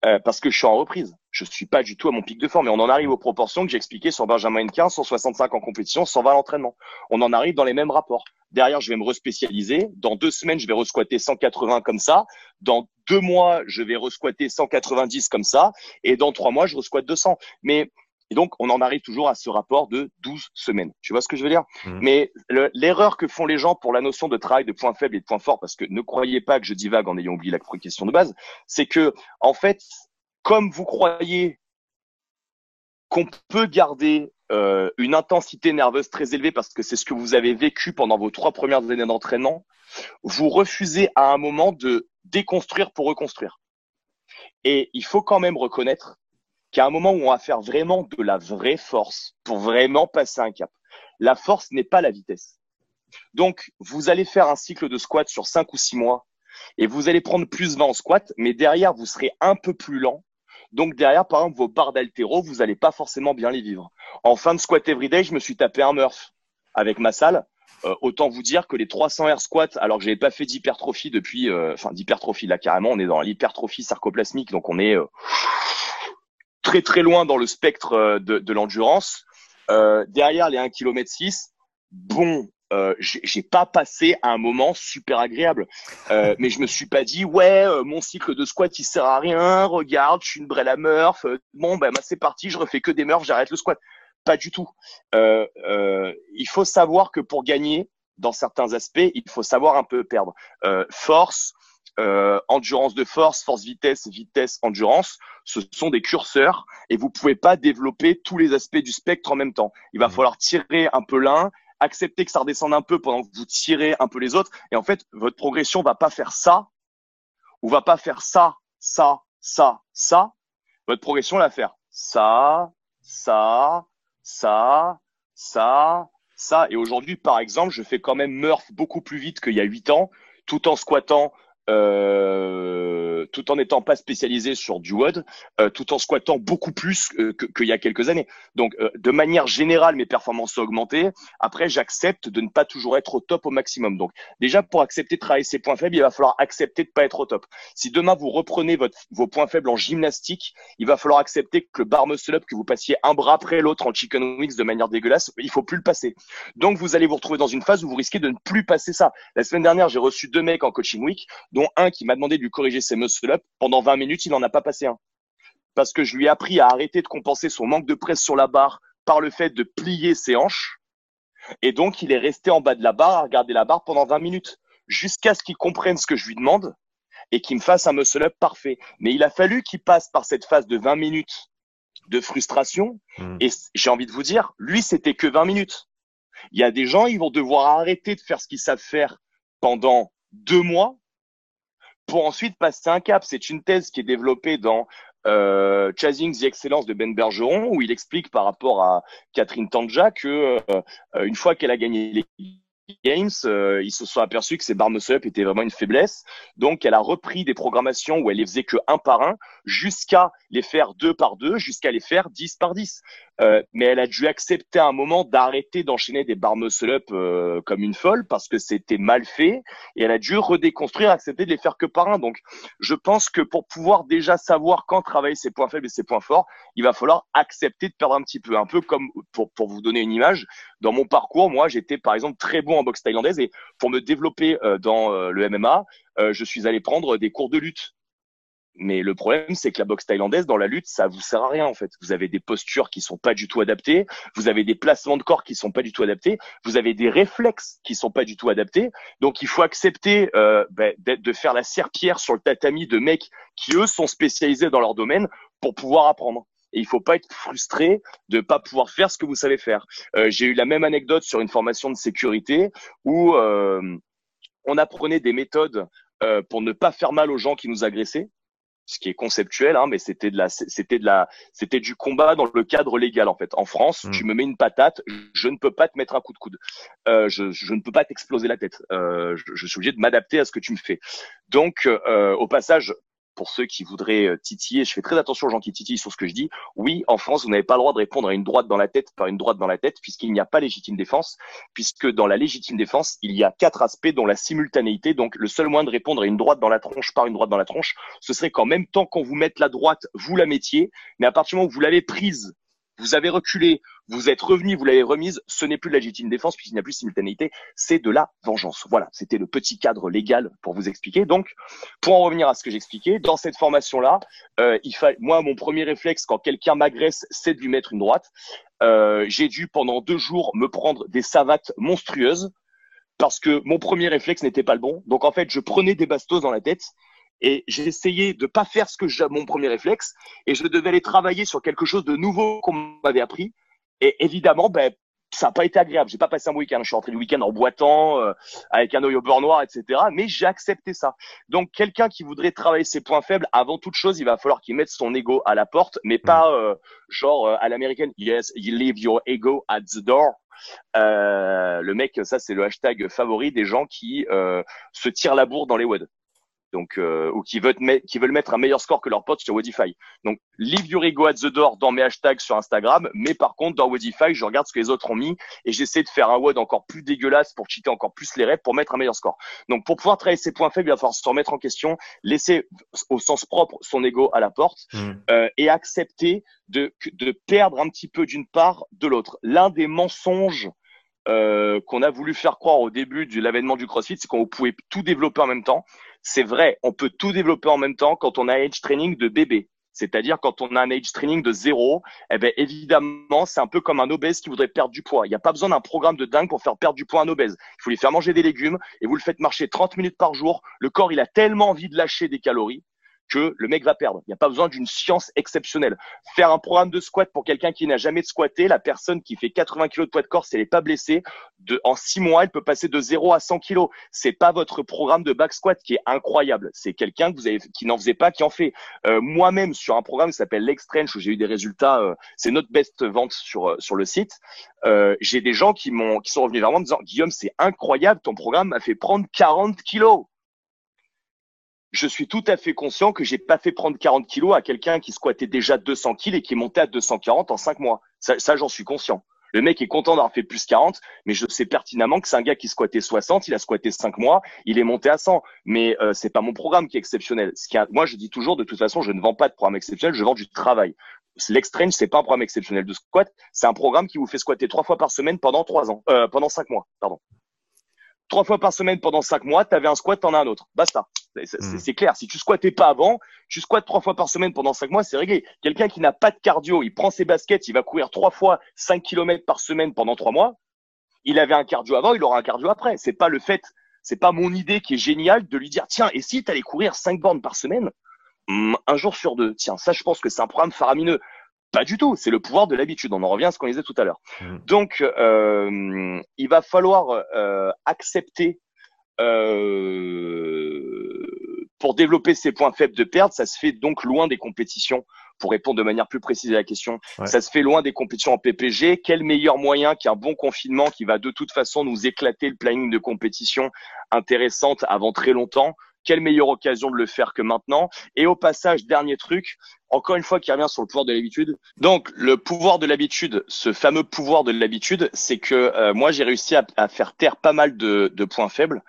euh, parce que je suis en reprise. Je suis pas du tout à mon pic de forme. Et on en arrive aux proportions que j'ai expliquées sur Benjamin Henkin, 165 en compétition, 120 à l'entraînement. On en arrive dans les mêmes rapports. Derrière, je vais me respécialiser. Dans deux semaines, je vais resquatter 180 comme ça. Dans deux mois, je vais resquatter 190 comme ça. Et dans trois mois, je resquatte 200. Mais Et donc, on en arrive toujours à ce rapport de 12 semaines. Tu vois ce que je veux dire? Mmh. Mais l'erreur que font les gens pour la notion de travail de points faibles et de points forts, parce que ne croyez pas que je divague en ayant oublié la question de base, c'est que, en fait, comme vous croyez qu'on peut garder euh, une intensité nerveuse très élevée parce que c'est ce que vous avez vécu pendant vos trois premières années d'entraînement, vous refusez à un moment de déconstruire pour reconstruire. Et il faut quand même reconnaître qu'à un moment où on va faire vraiment de la vraie force pour vraiment passer un cap, la force n'est pas la vitesse. Donc, vous allez faire un cycle de squat sur cinq ou six mois et vous allez prendre plus 20 en squat, mais derrière, vous serez un peu plus lent. Donc, derrière, par exemple, vos barres d'altéro, vous n'allez pas forcément bien les vivre. En fin de squat everyday, je me suis tapé un Murph avec ma salle. Euh, autant vous dire que les 300 air squats, alors que j'avais pas fait d'hypertrophie depuis, euh, enfin d'hypertrophie là carrément, on est dans l'hypertrophie sarcoplasmique, donc on est euh, très très loin dans le spectre de, de l'endurance. derrière les 1 km 6, bon, euh, j'ai pas passé un moment super agréable. Euh, mais je me suis pas dit ouais, mon cycle de squat il sert à rien. Regarde, je suis une brêle à Murph. bon ben bah, c'est parti, je refais que des Murphs, j'arrête le squat. Pas du tout. Euh, euh, il faut savoir que pour gagner, dans certains aspects, il faut savoir un peu perdre. Euh, endurance de force, force vitesse, vitesse, endurance, ce sont des curseurs et vous pouvez pas développer tous les aspects du spectre en même temps. Il va mmh. falloir tirer un peu l'un, accepter que ça redescende un peu pendant que vous tirez un peu les autres. Et en fait, votre progression va pas faire ça ou va pas faire ça, ça, ça, ça. Votre progression va faire ça, ça, ça, ça, ça. Et aujourd'hui, par exemple, je fais quand même Murph beaucoup plus vite qu'il y a huit ans, tout en squattant euh, tout en n'étant pas spécialisé sur du WOD, euh, tout en squattant beaucoup plus euh, qu'il y a quelques années. Donc, de manière générale, mes performances ont augmenté. Après, j'accepte de ne pas toujours être au top au maximum. Donc, déjà, pour accepter de travailler ses points faibles, il va falloir accepter de pas être au top. Si demain, vous reprenez votre, vos points faibles en gymnastique, il va falloir accepter que le bar muscle up, que vous passiez un bras après l'autre en chicken wings de manière dégueulasse, il faut plus le passer. Donc, vous allez vous retrouver dans une phase où vous risquez de ne plus passer ça. La semaine dernière, j'ai reçu deux mecs en coaching week dont un qui m'a demandé de lui corriger ses muscle-up. Pendant 20 minutes, il n'en a pas passé un. Parce que je lui ai appris à arrêter de compenser son manque de presse sur la barre par le fait de plier ses hanches. Et donc, il est resté en bas de la barre à regarder la barre pendant 20 minutes jusqu'à ce qu'il comprenne ce que je lui demande et qu'il me fasse un muscle-up parfait. Mais il a fallu qu'il passe par cette phase de 20 minutes de frustration. Hmm. Et j'ai envie de vous dire, lui, c'était que 20 minutes. Il y a des gens, ils vont devoir arrêter de faire ce qu'ils savent faire pendant deux mois pour ensuite passer un cap. C'est une thèse qui est développée dans euh, Chasing the Excellence de Ben Bergeron, où il explique par rapport à Catherine Tanja que euh, une fois qu'elle a gagné les Games, euh, ils se sont aperçus que ces bar muscle-up étaient vraiment une faiblesse. Donc, elle a repris des programmations où elle les faisait que un par un, jusqu'à les faire deux par deux, jusqu'à les faire dix par dix. Euh, mais elle a dû accepter à un moment d'arrêter d'enchaîner des bar muscle-up euh, comme une folle parce que c'était mal fait. Et elle a dû redéconstruire, accepter de les faire que par un. Donc, je pense que pour pouvoir déjà savoir quand travailler ses points faibles et ses points forts, il va falloir accepter de perdre un petit peu. Un peu comme, pour, pour vous donner une image, dans mon parcours, moi, j'étais par exemple très bon en boxe thaïlandaise et pour me développer euh, dans le MMA, je suis allé prendre des cours de lutte mais le problème, c'est que la boxe thaïlandaise, dans la lutte, ça vous sert à rien, en fait. Vous avez des postures qui sont pas du tout adaptées. Vous avez des placements de corps qui sont pas du tout adaptés. Vous avez des réflexes qui sont pas du tout adaptés. Donc, il faut accepter euh, ben, de faire la serpillère sur le tatami de mecs qui, eux, sont spécialisés dans leur domaine pour pouvoir apprendre. Et il faut pas être frustré de pas pouvoir faire ce que vous savez faire. Euh, J'ai eu la même anecdote sur une formation de sécurité où euh, on apprenait des méthodes euh, pour ne pas faire mal aux gens qui nous agressaient ce qui est conceptuel, hein, mais c'était de la, c'était de la, c'était du combat dans le cadre légal en fait. En France, mmh. tu me mets une patate, je ne peux pas te mettre un coup de coude, euh, je, je, ne peux pas t'exploser la tête. Euh, je, je, suis obligé de m'adapter à ce que tu me fais. Donc, euh, au passage, pour ceux qui voudraient euh, titiller, je fais très attention aux gens qui titillent sur ce que je dis. Oui, en France, vous n'avez pas le droit de répondre à une droite dans la tête par une droite dans la tête, puisqu'il n'y a pas légitime défense, puisque dans la légitime défense, il y a quatre aspects, dont la simultanéité. Donc, le seul moyen de répondre à une droite dans la tronche par une droite dans la tronche, ce serait qu'en même temps qu'on vous mette la droite, vous la mettiez, mais à partir du moment où vous l'avez prise, vous avez reculé, vous êtes revenu, vous l'avez remise, ce n'est plus de la légitime défense puisqu'il n'y a plus de simultanéité, c'est de la vengeance. Voilà, c'était le petit cadre légal pour vous expliquer. Donc, pour en revenir à ce que j'expliquais, dans cette formation-là, euh, il moi, mon premier réflexe quand quelqu'un m'agresse, c'est de lui mettre une droite. Euh, j'ai dû pendant deux jours me prendre des savates monstrueuses parce que mon premier réflexe n'était pas le bon. Donc en fait, je prenais des bastos dans la tête et essayé de pas faire ce que j'ai mon premier réflexe et je devais aller travailler sur quelque chose de nouveau qu'on m'avait appris. Et évidemment, ben, ça n'a pas été agréable. J'ai pas passé un week-end. Je suis rentré du week-end en boitant, euh, avec un œil au beurre noir, etc. Mais j'ai accepté ça. Donc, quelqu'un qui voudrait travailler ses points faibles, avant toute chose, il va falloir qu'il mette son ego à la porte, mais pas euh, genre euh, à l'américaine. Yes, you leave your ego at the door. le mec, ça c'est le hashtag favori des gens qui se tirent la bourre dans les WOD donc euh, ou qui veulent, qui veulent mettre un meilleur score que leurs potes sur Wodify. Donc leave your ego at the door dans mes hashtags sur Instagram, mais par contre dans Wodify, je regarde ce que les autres ont mis et j'essaie de faire un WOD encore plus dégueulasse pour cheater encore plus les rêves pour mettre un meilleur score. Donc pour pouvoir travailler ses points faibles, il va falloir se remettre en question, laisser au sens propre son ego à la porte mmh. euh, et accepter de, de perdre un petit peu d'une part de l'autre. L'un des mensonges euh, qu'on a voulu faire croire au début de l'avènement du CrossFit, c'est qu'on pouvait tout développer en même temps. C'est vrai, on peut tout développer en même temps quand on a un age training de bébé. C'est-à-dire quand on a un age training de zéro, eh ben évidemment, c'est un peu comme un obèse qui voudrait perdre du poids. Il n'y a pas besoin d'un programme de dingue pour faire perdre du poids à un obèse. Il faut lui faire manger des légumes et vous le faites marcher 30 minutes par jour. Le corps, il a tellement envie de lâcher des calories que le mec va perdre. Il n'y a pas besoin d'une science exceptionnelle. Faire un programme de squat pour quelqu'un qui n'a jamais squatté, la personne qui fait 80 kg de poids de corps, si elle n'est pas blessée, de, en six mois, elle peut passer de 0 à 100 kg. C'est pas votre programme de back squat qui est incroyable. C'est quelqu'un que vous avez, qui n'en faisait pas, qui en fait. Euh, moi-même, sur un programme qui s'appelle l'Extrench, où j'ai eu des résultats, euh, c'est notre best vente sur, euh, sur le site. j'ai des gens qui m'ont, qui sont revenus vers moi en disant, Guillaume, c'est incroyable, ton programme m'a fait prendre 40 kilos je suis tout à fait conscient que j'ai pas fait prendre 40 kilos à quelqu'un qui squattait déjà 200 kilos et qui est monté à 240 en 5 mois. Ça, j'en suis conscient. Le mec est content d'avoir fait plus 40, mais je sais pertinemment que c'est un gars qui squattait 60, il a squatté 5 mois, il est monté à 100. Mais euh, c'est pas mon programme qui est exceptionnel. Ce qui a, moi, je dis toujours, de toute façon, je ne vends pas de programme exceptionnel, je vends du travail. L'extrême, c'est pas un programme exceptionnel de squat, c'est un programme qui vous fait squatter trois fois par semaine pendant trois ans, euh, pendant cinq mois, pardon trois fois par semaine pendant cinq mois, tu avais un squat, t'en as un autre. Basta. Hmm. C'est clair. Si tu squattais pas avant, tu squattes trois fois par semaine pendant cinq mois, c'est réglé. Quelqu'un qui n'a pas de cardio, il prend ses baskets, il va courir trois fois cinq kilomètres par semaine pendant trois mois. Il avait un cardio avant, il aura un cardio après. C'est pas le fait, c'est pas mon idée qui est géniale de lui dire, tiens, et si tu allais courir cinq bornes par semaine, hmm, un jour sur deux. Tiens, ça, je pense que c'est un programme faramineux. Pas du tout, c'est le pouvoir de l'habitude. On en revient à ce qu'on disait tout à l'heure. Mmh. Donc, euh, il va falloir euh, accepter euh, pour développer ses points faibles de perte. Ça se fait donc loin des compétitions. Pour répondre de manière plus précise à la question, ça se fait loin des compétitions en PPG. Quel meilleur moyen qu'un bon confinement qui va de toute façon nous éclater le planning de compétition intéressante avant très longtemps quelle meilleure occasion de le faire que maintenant Et au passage, dernier truc, encore une fois qui revient sur le pouvoir de l'habitude. Donc le pouvoir de l'habitude, ce fameux pouvoir de l'habitude, c'est que euh, moi j'ai réussi à, faire taire pas mal de, points faibles.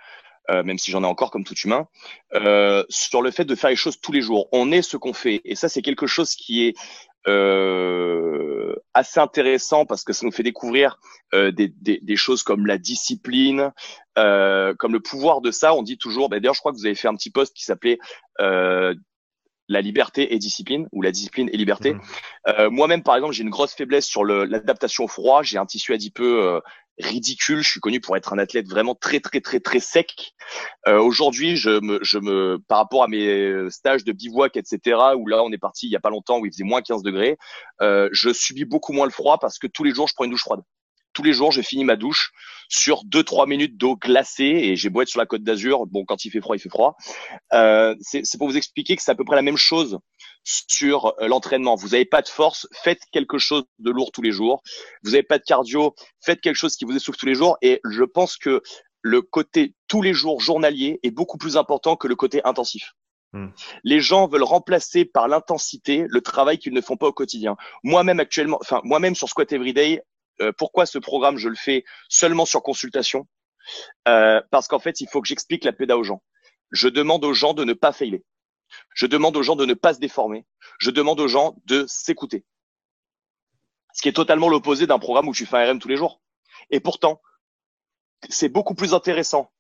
Euh, même si j'en ai encore comme tout humain, euh, sur le fait de faire les choses tous les jours. On est ce qu'on fait. Et ça, c'est quelque chose qui est euh, assez intéressant parce que ça nous fait découvrir euh, des, des, des, choses comme la discipline, euh, comme le pouvoir de ça. On dit toujours, bah, d'ailleurs je crois que vous avez fait un petit post qui s'appelait euh, la liberté et discipline ou la discipline et liberté. Mmh. Euh, Moi-même, par exemple, j'ai une grosse faiblesse sur l'adaptation au froid. J'ai un tissu adipeux euh, ridicule. Je suis connu pour être un athlète vraiment très très très très sec. Euh, Aujourd'hui, je me, je me, par rapport à mes stages de bivouac, etc., où là on est parti il y a pas longtemps où il faisait moins 15 degrés, euh, je subis beaucoup moins le froid parce que tous les jours je prends une douche froide tous les jours, j'ai fini ma douche sur 2-3 minutes d'eau glacée et j'ai beau être sur la côte d'Azur. Bon, quand il fait froid, il fait froid. Euh, c'est pour vous expliquer que c'est à peu près la même chose sur euh, l'entraînement. Vous n'avez pas de force, faites quelque chose de lourd tous les jours. Vous n'avez pas de cardio, faites quelque chose qui vous essouffle tous les jours. Et je pense que le côté tous les jours journalier est beaucoup plus important que le côté intensif. Hmm. Les gens veulent remplacer par l'intensité le travail qu'ils ne font pas au quotidien. Moi-même actuellement, enfin moi-même sur Squat Everyday, euh, pourquoi ce programme, je le fais seulement sur consultation? Euh, Parce qu'en fait, il faut que j'explique la PEDA aux gens. Je demande aux gens de ne pas failer. Je demande aux gens de ne pas se déformer. Je demande aux gens de s'écouter. Ce qui est totalement l'opposé d'un programme où tu fais un RM tous les jours. Et pourtant, c'est beaucoup plus intéressant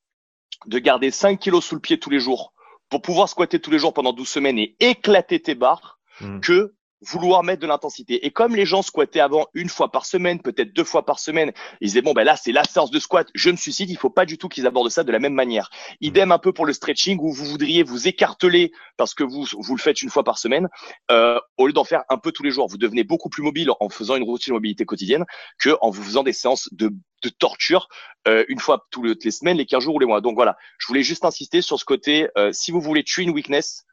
de garder 5 kilos sous le pied tous les jours pour pouvoir squatter tous les jours pendant 12 semaines et éclater tes barres hmm. que vouloir mettre de l'intensité. Et comme les gens squattaient avant une fois par semaine, peut-être deux fois par semaine, ils disaient bon ben là c'est la séance de squat, je me suicide. Il faut pas du tout qu'ils abordent ça de la même manière. Idem un peu pour le stretching où vous voudriez vous écarteler parce que vous vous le faites une fois par semaine, euh, au lieu d'en faire un peu tous les jours. Vous devenez beaucoup plus mobile en faisant une routine de mobilité quotidienne que en vous faisant des séances de de torture euh, une fois toutes les semaines, les 15 jours ou les mois. Donc voilà, je voulais juste insister sur ce côté. Euh, si vous voulez tuer une weakness,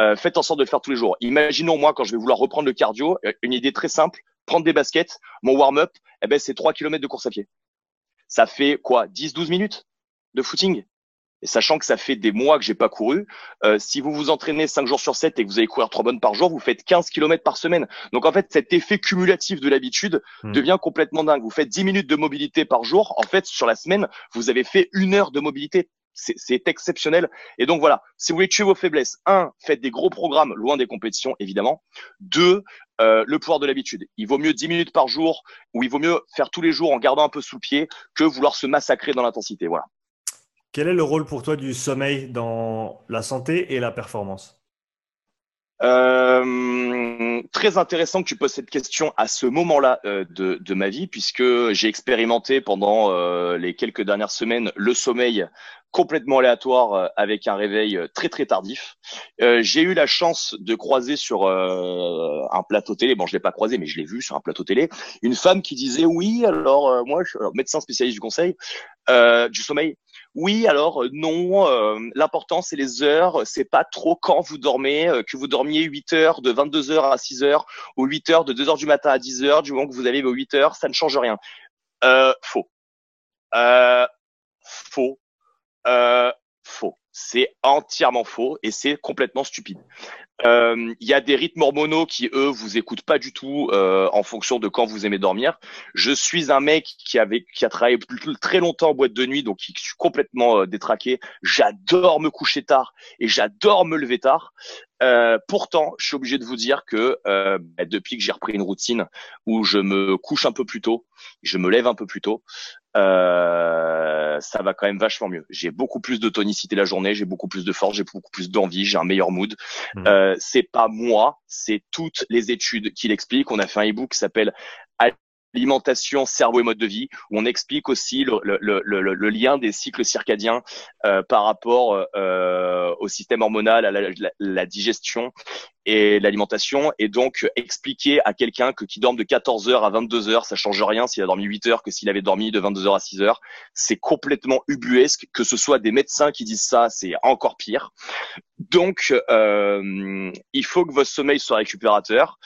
euh, faites en sorte de le faire tous les jours. Imaginons moi quand je vais vouloir reprendre le cardio, euh, une idée très simple, prendre des baskets, mon warm-up, eh ben c'est 3 km de course à pied. Ça fait quoi 10-12 minutes de footing? Et sachant que ça fait des mois que j'ai pas couru, euh, si vous vous entraînez 5 jours sur 7 et que vous allez courir 3 bonnes par jour, vous faites 15 km par semaine. Donc en fait, cet effet cumulatif de l'habitude hmm. devient complètement dingue. Vous faites 10 minutes de mobilité par jour. En fait, sur la semaine, vous avez fait une heure de mobilité c'est exceptionnel. Et donc voilà, si vous voulez tuer vos faiblesses, un, faites des gros programmes loin des compétitions, évidemment. Deux, euh, le pouvoir de l'habitude. Il vaut mieux 10 minutes par jour ou il vaut mieux faire tous les jours en gardant un peu sous le pied que vouloir se massacrer dans l'intensité. Voilà. Quel est le rôle pour toi du sommeil dans la santé et la performance? Euh, très intéressant que tu poses cette question à ce moment-là euh, de, de, ma vie, puisque j'ai expérimenté pendant euh, les quelques dernières semaines le sommeil complètement aléatoire euh, avec un réveil euh, très très tardif. Euh, j'ai eu la chance de croiser sur un plateau télé, bon je l'ai pas croisé mais je l'ai vu sur un plateau télé, une femme qui disait oui alors moi je suis médecin spécialiste du conseil du sommeil. Oui, alors non, l'important c'est les heures, c'est pas trop quand vous dormez, que vous dormiez 8 heures de 22 heures à 6 heures ou 8 heures de 2 heures du matin à 10 heures, du moment que vous avez vos 8 heures, ça ne change rien. faux. faux euh, faux. C'est entièrement faux et c'est complètement stupide. Euh, il y a des rythmes hormonaux qui eux vous écoutent pas du tout euh, en fonction de quand vous aimez dormir. Je suis un mec qui avait qui a travaillé très longtemps en boîte de nuit donc qui suis complètement euh, détraqué. J'adore me coucher tard et j'adore me lever tard. Euh, pourtant, je suis obligé de vous dire que euh, bah, depuis que j'ai repris une routine où je me couche un peu plus tôt, je me lève un peu plus tôt, euh, ça va quand même vachement mieux. J'ai beaucoup plus de tonicité la journée, j'ai beaucoup plus de force, j'ai beaucoup plus d'envie, j'ai un meilleur mood. Mmh. Euh, c'est pas moi, c'est toutes les études qui l'expliquent. On a fait un ebook qui s'appelle alimentation, cerveau et mode de vie, où on explique aussi le, le, le, le lien des cycles circadiens euh, par rapport euh, au système hormonal, à la, la, digestion et l'alimentation, et donc expliquer à quelqu'un que qui dorme de 14 heures à 22 heures, ça change rien s'il a dormi 8 heures que s'il avait dormi de 22 heures à 6 heures, c'est complètement ubuesque. Que ce soit des médecins qui disent ça, c'est encore pire. Donc, euh, il faut que votre sommeil soit récupérateur.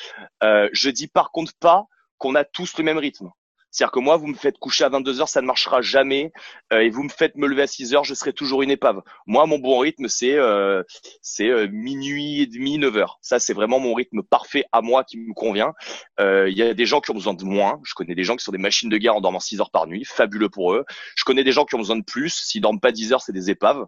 Euh, je dis par contre pas qu'on a tous le même rythme. C'est-à-dire que moi, vous me faites coucher à 22 heures, ça ne marchera jamais. Euh, et vous me faites me lever à 6 heures, je serai toujours une épave. Moi, mon bon rythme, c'est euh, c'est euh, minuit et demi, 9 heures. Ça, c'est vraiment mon rythme parfait à moi qui me convient. Il y a des gens qui ont besoin de moins. Je connais des gens qui sont des machines de guerre en dormant 6 heures par nuit. Fabuleux pour eux. Je connais des gens qui ont besoin de plus. S'ils dorment pas 10 heures, c'est des épaves.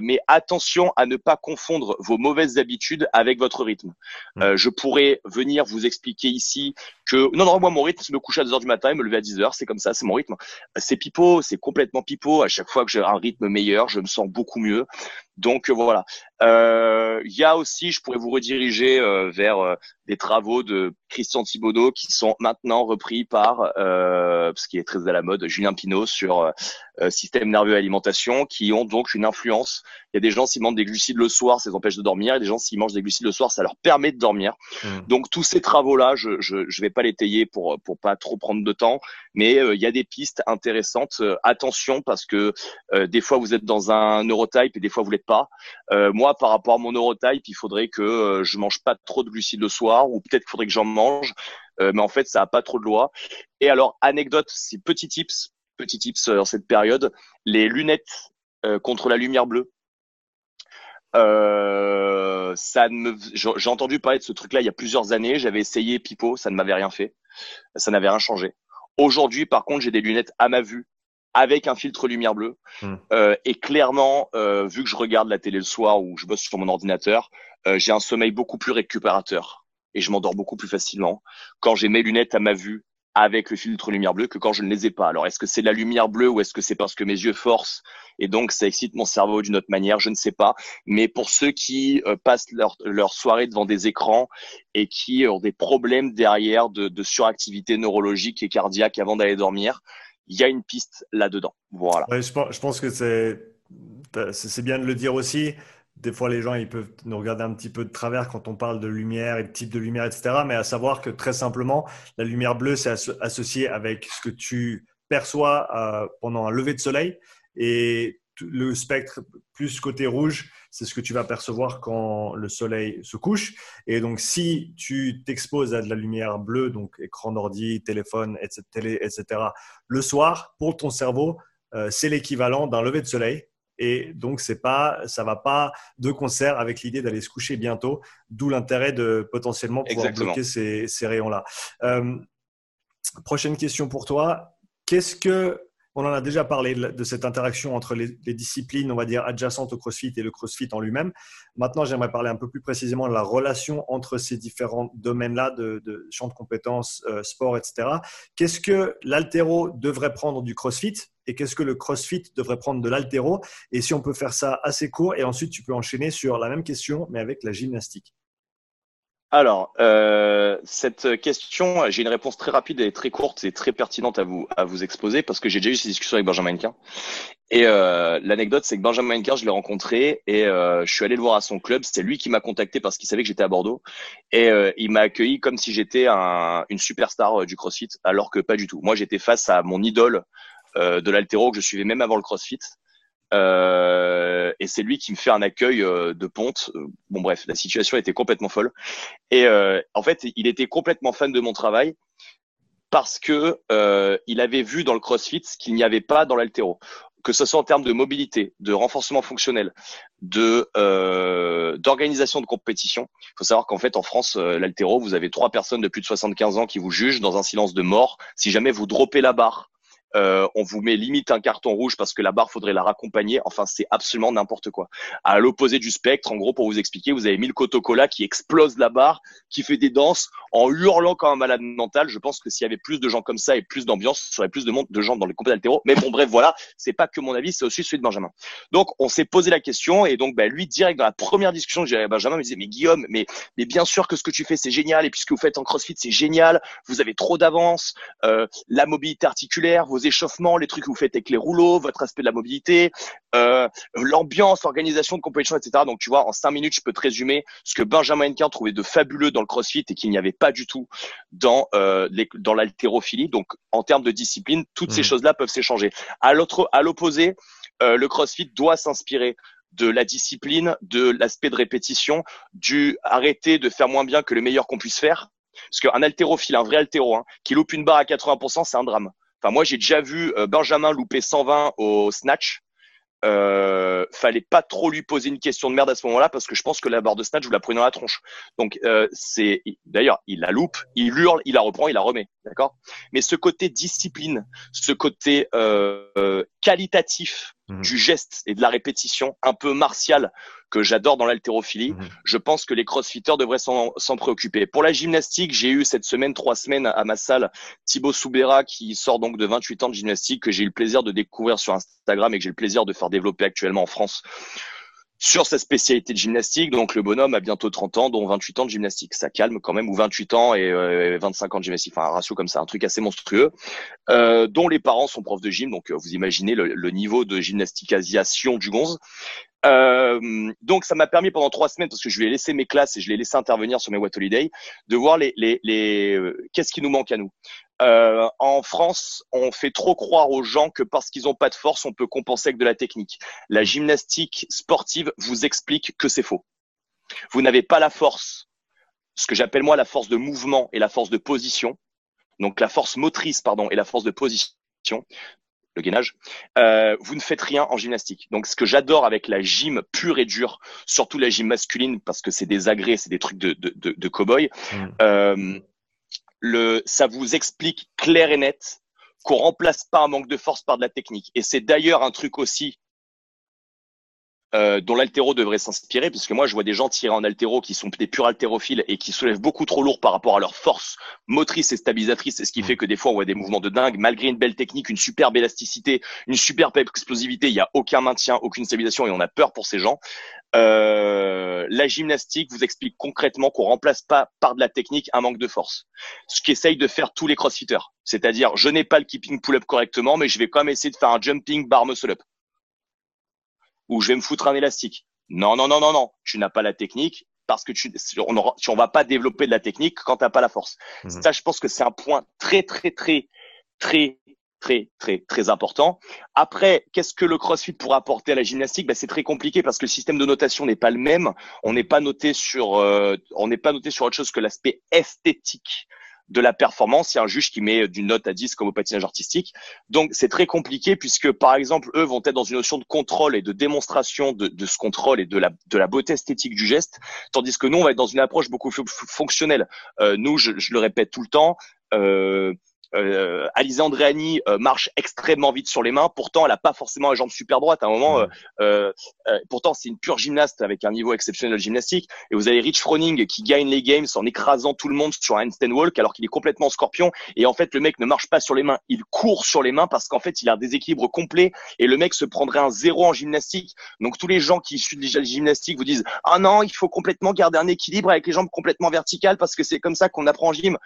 mais attention à ne pas confondre vos mauvaises habitudes avec votre rythme. Mmh. je pourrais venir vous expliquer ici que non, non, moi, mon rythme, c'est me coucher à 2 heures du matin et me à 10 heures, c'est comme ça, c'est mon rythme. C'est pipeau, c'est complètement pipeau. À chaque fois que j'ai un rythme meilleur, je me sens beaucoup mieux. Donc euh, voilà. Euh, il y a aussi, je pourrais vous rediriger euh, vers des travaux de Christian Thibaudot qui sont maintenant repris par, ce qui est très à la mode, Julien Pinault sur système nerveux et alimentation, qui ont donc une influence. Il y a des gens s'ils mangent des glucides le soir, ça les empêche de dormir. Et des gens s'ils mangent des glucides le soir, ça leur permet de dormir. Mmh. Donc tous ces travaux-là, je, je je vais pas les tailler pour pour pas trop prendre de temps, mais il y a des pistes intéressantes. attention parce que des fois vous êtes dans un neurotype et des fois vous l'êtes Euh, moi, par rapport à mon neurotype, il faudrait que euh, je mange pas trop de glucides le soir, ou peut-être qu'il faudrait que j'en mange, euh, mais en fait, ça a pas trop de loi. Et alors, anecdote, c'est petit tips, petit tips dans cette période, les lunettes contre la lumière bleue. ça j'ai entendu parler de ce truc-là il y a plusieurs années. J'avais essayé Pipo, ça ne m'avait rien fait, ça n'avait rien changé. Aujourd'hui, par contre, j'ai des lunettes à ma vue avec un filtre lumière bleue. Hmm. Euh, et clairement, euh, vu que je regarde la télé le soir ou je bosse sur mon ordinateur, euh, j'ai un sommeil beaucoup plus récupérateur. et je m'endors beaucoup plus facilement quand j'ai mes lunettes à ma vue avec le filtre lumière bleue que quand je ne les ai pas. Alors, est-ce que c'est la lumière bleue ou est-ce que c'est parce que mes yeux forcent et donc ça excite mon cerveau d'une autre manière? Je ne sais pas. Mais pour ceux qui euh, passent leur, leur, soirée devant des écrans et qui ont des problèmes derrière de, de suractivité neurologique et cardiaque avant d'aller dormir, il y a une piste là-dedans. Voilà. je, pense, je pense que c'est bien de le dire aussi des fois, les gens ils peuvent nous regarder un petit peu de travers quand on parle de lumière et de type de lumière, etc. Mais à savoir que très simplement, la lumière bleue, c'est associé avec ce que tu perçois euh, pendant un lever de soleil. Et le spectre plus côté rouge, c'est ce que tu vas percevoir quand le soleil se couche. Et donc, si tu t'exposes à de la lumière bleue, donc écran d'ordi, téléphone, etc., etc., le soir, pour ton cerveau, euh, c'est l'équivalent d'un lever de soleil. Et donc, c'est pas, ça va pas de concert avec l'idée d'aller se coucher bientôt, d'où l'intérêt de potentiellement pouvoir bloquer ces, rayons-là. Euh, prochaine question pour toi. Qu'est-ce que on en a déjà parlé de cette interaction entre les, disciplines, on va dire, adjacentes au CrossFit et le CrossFit en lui-même. Maintenant, j'aimerais parler un peu plus précisément de la relation entre ces différents domaines-là de, champs de compétences, euh, sport, etc. Qu'est-ce que l'altéro devrait prendre du CrossFit et qu'est-ce que le CrossFit devrait prendre de l'altéro? Et si on peut faire ça assez court, et ensuite tu peux enchaîner sur la même question, mais avec la gymnastique. Alors, euh, cette question, j'ai une réponse très rapide et très courte et très pertinente à vous à vous exposer parce que j'ai déjà eu ces discussions avec Benjamin Hennequin. Et euh, l'anecdote, c'est que Benjamin Hennequin, je l'ai rencontré et euh, je suis allé le voir à son club. C'était lui qui m'a contacté parce qu'il savait que j'étais à Bordeaux et il m'a accueilli comme si j'étais un, une superstar du CrossFit, alors que pas du tout. Moi, j'étais face à mon idole de l'altéro que je suivais même avant le CrossFit. Euh, et c'est lui qui me fait un accueil euh, de ponte. Euh, bon bref, la situation était complètement folle. Et en fait, il était complètement fan de mon travail parce que il avait vu dans le CrossFit ce qu'il n'y avait pas dans l'altéro, que ce soit en termes de mobilité, de renforcement fonctionnel, de d'organisation de compétition. Il faut savoir qu'en fait en France, l'altéro, vous avez trois personnes de plus de 75 ans qui vous jugent dans un silence de mort. Si jamais vous dropez la barre euh, on vous met limite un carton rouge parce que la barre faudrait la raccompagner. Enfin, c'est absolument n'importe quoi. À l'opposé du spectre, en gros, pour vous expliquer, vous avez mis le Coca-Cola qui explose la barre, qui fait des danses en hurlant comme un malade mental. Je pense que s'il y avait plus de gens comme ça et plus d'ambiance, il y aurait plus de monde, de gens dans les compétitions altéro. Mais bon, bref, voilà, c'est pas que mon avis, c'est aussi celui de Benjamin. Donc, on s'est posé la question et donc, bah, lui, direct dans la première discussion que avec Benjamin, me disait, mais Guillaume, mais, mais bien sûr que ce que tu fais, c'est génial et puisque vous faites en CrossFit, c'est génial. Vous avez trop d'avance, euh, la mobilité articulaire, vos échauffements, les trucs que vous faites avec les rouleaux, votre aspect de la mobilité, euh, l'ambiance, l'organisation de compétition, etc. Donc tu vois, en cinq minutes, je peux te résumer ce que Benjamin Henkin trouvait de fabuleux dans le CrossFit et qu'il n'y avait pas du tout dans euh, dans l'haltérophilie. Donc en termes de discipline, toutes ces mmh. choses-là peuvent s'échanger. À l'autre, à l'opposé, euh, le CrossFit doit s'inspirer de la discipline, de l'aspect de répétition, du arrêter de faire moins bien que le meilleur qu'on puisse faire. Parce qu'un haltérophile, un vrai haltéro, hein, qui loupe une barre à 80%, c'est un drame. Enfin, moi, j'ai déjà vu euh, Benjamin louper 120 au snatch. Euh, fallait pas trop lui poser une question de merde à ce moment-là parce que je pense que la barre de snatch vous la prenez dans la tronche. Donc euh, c'est d'ailleurs il la loupe, il hurle, il la reprend, il la remet, d'accord? Mais ce côté discipline, ce côté euh, qualitatif Mhm. du geste et de la répétition un peu martial que j'adore dans l'haltérophilie. Mhm. Je pense que les crossfitters devraient s'en préoccuper. Pour la gymnastique, j'ai eu cette semaine, trois semaines à ma salle, Thibaut Soubera, qui sort donc de 28 ans de gymnastique, que j'ai eu le plaisir de découvrir sur Instagram et que j'ai le plaisir de faire développer actuellement en France sur sa spécialité de gymnastique. Donc le bonhomme a bientôt 30 ans, dont 28 ans de gymnastique. Ça calme quand même, ou 28 ans et 25 euh, ans de gymnastique. Enfin un ratio comme ça, un truc assez monstrueux. Euh, dont les parents sont profs de gym, donc euh, vous imaginez le, niveau de gymnasticalisation du gonze. Euh, donc ça m'a permis pendant trois semaines, parce que je lui ai laissé mes classes et je l'ai laissé intervenir sur mes What Holiday, de voir les, les, les qu'est-ce qui nous manque à nous. Euh, en France, on fait trop croire aux gens que parce qu'ils n'ont pas de force, on peut compenser avec de la technique. La gymnastique sportive vous explique que c'est faux. Vous n'avez pas la force, ce que j'appelle moi la force de mouvement et la force de position. Donc la force motrice, pardon, et la force de position le gainage, euh, vous ne faites rien en gymnastique. Donc, ce que j'adore avec la gym pure et dure, surtout la gym masculine, parce que c'est des agrès, c'est des trucs de, de, de, de cow-boy, mmh. euh, le, ça vous explique clair et net qu'on remplace pas un manque de force par de la technique. Et c'est d'ailleurs un truc aussi euh, dont l'altéro devrait s'inspirer, puisque moi je vois des gens tirer en altéro qui sont des purs haltérophiles et qui soulèvent beaucoup trop lourd par rapport à leur force motrice et stabilisatrice, et ce qui fait que des fois on voit des mouvements de dingue, malgré une belle technique, une superbe élasticité, une superbe explosivité, il n'y a aucun maintien, aucune stabilisation et on a peur pour ces gens. Euh, la gymnastique vous explique concrètement qu'on remplace pas par de la technique un manque de force. Ce qu'essayent de faire tous les crossfitters. C'est-à-dire, je n'ai pas le keeping pull-up correctement, mais je vais quand même essayer de faire un jumping bar muscle-up ou je vais me foutre un élastique. Non, non, non, non, non. Tu n'as pas la technique parce que tu, on ne va pas développer de la technique quand tu n'as pas la force. Mhm. Ça, je pense que c'est un point très, très, très, très, très, très, très important. Après, qu'est-ce que le CrossFit pourrait apporter à la gymnastique? Ben, C'est très compliqué parce que le système de notation n'est pas le même. On n'est pas noté sur, euh, on n'est pas noté sur autre chose que l'aspect esthétique de la performance. Il y a un juge qui met d'une note à 10 comme au patinage artistique. Donc, c'est très compliqué puisque, par exemple, eux vont être dans une notion de contrôle et de démonstration de, de ce contrôle et de la, de la beauté esthétique du geste, tandis que nous, on va être dans une approche beaucoup plus fonctionnelle. Euh, nous, je, je, le répète tout le temps, euh, euh, Alizé Andréani euh, marche extrêmement vite sur les mains. Pourtant, elle a pas forcément la jambe super droite. À un moment, euh, euh, euh, pourtant, c'est une pure gymnaste avec un niveau exceptionnel de gymnastique. Et vous avez Rich Froning qui gagne les games en écrasant tout le monde sur un handstand walk alors qu'il est complètement scorpion. Et en fait, le mec ne marche pas sur les mains, il court sur les mains parce qu'en fait, il a un déséquilibre complet. Et le mec se prendrait un zéro en gymnastique. Donc tous les gens qui suivent déjà la gymnastique vous disent ah non, il faut complètement garder un équilibre avec les jambes complètement verticales parce que c'est comme ça qu'on apprend en gym.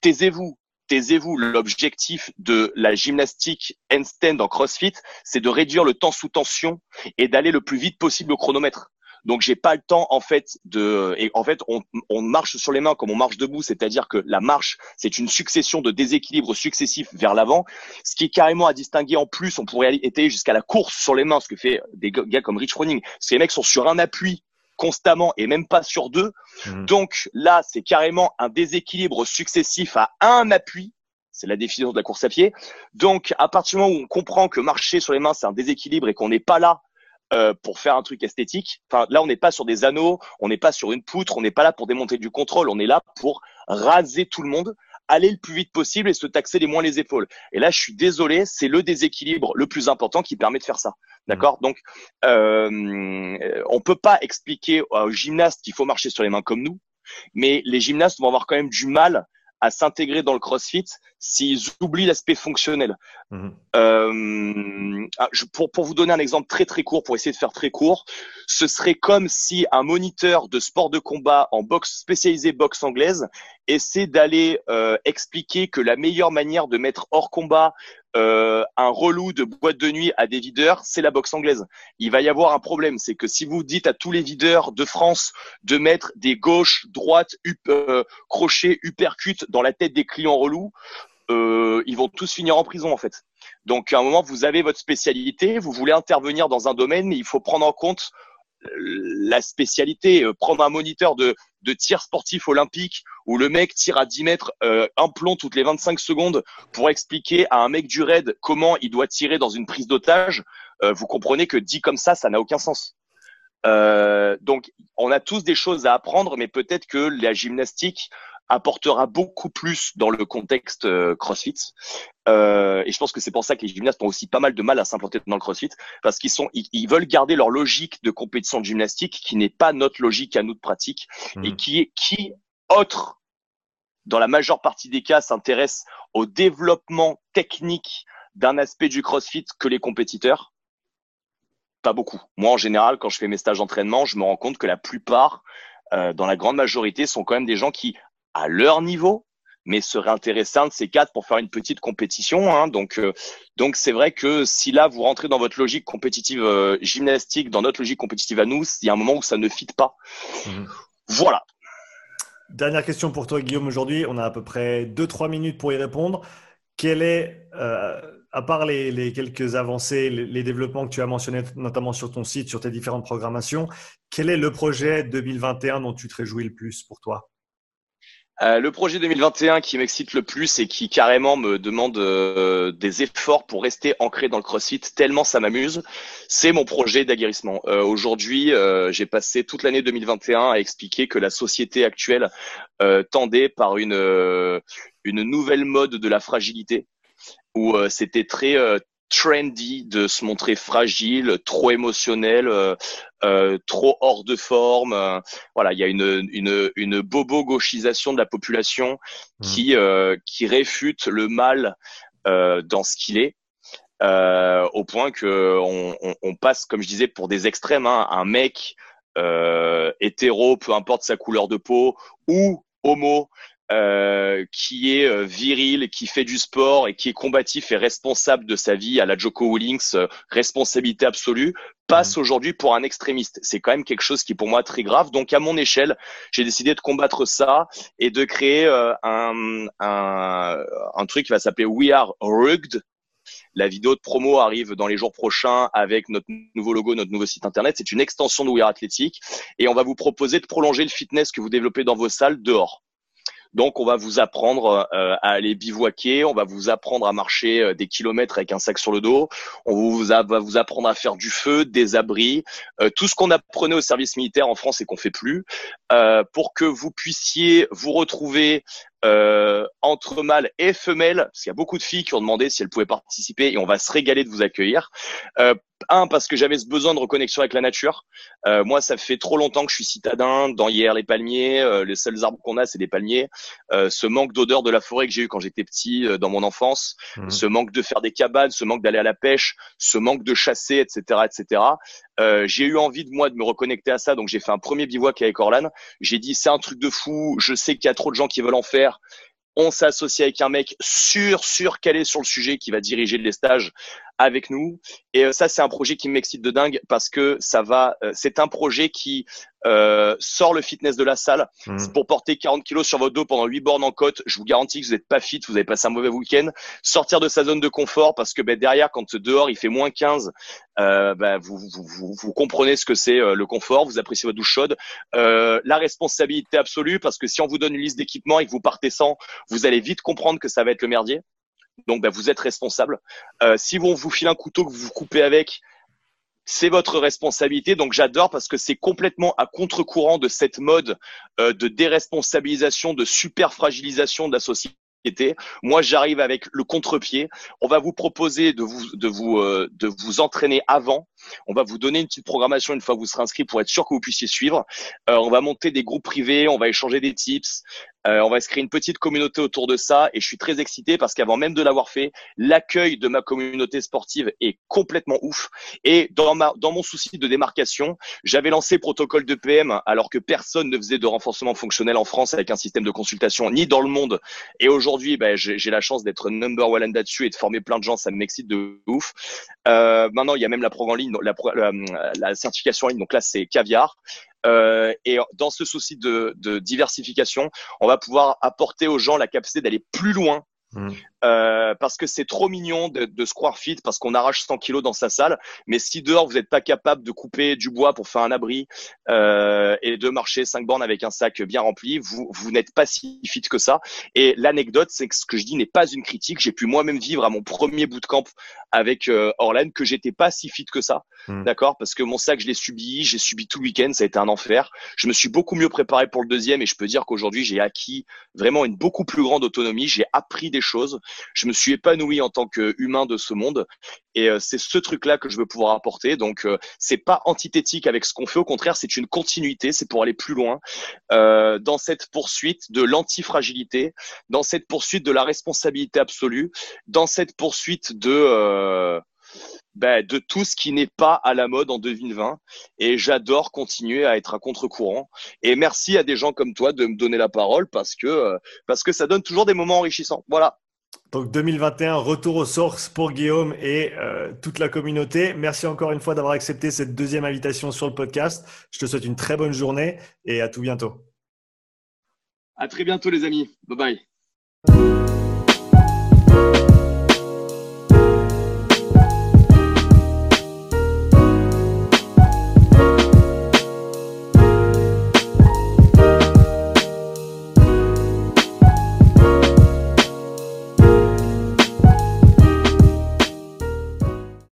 Taisez-vous, taisez-vous, l'objectif de la gymnastique handstand en CrossFit, c'est de réduire le temps sous tension et d'aller le plus vite possible au chronomètre. Donc j'ai pas le temps en fait de et en fait on, marche sur les mains comme on marche debout, c'est-à-dire que la marche c'est une succession de déséquilibres successifs vers l'avant, ce qui est carrément à distinguer en plus. On pourrait aller jusqu'à la course sur les mains, ce que fait des gars comme Rich Froning. Ces mecs sont sur un appui constamment et même pas sur deux. Mmh. Donc là, c'est carrément un déséquilibre successif à un appui. C'est la définition de la course à pied. Donc, à partir du moment où on comprend que marcher sur les mains, c'est un déséquilibre et qu'on n'est pas là euh, pour faire un truc esthétique. Enfin, là, on n'est pas sur des anneaux, on n'est pas sur une poutre, on n'est pas là pour démonter du contrôle, on est là pour raser tout le monde aller le plus vite possible et se taxer les moins les épaules. Et là, je suis désolé, c'est le déséquilibre le plus important qui permet de faire ça. D'accord? Donc, euh, on peut pas expliquer aux gymnastes qu'il faut marcher sur les mains comme nous, mais les gymnastes vont avoir quand même du mal à s'intégrer dans le CrossFit s'ils oublient l'aspect fonctionnel. Mmh. Euh, ah, pour, pour vous donner un exemple très très court, pour essayer de faire très court, ce serait comme si un moniteur de sport de combat en boxe spécialisé boxe anglaise essaie d'aller euh, expliquer que la meilleure manière de mettre hors combat euh, un relou de boîte de nuit à des videurs, c'est la boxe anglaise. Il va y avoir un problème, c'est que si vous dites à tous les videurs de France de mettre des gauches, droites, euh, crochets, uppercut dans la tête des clients relous, euh, ils vont tous finir en prison en fait. Donc à un moment, vous avez votre spécialité, vous voulez intervenir dans un domaine, mais il faut prendre en compte la spécialité, euh, prendre un moniteur de, de tir sportif olympique où le mec tire à 10 mètres euh, un plomb toutes les 25 secondes pour expliquer à un mec du raid comment il doit tirer dans une prise d'otage, euh, vous comprenez que dit comme ça, ça n'a aucun sens. donc, on a tous des choses à apprendre, mais peut-être que la gymnastique apportera beaucoup plus dans le contexte euh, CrossFit. Euh, et je pense que c'est pour ça que les gymnastes ont aussi pas mal de mal à s'implanter dans le CrossFit parce qu'ils sont, ils, veulent garder leur logique de compétition de gymnastique qui n'est pas notre logique à nous de pratique et mmh. qui est qui autre dans la majeure partie des cas s'intéresse au développement technique d'un aspect du CrossFit que les compétiteurs. Pas beaucoup. Moi, en général, quand je fais mes stages d'entraînement, je me rends compte que la plupart, euh, dans la grande majorité, sont quand même des gens qui à leur niveau, mais serait intéressant de ces quatre pour faire une petite compétition. Hein. Donc, euh, donc c'est vrai que si là vous rentrez dans votre logique compétitive euh, gymnastique, dans notre logique compétitive à nous, il y a un moment où ça ne fit pas. Mhm. Voilà. Dernière question pour toi, Guillaume. Aujourd'hui, on a à peu près 2-3 minutes pour y répondre. Quel est, euh, à part les, quelques avancées, les, les, développements que tu as mentionnés, notamment sur ton site, sur tes différentes programmations, quel est le projet 2021 dont tu te réjouis le plus pour toi? Euh, le projet 2021 qui m'excite le plus et qui carrément me demande euh, des efforts pour rester ancré dans le CrossFit, tellement ça m'amuse, c'est mon projet d'aguerrissement. Euh, aujourd'hui, j'ai passé toute l'année 2021 à expliquer que la société actuelle tendait par une, une nouvelle mode de la fragilité, où c'était très trendy de se montrer fragile, trop émotionnel, trop hors de forme. voilà, il y a une, une, une bobo gauchisation de la population mmh. qui qui réfute le mal dans ce qu'il est. Euh, au point que on, on, passe, comme je disais, pour des extrêmes. Hein, un mec euh, hétéro, peu importe sa couleur de peau, ou homo, euh, qui est euh, viril, qui fait du sport et qui est combatif et responsable de sa vie à la Joko Willings, euh, responsabilité absolue, passe mmh. aujourd'hui pour un extrémiste. C'est quand même quelque chose qui est pour moi très grave. Donc à mon échelle, j'ai décidé de combattre ça et de créer un, un, un truc qui va s'appeler We Are Rugged, la vidéo de promo arrive dans les jours prochains avec notre nouveau logo, notre nouveau site internet. C'est une extension de We Are Athletic et on va vous proposer de prolonger le fitness que vous développez dans vos salles dehors. Donc, on va vous apprendre euh, à aller bivouaquer, on va vous apprendre à marcher euh, des kilomètres avec un sac sur le dos, on vous va vous apprendre à faire du feu, des abris, euh, tout ce qu'on apprenait au service militaire en France et qu'on fait plus, pour que vous puissiez vous retrouver euh, entre mâles et femelles, parce qu'il y a beaucoup de filles qui ont demandé si elles pouvaient participer et on va se régaler de vous accueillir. Euh, un, parce que j'avais ce besoin de reconnexion avec la nature. Euh, moi, ça fait trop longtemps que je suis citadin. Dans hier, les palmiers, euh, les seuls arbres qu'on a, c'est des palmiers. Euh, ce manque d'odeur de la forêt que j'ai eu quand j'étais petit dans mon enfance, mmh. ce manque de faire des cabanes, ce manque d'aller à la pêche, ce manque de chasser, etc., etc. j'ai eu envie de moi de me reconnecter à ça, donc j'ai fait un premier bivouac avec Orlan. J'ai dit c'est un truc de fou. Je sais qu'il y a trop de gens qui veulent en faire on s'associe avec un mec sûr, sûr est sur le sujet qui va diriger les stages avec nous. Et euh, ça, c'est un projet qui m'excite de dingue parce que ça va, euh, c'est un projet qui euh, sort le fitness de la salle. Mmh. C'est pour porter 40 kilos sur votre dos pendant 8 bornes en côte. Je vous garantis que vous n'êtes pas fit, vous avez passé un mauvais week-end. Sortir de sa zone de confort parce que ben, derrière, quand dehors il fait moins 15, euh, ben, vous, vous, vous, comprenez ce que c'est le confort, vous appréciez votre douche chaude. la responsabilité absolue parce que si on vous donne une liste d'équipements et que vous partez sans, vous allez vite comprendre que ça va être le merdier. Donc, bah, vous êtes responsable. Euh, si on vous file un couteau que vous vous coupez avec, c'est votre responsabilité. Donc, j'adore parce que c'est complètement à contre-courant de cette mode euh, de déresponsabilisation, de super fragilisation de la société. Moi, j'arrive avec le contre-pied. On va vous proposer de vous de vous euh, de vous entraîner avant. On va vous donner une petite programmation une fois que vous serez inscrit pour être sûr que vous puissiez suivre. Euh, on va monter des groupes privés. On va échanger des tips. Euh, on va se créer une petite communauté autour de ça et je suis très excité parce qu'avant même de l'avoir fait, l'accueil de ma communauté sportive est complètement ouf. Et dans ma dans mon souci de démarcation, j'avais lancé protocole de PM alors que personne ne faisait de renforcement fonctionnel en France avec un système de consultation ni dans le monde. Et aujourd'hui, ben, j'ai la chance d'être number one là-dessus et de former plein de gens. Ça m'excite de ouf. Euh, maintenant, il y a même la programme en ligne, la, la, la certification en ligne. Donc là, c'est caviar. Euh, et dans ce souci de, diversification, on va pouvoir apporter aux gens la capacité d'aller plus loin Mmh. Euh, parce que c'est trop mignon de, de, se croire fit parce qu'on arrache 100 kilos dans sa salle. Mais si dehors vous n'êtes pas capable de couper du bois pour faire un abri euh, et de marcher 5 bornes avec un sac bien rempli, vous, vous n'êtes pas si fit que ça. Et l'anecdote, c'est que ce que je dis n'est pas une critique. J'ai pu moi-même vivre à mon premier bootcamp avec euh, Orlan que j'étais pas si fit que ça, mmh. d'accord? Parce que mon sac, je l'ai subi, j'ai subi tout le week-end, ça a été un enfer. Je me suis beaucoup mieux préparé pour le deuxième et je peux dire qu'aujourd'hui j'ai acquis vraiment une beaucoup plus grande autonomie. J'ai appris des choses. Je me suis épanoui en tant qu'humain de ce monde et euh, c'est ce truc-là que je veux pouvoir apporter. Donc euh, c'est pas antithétique avec ce qu'on fait, au contraire, c'est une continuité, c'est pour aller plus loin euh, dans cette poursuite de l'antifragilité, dans cette poursuite de la responsabilité absolue, dans cette poursuite de ben, de tout ce qui n'est pas à la mode en 2020. Et j'adore continuer à être à contre-courant. Et merci à des gens comme toi de me donner la parole parce que, euh, parce que ça donne toujours des moments enrichissants. Voilà. Donc 2021, retour aux sources pour Guillaume et euh, toute la communauté. Merci encore une fois d'avoir accepté cette deuxième invitation sur le podcast. Je te souhaite une très bonne journée et à tout bientôt. À très bientôt les amis. Bye bye.